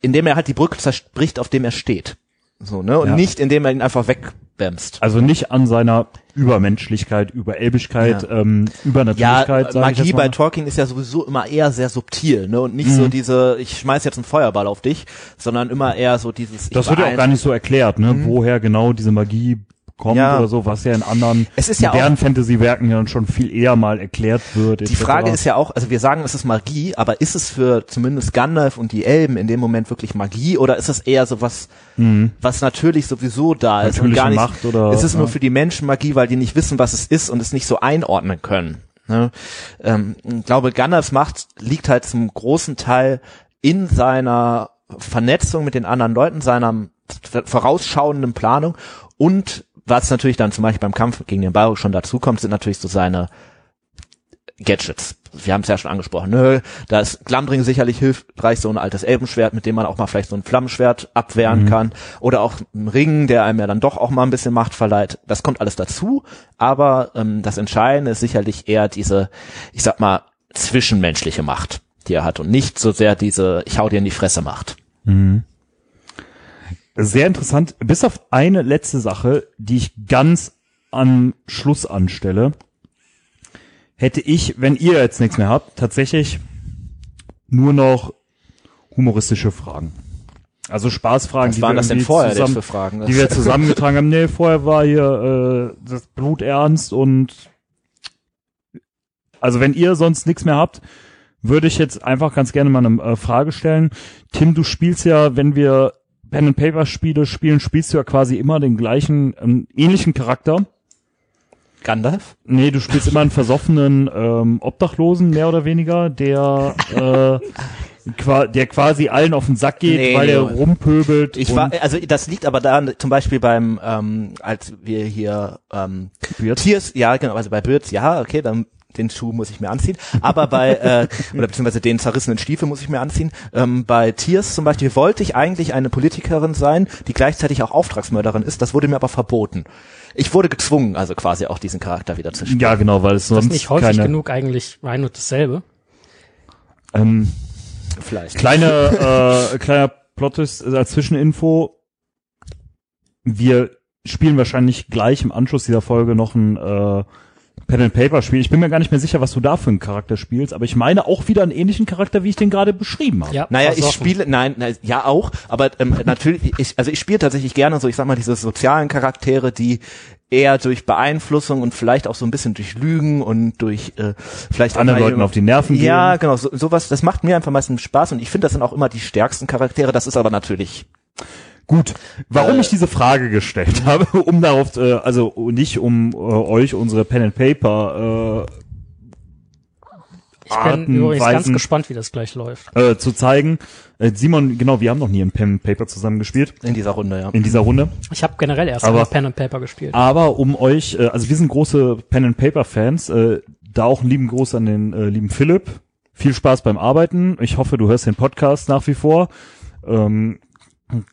indem er halt die Brücke zerspricht, auf dem er steht. So, ne? Und Ja. nicht, indem er ihn einfach wegbämst. Also nicht an seiner Übermenschlichkeit, Überelbigkeit, Ja. ähm, Ja, Übernatürlichkeit. ich Magie bei. Tolkien ist ja sowieso immer eher sehr subtil, ne? Und nicht so diese, ich schmeiß jetzt einen Feuerball auf dich, sondern immer eher so dieses. Das wird ja auch gar nicht so erklärt, ne? Woher genau diese Magie kommt Mhm. Ja. oder so, was ja in anderen Es ist ja modernen Fantasy-Werken ja schon viel eher mal erklärt wird. Die Frage ist ja auch, also wir sagen, es ist Magie, aber ist es für zumindest Gandalf und die Elben in dem Moment wirklich Magie oder ist es eher so was, was natürlich sowieso da ist und Mhm. Gar nicht, Macht oder- ist es nur ja. für die Menschen Magie, weil die nicht wissen, was es ist und es nicht so einordnen können. Ne? Ähm, ich glaube, Gandalfs Macht liegt halt zum großen Teil in seiner Vernetzung mit den anderen Leuten, seiner vorausschauenden Planung und was natürlich dann zum Beispiel beim Kampf gegen den Balrog schon dazukommt, sind natürlich so seine Gadgets. Wir haben es ja schon angesprochen. Ne? Da ist Glamdring sicherlich hilfreich, so ein altes Elbenschwert, mit dem man auch mal vielleicht so ein Flammenschwert abwehren kann. Oder auch ein Ring, der einem ja dann doch auch mal ein bisschen Macht verleiht. Das kommt alles dazu. Aber ähm, das Entscheidende ist sicherlich eher diese, ich sag mal, zwischenmenschliche Macht, die er hat. Und nicht so sehr diese, ich hau dir in die Fresse Macht. Sehr interessant. Bis auf eine letzte Sache, die ich ganz am Schluss anstelle, hätte ich, wenn ihr jetzt nichts mehr habt, tatsächlich nur noch humoristische Fragen. Also Spaßfragen, Was waren wir das denn vorher zusammen, für Fragen? die wir zusammengetragen haben. Nee, vorher war hier äh, das Blut ernst und also wenn ihr sonst nichts mehr habt, würde ich jetzt einfach ganz gerne mal eine äh, Frage stellen. Tim, du spielst ja, wenn wir Pen and Paper Spiele spielen, spielst du ja quasi immer den gleichen, ähm, ähnlichen Charakter. Gandalf? Nee, du spielst immer einen versoffenen ähm, Obdachlosen, mehr oder weniger, der äh, der quasi allen auf den Sack geht, Nee, weil er rumpöbelt. Ich war, also das liegt aber daran, zum Beispiel beim, ähm, als wir hier ähm, Beards? Tiers, ja genau, also bei Birds, ja, okay, dann den Schuh muss ich mir anziehen, aber bei äh, oder beziehungsweise den zerrissenen Stiefel muss ich mir anziehen. Ähm, bei Tiers zum Beispiel wollte ich eigentlich eine Politikerin sein, die gleichzeitig auch Auftragsmörderin ist. Das wurde mir aber verboten. Ich wurde gezwungen, also quasi auch diesen Charakter wieder zu spielen. ja, genau, weil es Das sonst ist nicht häufig keine, genug eigentlich ein und dasselbe. Ähm, Vielleicht. kleine [LAUGHS] äh, kleiner Plot ist äh, als Zwischeninfo. Wir spielen wahrscheinlich gleich im Anschluss dieser Folge noch ein äh, Pen and Paper Spiel. Ich bin mir gar nicht mehr sicher, was du da für einen Charakter spielst, aber ich meine auch wieder einen ähnlichen Charakter, wie ich den gerade beschrieben habe. Ja, Naja, ich spiele, nein, nein, ja auch, aber ähm, [LAUGHS] natürlich, ich, also ich spiele tatsächlich gerne so, ich sag mal, diese sozialen Charaktere, die eher durch Beeinflussung und vielleicht auch so ein bisschen durch Lügen und durch äh, vielleicht auch Anderen Leuten auf die Nerven gehen. Ja, genau, so, sowas, das macht mir einfach meistens Spaß und ich finde, das sind auch immer die stärksten Charaktere, das ist aber natürlich Gut, warum Äh, ich diese Frage gestellt [LAUGHS] habe, um darauf, äh, also nicht um äh, euch unsere Pen and Paper Ich bin Arten, übrigens ganz Weisen- gespannt, wie das gleich läuft. äh, äh, zu zeigen. Äh, Simon, genau, wir haben noch nie ein Pen and Paper zusammen gespielt in dieser Runde, ja. in dieser Runde. Ich habe generell erst Aber- Pen and Paper gespielt. Aber um euch, äh, also wir sind große Pen and Paper Fans, äh, da auch einen lieben Gruß an den äh, lieben Philipp. Viel Spaß beim Arbeiten. Ich hoffe, du hörst den Podcast nach wie vor. Ähm,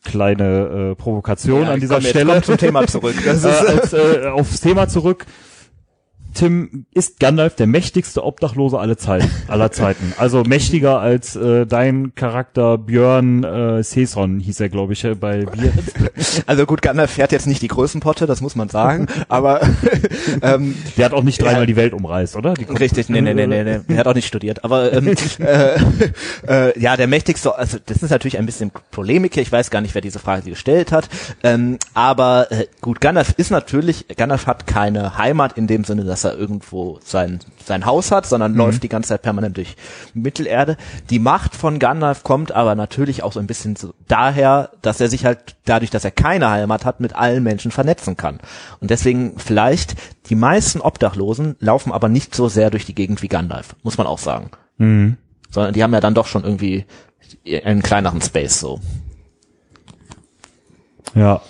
kleine äh, Provokation Ja, an dieser komm, Stelle. zum Thema zurück. [LAUGHS] Das äh, ist, als, äh, aufs Thema zurück. Tim, ist Gandalf der mächtigste Obdachlose aller Zeiten, aller Zeiten. Also mächtiger als äh, dein Charakter Björn äh, Seson, hieß er, glaube ich, äh, bei Bier. [LAUGHS] also gut, Gandalf fährt jetzt nicht die Größenpotte, das muss man sagen, aber [LAUGHS] ähm, Der hat auch nicht dreimal Ja. die Welt umreist, oder? Richtig, nee, nee, nee, nee, nee. Er hat auch nicht studiert. Aber ähm, [LAUGHS] äh, äh, ja, der mächtigste, also das ist natürlich ein bisschen Polemik hier. Ich weiß gar nicht, wer diese Frage gestellt hat. Ähm, aber äh, gut, Gandalf ist natürlich, Gandalf hat keine Heimat in dem Sinne, dass er irgendwo sein, sein Haus hat, sondern läuft die ganze Zeit permanent durch Mittelerde. Die Macht von Gandalf kommt aber natürlich auch so ein bisschen so daher, dass er sich halt dadurch, dass er keine Heimat hat, mit allen Menschen vernetzen kann. Und deswegen vielleicht die meisten Obdachlosen laufen aber nicht so sehr durch die Gegend wie Gandalf, muss man auch sagen. Mhm. Sondern die haben ja dann doch schon irgendwie einen kleineren Space so. Ja.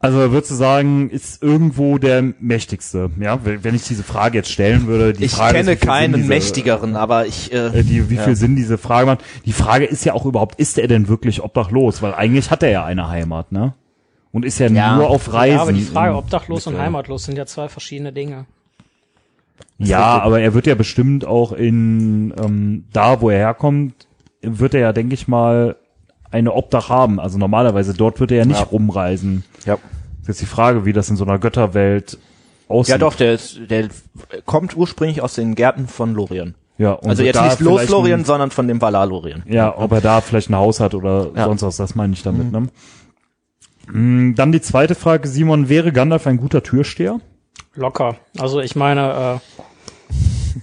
Also würdest du sagen, ist irgendwo der mächtigste, ja? Wenn ich diese Frage jetzt stellen würde, die ich Frage kenne ist, keinen diese, mächtigeren, aber ich äh, äh, die, wie Ja. viel Sinn diese Frage macht. Die Frage ist ja auch überhaupt, ist er denn wirklich obdachlos? Weil eigentlich hat er ja eine Heimat, ne? Und ist ja, Ja. nur auf Reisen. ja, aber die Frage, obdachlos und heimatlos sind ja zwei verschiedene Dinge. Ja, aber er wird ja bestimmt auch in ähm, da, wo er herkommt, wird er ja, denke ich mal, eine Obdach haben. Also normalerweise dort wird er ja nicht Ja. rumreisen. ja. Das ist jetzt die Frage, wie das in so einer Götterwelt aussieht. ja doch, der ist, der kommt ursprünglich aus den Gärten von Lorien. Ja, und Also jetzt nicht los Lorien, ein- sondern von dem Valar Lorien. Ja, ob er da vielleicht ein Haus hat oder Ja. sonst was, das meine ich damit. Ne? Mm, Dann die zweite Frage, Simon, wäre Gandalf ein guter Türsteher? Locker. Also ich meine,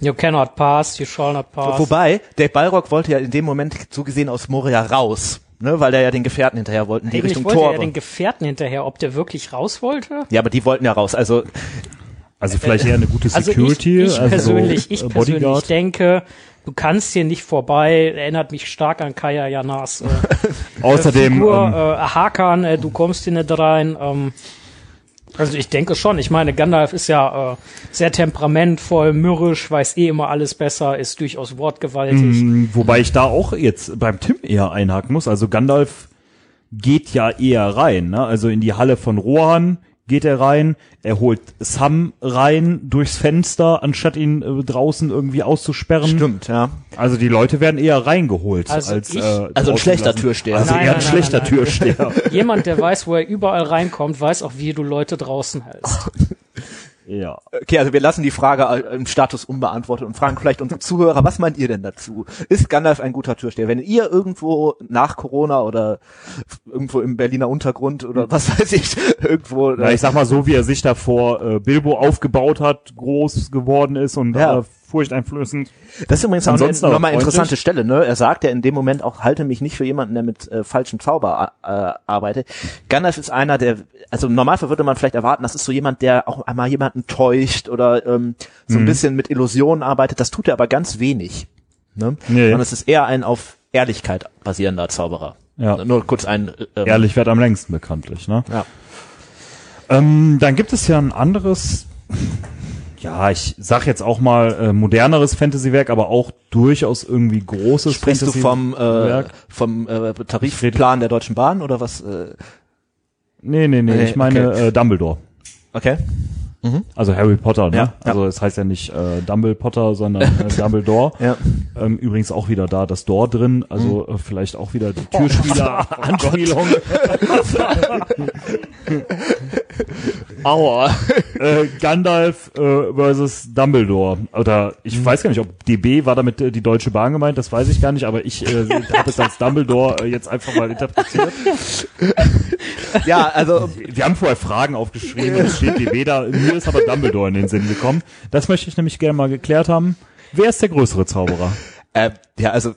äh, you cannot pass, you shall not pass. Wobei, der Balrog wollte ja in dem Moment so gesehen aus Moria raus, ne, weil der ja den Gefährten hinterher wollten, die Richtung wollte Tor. er den Gefährten hinterher, ob der wirklich raus wollte? ja, aber die wollten ja raus. Also Also vielleicht eher eine gute Also Security, ich, ich also persönlich, ich äh, persönlich Bodyguard. denke, du kannst hier nicht vorbei. Erinnert mich stark an Kaya Janas äh, [LAUGHS] Außerdem, Figur, ähm, äh, Hakan, äh, du kommst hier nicht rein. Ähm, also ich denke schon. Ich meine, Gandalf ist ja äh, sehr temperamentvoll, mürrisch, weiß eh immer alles besser, ist durchaus wortgewaltig. Mm, Wobei ich da auch jetzt beim Tim eher einhaken muss. Also Gandalf geht ja eher rein, ne? Also in die Halle von Rohan geht er rein, er holt Sam rein durchs Fenster, anstatt ihn äh, draußen irgendwie auszusperren. stimmt, ja. Also die Leute werden eher reingeholt Also als ich- äh, Also ein schlechter lassen. Türsteher. Also Nein, eher nein, ein nein, schlechter nein, nein. Türsteher. Jemand, der weiß, wo er überall reinkommt, weiß auch, wie du Leute draußen hältst. Ja. Okay, also wir lassen die Frage äh, im Status unbeantwortet und fragen vielleicht unsere Zuhörer, was meint ihr denn dazu? Ist Gandalf ein guter Türsteher? Wenn ihr irgendwo nach Corona oder irgendwo im Berliner Untergrund oder was weiß ich, [LAUGHS] irgendwo Na, ich sag mal so, wie er sich da vor äh, Bilbo aufgebaut hat, groß geworden ist und Ja. äh, furchteinflößend. Das ist übrigens Ansonsten nochmal interessante Stelle, ne? Er sagt ja in dem Moment auch, halte mich nicht für jemanden, der mit äh, falschem Zauber äh, arbeitet. Gandalf ist einer, der, also im Normalfall würde man vielleicht erwarten, das ist so jemand, der auch einmal jemanden täuscht oder ähm, so ein Mhm. bisschen mit Illusionen arbeitet. Das tut er aber ganz wenig. Ne? Nee. Sondern es ist eher ein auf Ehrlichkeit basierender Zauberer. Ja. Nur kurz ein ähm, Ehrlich wird am längsten bekanntlich, ne? Ja. Ähm, dann gibt es ja ein anderes, ja, ich sag jetzt auch mal äh, moderneres Fantasy-Werk, aber auch durchaus irgendwie großes Sprichst du vom, äh, vom äh, Tarifplan der Deutschen Bahn oder was? Äh, Nee, nee, nee, Nee, ich meine okay. äh, Dumbledore. okay. Also Harry Potter, ne? Ja, ja. also es heißt ja nicht äh, Dumble Potter, sondern äh, [LAUGHS] Dumbledore. Ja. Ähm, übrigens auch wieder da das Door drin, also äh, vielleicht auch wieder die Türspieler-Anspielung. [LAUGHS] [LAUGHS] Aua. [LAUGHS] äh, Gandalf äh, versus Dumbledore. Oder ich weiß gar nicht, ob DB war damit äh, die Deutsche Bahn gemeint, das weiß ich gar nicht, aber ich äh, [LAUGHS] habe es als Dumbledore äh, jetzt einfach mal interpretiert. [LAUGHS] Ja, also Wir haben vorher Fragen aufgeschrieben, es steht DB da, mir ist aber Dumbledore in den Sinn gekommen. Das möchte ich nämlich gerne mal geklärt haben. Wer ist der größere Zauberer? Äh, ja, also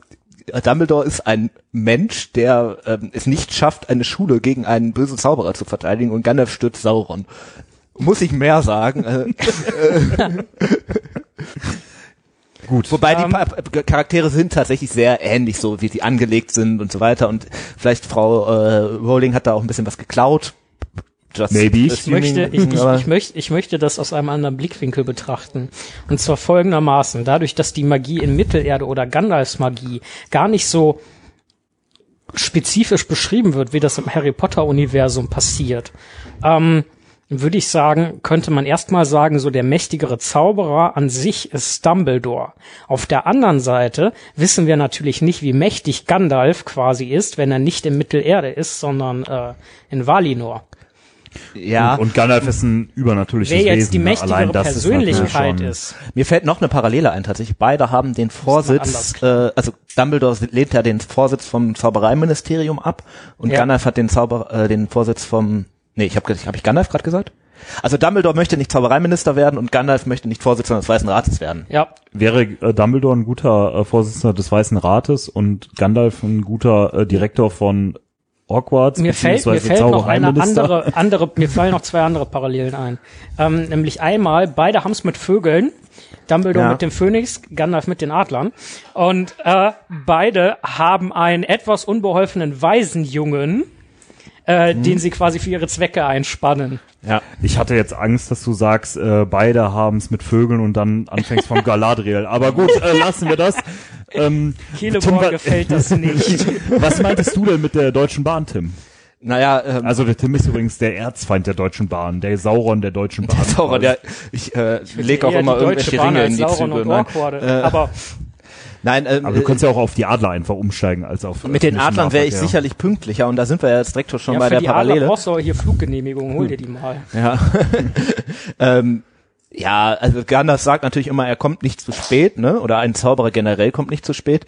Dumbledore ist ein Mensch, der ähm, es nicht schafft, eine Schule gegen einen bösen Zauberer zu verteidigen und Gandalf stürzt Sauron. Muss ich mehr sagen? Äh, [LAUGHS] Gut. wobei die Ähm. Pa- Pa- Charaktere sind tatsächlich sehr ähnlich, so wie sie angelegt sind und so weiter. Und vielleicht Frau äh, Rowling hat da auch ein bisschen was geklaut. Just Maybe. Ich möchte, ich, ich, ich, möchte, ich möchte das aus einem anderen Blickwinkel betrachten. Und zwar folgendermaßen. Dadurch, dass die Magie in Mittelerde oder Gandalfs Magie gar nicht so spezifisch beschrieben wird, wie das im Harry Potter Universum passiert, ähm, würde ich sagen, könnte man erstmal sagen, so der mächtigere Zauberer an sich ist Dumbledore. Auf der anderen Seite wissen wir natürlich nicht, wie mächtig Gandalf quasi ist, wenn er nicht in Mittelerde ist, sondern äh, in Valinor. Ja. Und Gandalf ist ein übernatürliches Wer Wesen. jetzt die ne? mächtigere Allein das ist Persönlichkeit schon- ist. Mir fällt noch eine Parallele ein tatsächlich. Beide haben den Vorsitz, äh, also Dumbledore lehnt ja den Vorsitz vom Zaubereiministerium ab und Ja. Gandalf hat den Zauber, äh, den Vorsitz vom, nee, ich habe hab ich Gandalf gerade gesagt? Also Dumbledore möchte nicht Zaubereiminister werden und Gandalf möchte nicht Vorsitzender des Weißen Rates werden. Ja, Wäre äh, Dumbledore ein guter äh, Vorsitzender des Weißen Rates und Gandalf ein guter äh, Direktor von Hogwarts? mir fällt, mir fällt noch eine andere, andere, mir fallen noch zwei andere Parallelen ein. Ähm, nämlich einmal, beide haben es mit Vögeln. Dumbledore Ja. mit dem Phönix, Gandalf mit den Adlern. Und äh, beide haben einen etwas unbeholfenen Waisenjungen, äh, Mhm. den sie quasi für ihre Zwecke einspannen. Ja. Ich hatte jetzt Angst, dass du sagst, äh, beide haben es mit Vögeln und dann anfängst von [LAUGHS] Galadriel. Aber gut, äh, lassen wir das. Ähm, wa- gefällt das [LAUGHS] nicht. was meintest du denn mit der Deutschen Bahn, Tim? Naja, ähm, Also der Tim ist übrigens der Erzfeind der Deutschen Bahn, der Sauron der Deutschen Bahn. Sauron, ja, ich äh, leg auch Eher immer irgendwelche Bahn Ringe in die Sauron Züge. und Nein. Äh, Aber nein ähm, Aber du kannst ja auch auf die Adler einfach umsteigen als auf mit den Adlern wäre ich Nahverkehr. sicherlich pünktlicher und da sind wir ja jetzt direkt schon ja, bei für der die Adler Parallele. brauchst du aber hier Fluggenehmigung, hol dir die mal. Ja. [LAUGHS] ähm, ja, also Gandalf sagt natürlich immer, er kommt nicht zu spät, ne? Oder ein Zauberer generell kommt nicht zu spät.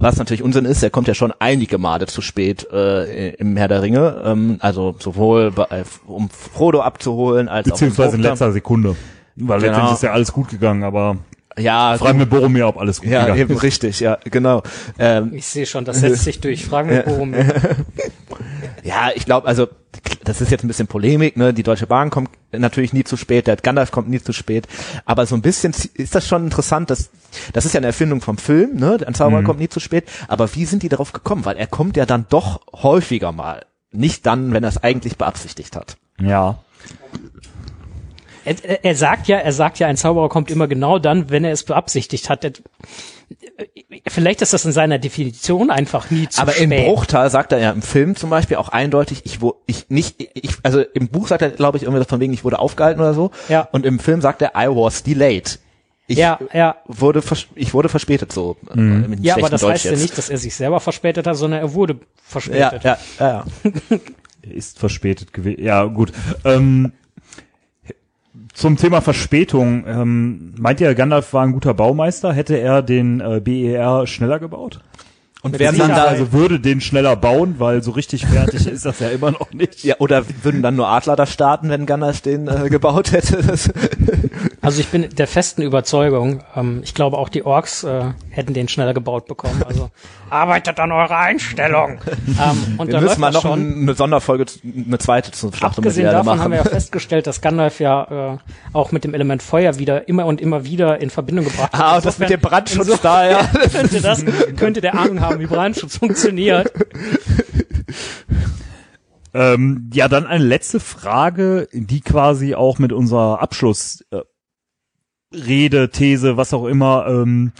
Was natürlich Unsinn ist, er kommt ja schon einige Male zu spät äh, im Herr der Ringe. Ähm, also sowohl bei, um Frodo abzuholen, als Beziehungsweise auch in um Bruchter. letzter Sekunde. Weil Genau. letztendlich ist ja alles gut gegangen, aber Ja, fragen wir Boromir, ob alles gut ja, gegangen eben ist. richtig, ja, genau. Ähm, Ich sehe schon, das setzt sich durch. Fragen wir Boromir. [LAUGHS] Ja, ich glaube, also das ist jetzt ein bisschen Polemik, ne? Die Deutsche Bahn kommt natürlich nie zu spät, der Gandalf kommt nie zu spät, aber so ein bisschen ist das schon interessant, dass das ist ja eine Erfindung vom Film, ne? Ein Zauberer kommt nie zu spät, aber wie sind die darauf gekommen? Weil er kommt ja dann doch häufiger mal, nicht dann, wenn er es eigentlich beabsichtigt hat. Ja. Er, er- sagt ja, er sagt ja, ein Zauberer kommt immer genau dann, wenn er es beabsichtigt hat. Er- Vielleicht ist das in seiner Definition einfach nie zu aber spät. im Bruchteil sagt er ja im Film zum Beispiel auch eindeutig, ich wo ich nicht, ich also im Buch sagt er, glaube ich, irgendwie von wegen, ich wurde aufgehalten oder so. Ja. Und im Film sagt er, I was delayed. Ich ja, ja. wurde ich wurde verspätet so. äh, mit Ja, aber das Deutsch heißt ja jetzt. nicht, dass er sich selber verspätet hat, sondern er wurde Ja, verspätet. ja, ja, ja. [LAUGHS] Er ist verspätet gewesen. Ja, gut. Ähm, zum Thema Verspätung. Ähm, meint ihr, Gandalf war ein guter Baumeister? Hätte er den äh, BER schneller gebaut? Und werden dann da. Also würde den schneller bauen, weil so richtig fertig [LAUGHS] ist das ja immer noch nicht. ja, oder würden dann nur Adler da starten, wenn Gandalf den äh, gebaut hätte? Also ich bin der festen Überzeugung, ähm, ich glaube auch die Orks äh, hätten den schneller gebaut bekommen. Also [LAUGHS] arbeitet an eurer Einstellung. Ähm, und Wir da müssen mal noch schon. eine Sonderfolge, eine zweite zum Schlacht um Abgesehen davon haben machen. wir ja festgestellt, dass Gandalf ja äh, auch mit dem Element Feuer wieder immer und immer wieder in Verbindung gebracht wird. Ah, und das mit dem Brandschutz da, ja. [LAUGHS] könnte das, könnte der Ahnung haben, wie Brandschutz funktioniert. Ähm, ja, dann eine letzte Frage, die quasi auch mit unserer Abschluss äh, Rede, These, was auch immer ähm,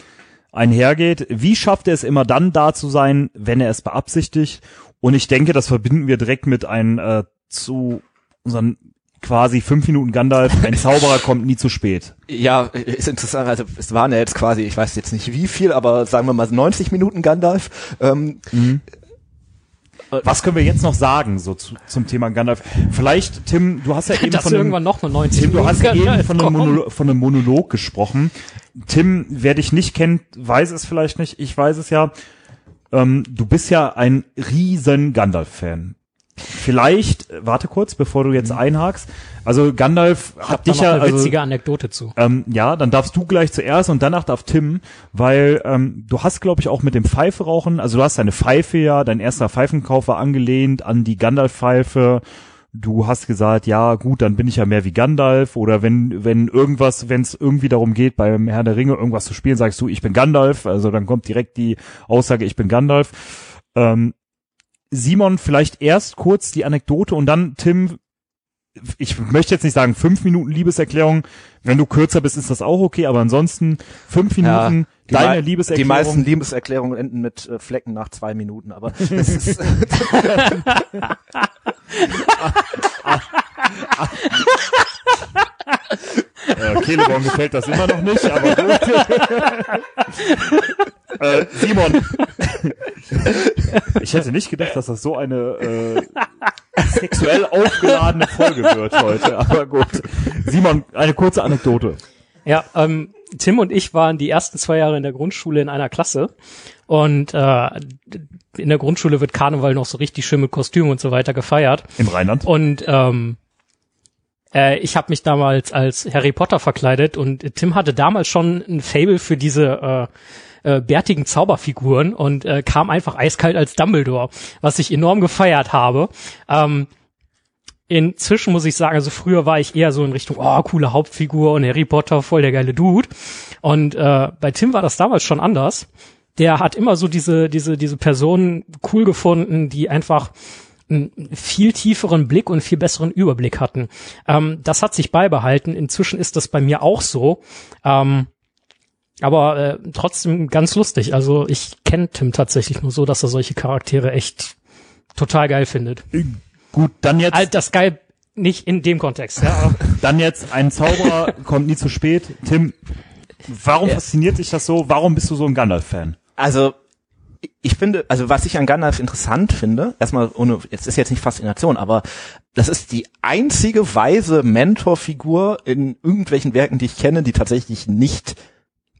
einhergeht. Wie schafft er es immer dann da zu sein, wenn er es beabsichtigt? Und ich denke, das verbinden wir direkt mit einem äh, zu unseren quasi fünf Minuten Gandalf. Ein [LAUGHS] Zauberer kommt nie zu spät. Ja, ist interessant. Also es waren ja jetzt quasi, ich weiß jetzt nicht wie viel, aber sagen wir mal 90 Minuten Gandalf. Ähm, Was können wir jetzt noch sagen so zu, zum Thema Gandalf? Vielleicht, Tim, du hast ja [LAUGHS] eben von einem, irgendwann noch mal 90 Tim, du hast eben von einem, kommen. Monolo von einem Monolog gesprochen. Tim, wer dich nicht kennt, weiß es vielleicht nicht. Ich weiß es ja. Ähm, du bist ja ein riesen Gandalf-Fan. Vielleicht, äh, warte kurz, bevor du jetzt einhakst. Also Gandalf Ich hat dich ja, eine also, witzige Anekdote zu. ähm, ja, dann darfst du gleich zuerst und danach darf Tim, weil ähm, du hast, glaube ich, auch mit dem Pfeife rauchen, also du hast deine Pfeife ja, dein erster Pfeifenkauf war angelehnt an die Gandalf-Pfeife. Du hast gesagt, ja gut, dann bin ich ja mehr wie Gandalf oder wenn wenn irgendwas, wenn es irgendwie darum geht, beim Herr der Ringe irgendwas zu spielen, sagst du, ich bin Gandalf. Also dann kommt direkt die Aussage, ich bin Gandalf. Ähm, Simon, vielleicht erst kurz die Anekdote und dann Tim, ich möchte jetzt nicht sagen fünf Minuten Liebeserklärung. Wenn du kürzer bist, ist das auch okay, aber ansonsten fünf Ja, Minuten die deine Liebeserklärung. Die meisten Liebeserklärungen enden mit äh, Flecken nach zwei Minuten, aber das [LAUGHS] ist, Äh, Keleborn gefällt das immer noch nicht, aber gut. [LAUGHS] äh, Simon. ich hätte nicht gedacht, dass das so eine äh, sexuell aufgeladene Folge wird heute, aber gut. Simon, eine kurze Anekdote. Ja, ähm, Tim und ich waren die ersten zwei Jahre in der Grundschule in einer Klasse und äh, in der Grundschule wird Karneval noch so richtig schön mit Kostüm und so weiter gefeiert Im Rheinland. und ähm, äh, ich habe mich damals als Harry Potter verkleidet und Tim hatte damals schon ein Fable für diese äh, äh, bärtigen Zauberfiguren und äh, kam einfach eiskalt als Dumbledore, was ich enorm gefeiert habe. Ähm, Inzwischen muss ich sagen, also früher war ich eher so in Richtung, oh, coole Hauptfigur und Harry Potter, voll der geile Dude. Und äh, bei Tim war das damals schon anders. Der hat immer so diese, diese, diese Personen cool gefunden, die einfach einen viel tieferen Blick und viel besseren Überblick hatten. Ähm, das hat sich beibehalten. Inzwischen ist das bei mir auch so. Ähm, aber äh, trotzdem ganz lustig. Also ich kenne Tim tatsächlich nur so, dass er solche Charaktere echt total geil findet. Gut, dann jetzt, Alt, das geil nicht in dem Kontext. Ja, [LAUGHS] dann jetzt ein Zauberer [LAUGHS] kommt nie zu spät. Tim, warum Ja. fasziniert dich das so? Warum bist du so ein Gandalf-Fan? also ich finde, also was ich an Gandalf interessant finde, erstmal ohne, jetzt ist jetzt nicht Faszination, aber das ist die einzige weise Mentorfigur in irgendwelchen Werken, die ich kenne, die tatsächlich nicht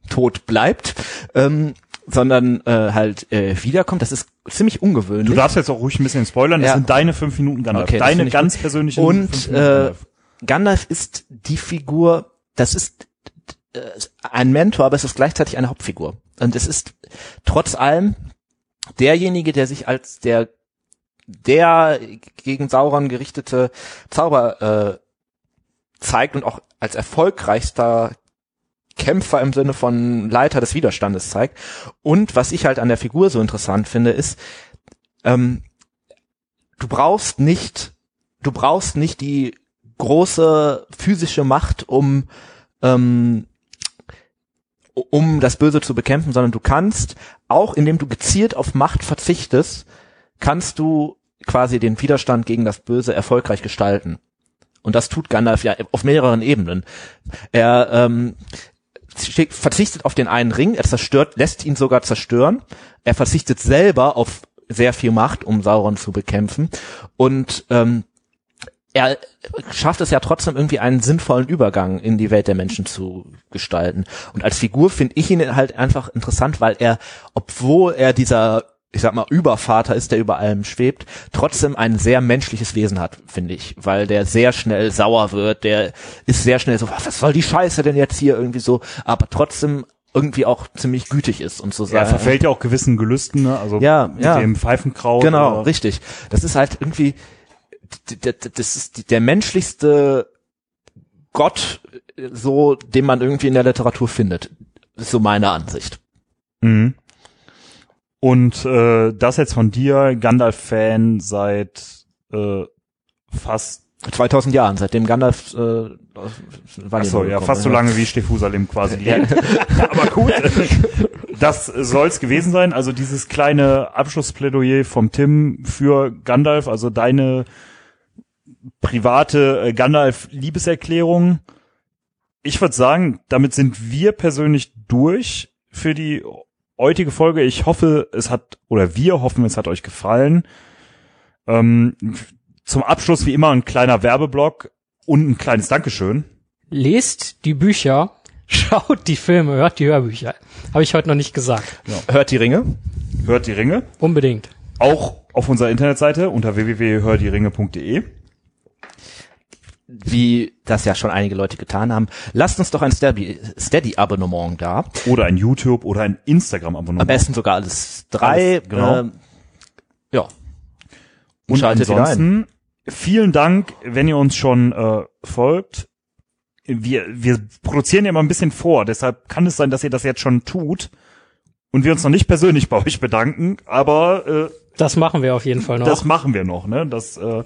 tot bleibt, ähm, sondern äh, halt äh, wiederkommt. Das ist ziemlich ungewöhnlich. Du darfst jetzt auch ruhig ein bisschen spoilern. Das Ja. sind deine fünf Minuten Gandalf. Okay, deine ganz gut. persönlichen Und fünf Minuten äh, Gandalf. Gandalf ist die Figur, das ist äh, ein Mentor, aber es ist gleichzeitig eine Hauptfigur. Und es ist trotz allem derjenige, der sich als der der gegen Sauron gerichtete Zauber äh, zeigt und auch als erfolgreichster Kämpfer im Sinne von Leiter des Widerstandes zeigt. Und was ich halt an der Figur so interessant finde, ist, ähm, du brauchst nicht, du brauchst nicht die große physische Macht, um ähm, um das Böse zu bekämpfen, sondern du kannst, auch indem du gezielt auf Macht verzichtest, kannst du quasi den Widerstand gegen das Böse erfolgreich gestalten. Und das tut Gandalf ja auf mehreren Ebenen. Er ähm, verzichtet auf den einen Ring, er zerstört, lässt ihn sogar zerstören. Er verzichtet selber auf sehr viel Macht, um Sauron zu bekämpfen. Und ähm, er schafft es ja trotzdem irgendwie einen sinnvollen Übergang in die Welt der Menschen zu gestalten. Und als Figur finde ich ihn halt einfach interessant, weil er, obwohl er dieser ich sag mal, Übervater ist, der über allem schwebt, trotzdem ein sehr menschliches Wesen hat, finde ich, weil der sehr schnell sauer wird, der ist sehr schnell so, was soll die Scheiße denn jetzt hier irgendwie so, aber trotzdem irgendwie auch ziemlich gütig ist und so Er sagen. verfällt ja auch gewissen Gelüsten, ne? also Ja, mit ja. dem Pfeifenkraut. Genau, oder- richtig. Das ist halt irgendwie, das ist der menschlichste Gott, äh, so, den man irgendwie in der Literatur findet. Ist so meine Ansicht. Mhm. Und äh, das jetzt von dir, Gandalf-Fan seit äh, fast 2000 Jahren, seitdem Gandalf, äh, war Achso, ja, fast so lange wie Stefusalem quasi. [LAUGHS] Aber gut, das soll's gewesen sein. Also dieses kleine Abschlussplädoyer vom Tim für Gandalf, also deine private äh, Gandalf-Liebeserklärung. Ich würde sagen, damit sind wir persönlich durch für die heutige Folge. Ich hoffe, es hat, oder wir hoffen, es hat euch gefallen. Ähm, zum Abschluss wie immer ein kleiner Werbeblock und ein kleines Dankeschön. Lest die Bücher, [LAUGHS] schaut die Filme, hört die Hörbücher. Habe ich heute noch nicht gesagt. Hört die Ringe. Hört die Ringe. Unbedingt. Auch auf unserer Internetseite unter www.hördieringe.de. Wie das ja schon einige Leute getan haben. Lasst uns doch ein Steady- Steady-Abonnement da. Oder ein YouTube oder ein Am Instagram-Abonnement. besten sogar alles drei. Alles, genau. ähm, ja. Und Schaltet ansonsten vielen Dank, wenn ihr uns schon äh, folgt. Wir, wir produzieren ja mal ein bisschen vor, deshalb kann es sein, dass ihr das jetzt schon tut und wir uns noch nicht persönlich bei euch bedanken, aber äh, Das machen wir auf jeden Fall noch. das machen wir noch, ne? Das äh,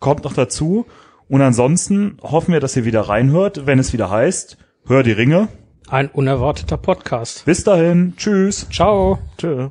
kommt noch dazu. Und ansonsten hoffen wir, dass ihr wieder reinhört, wenn es wieder heißt, hör die Ringe. Ein unerwarteter Podcast. Bis dahin, tschüss. Ciao. Tschö.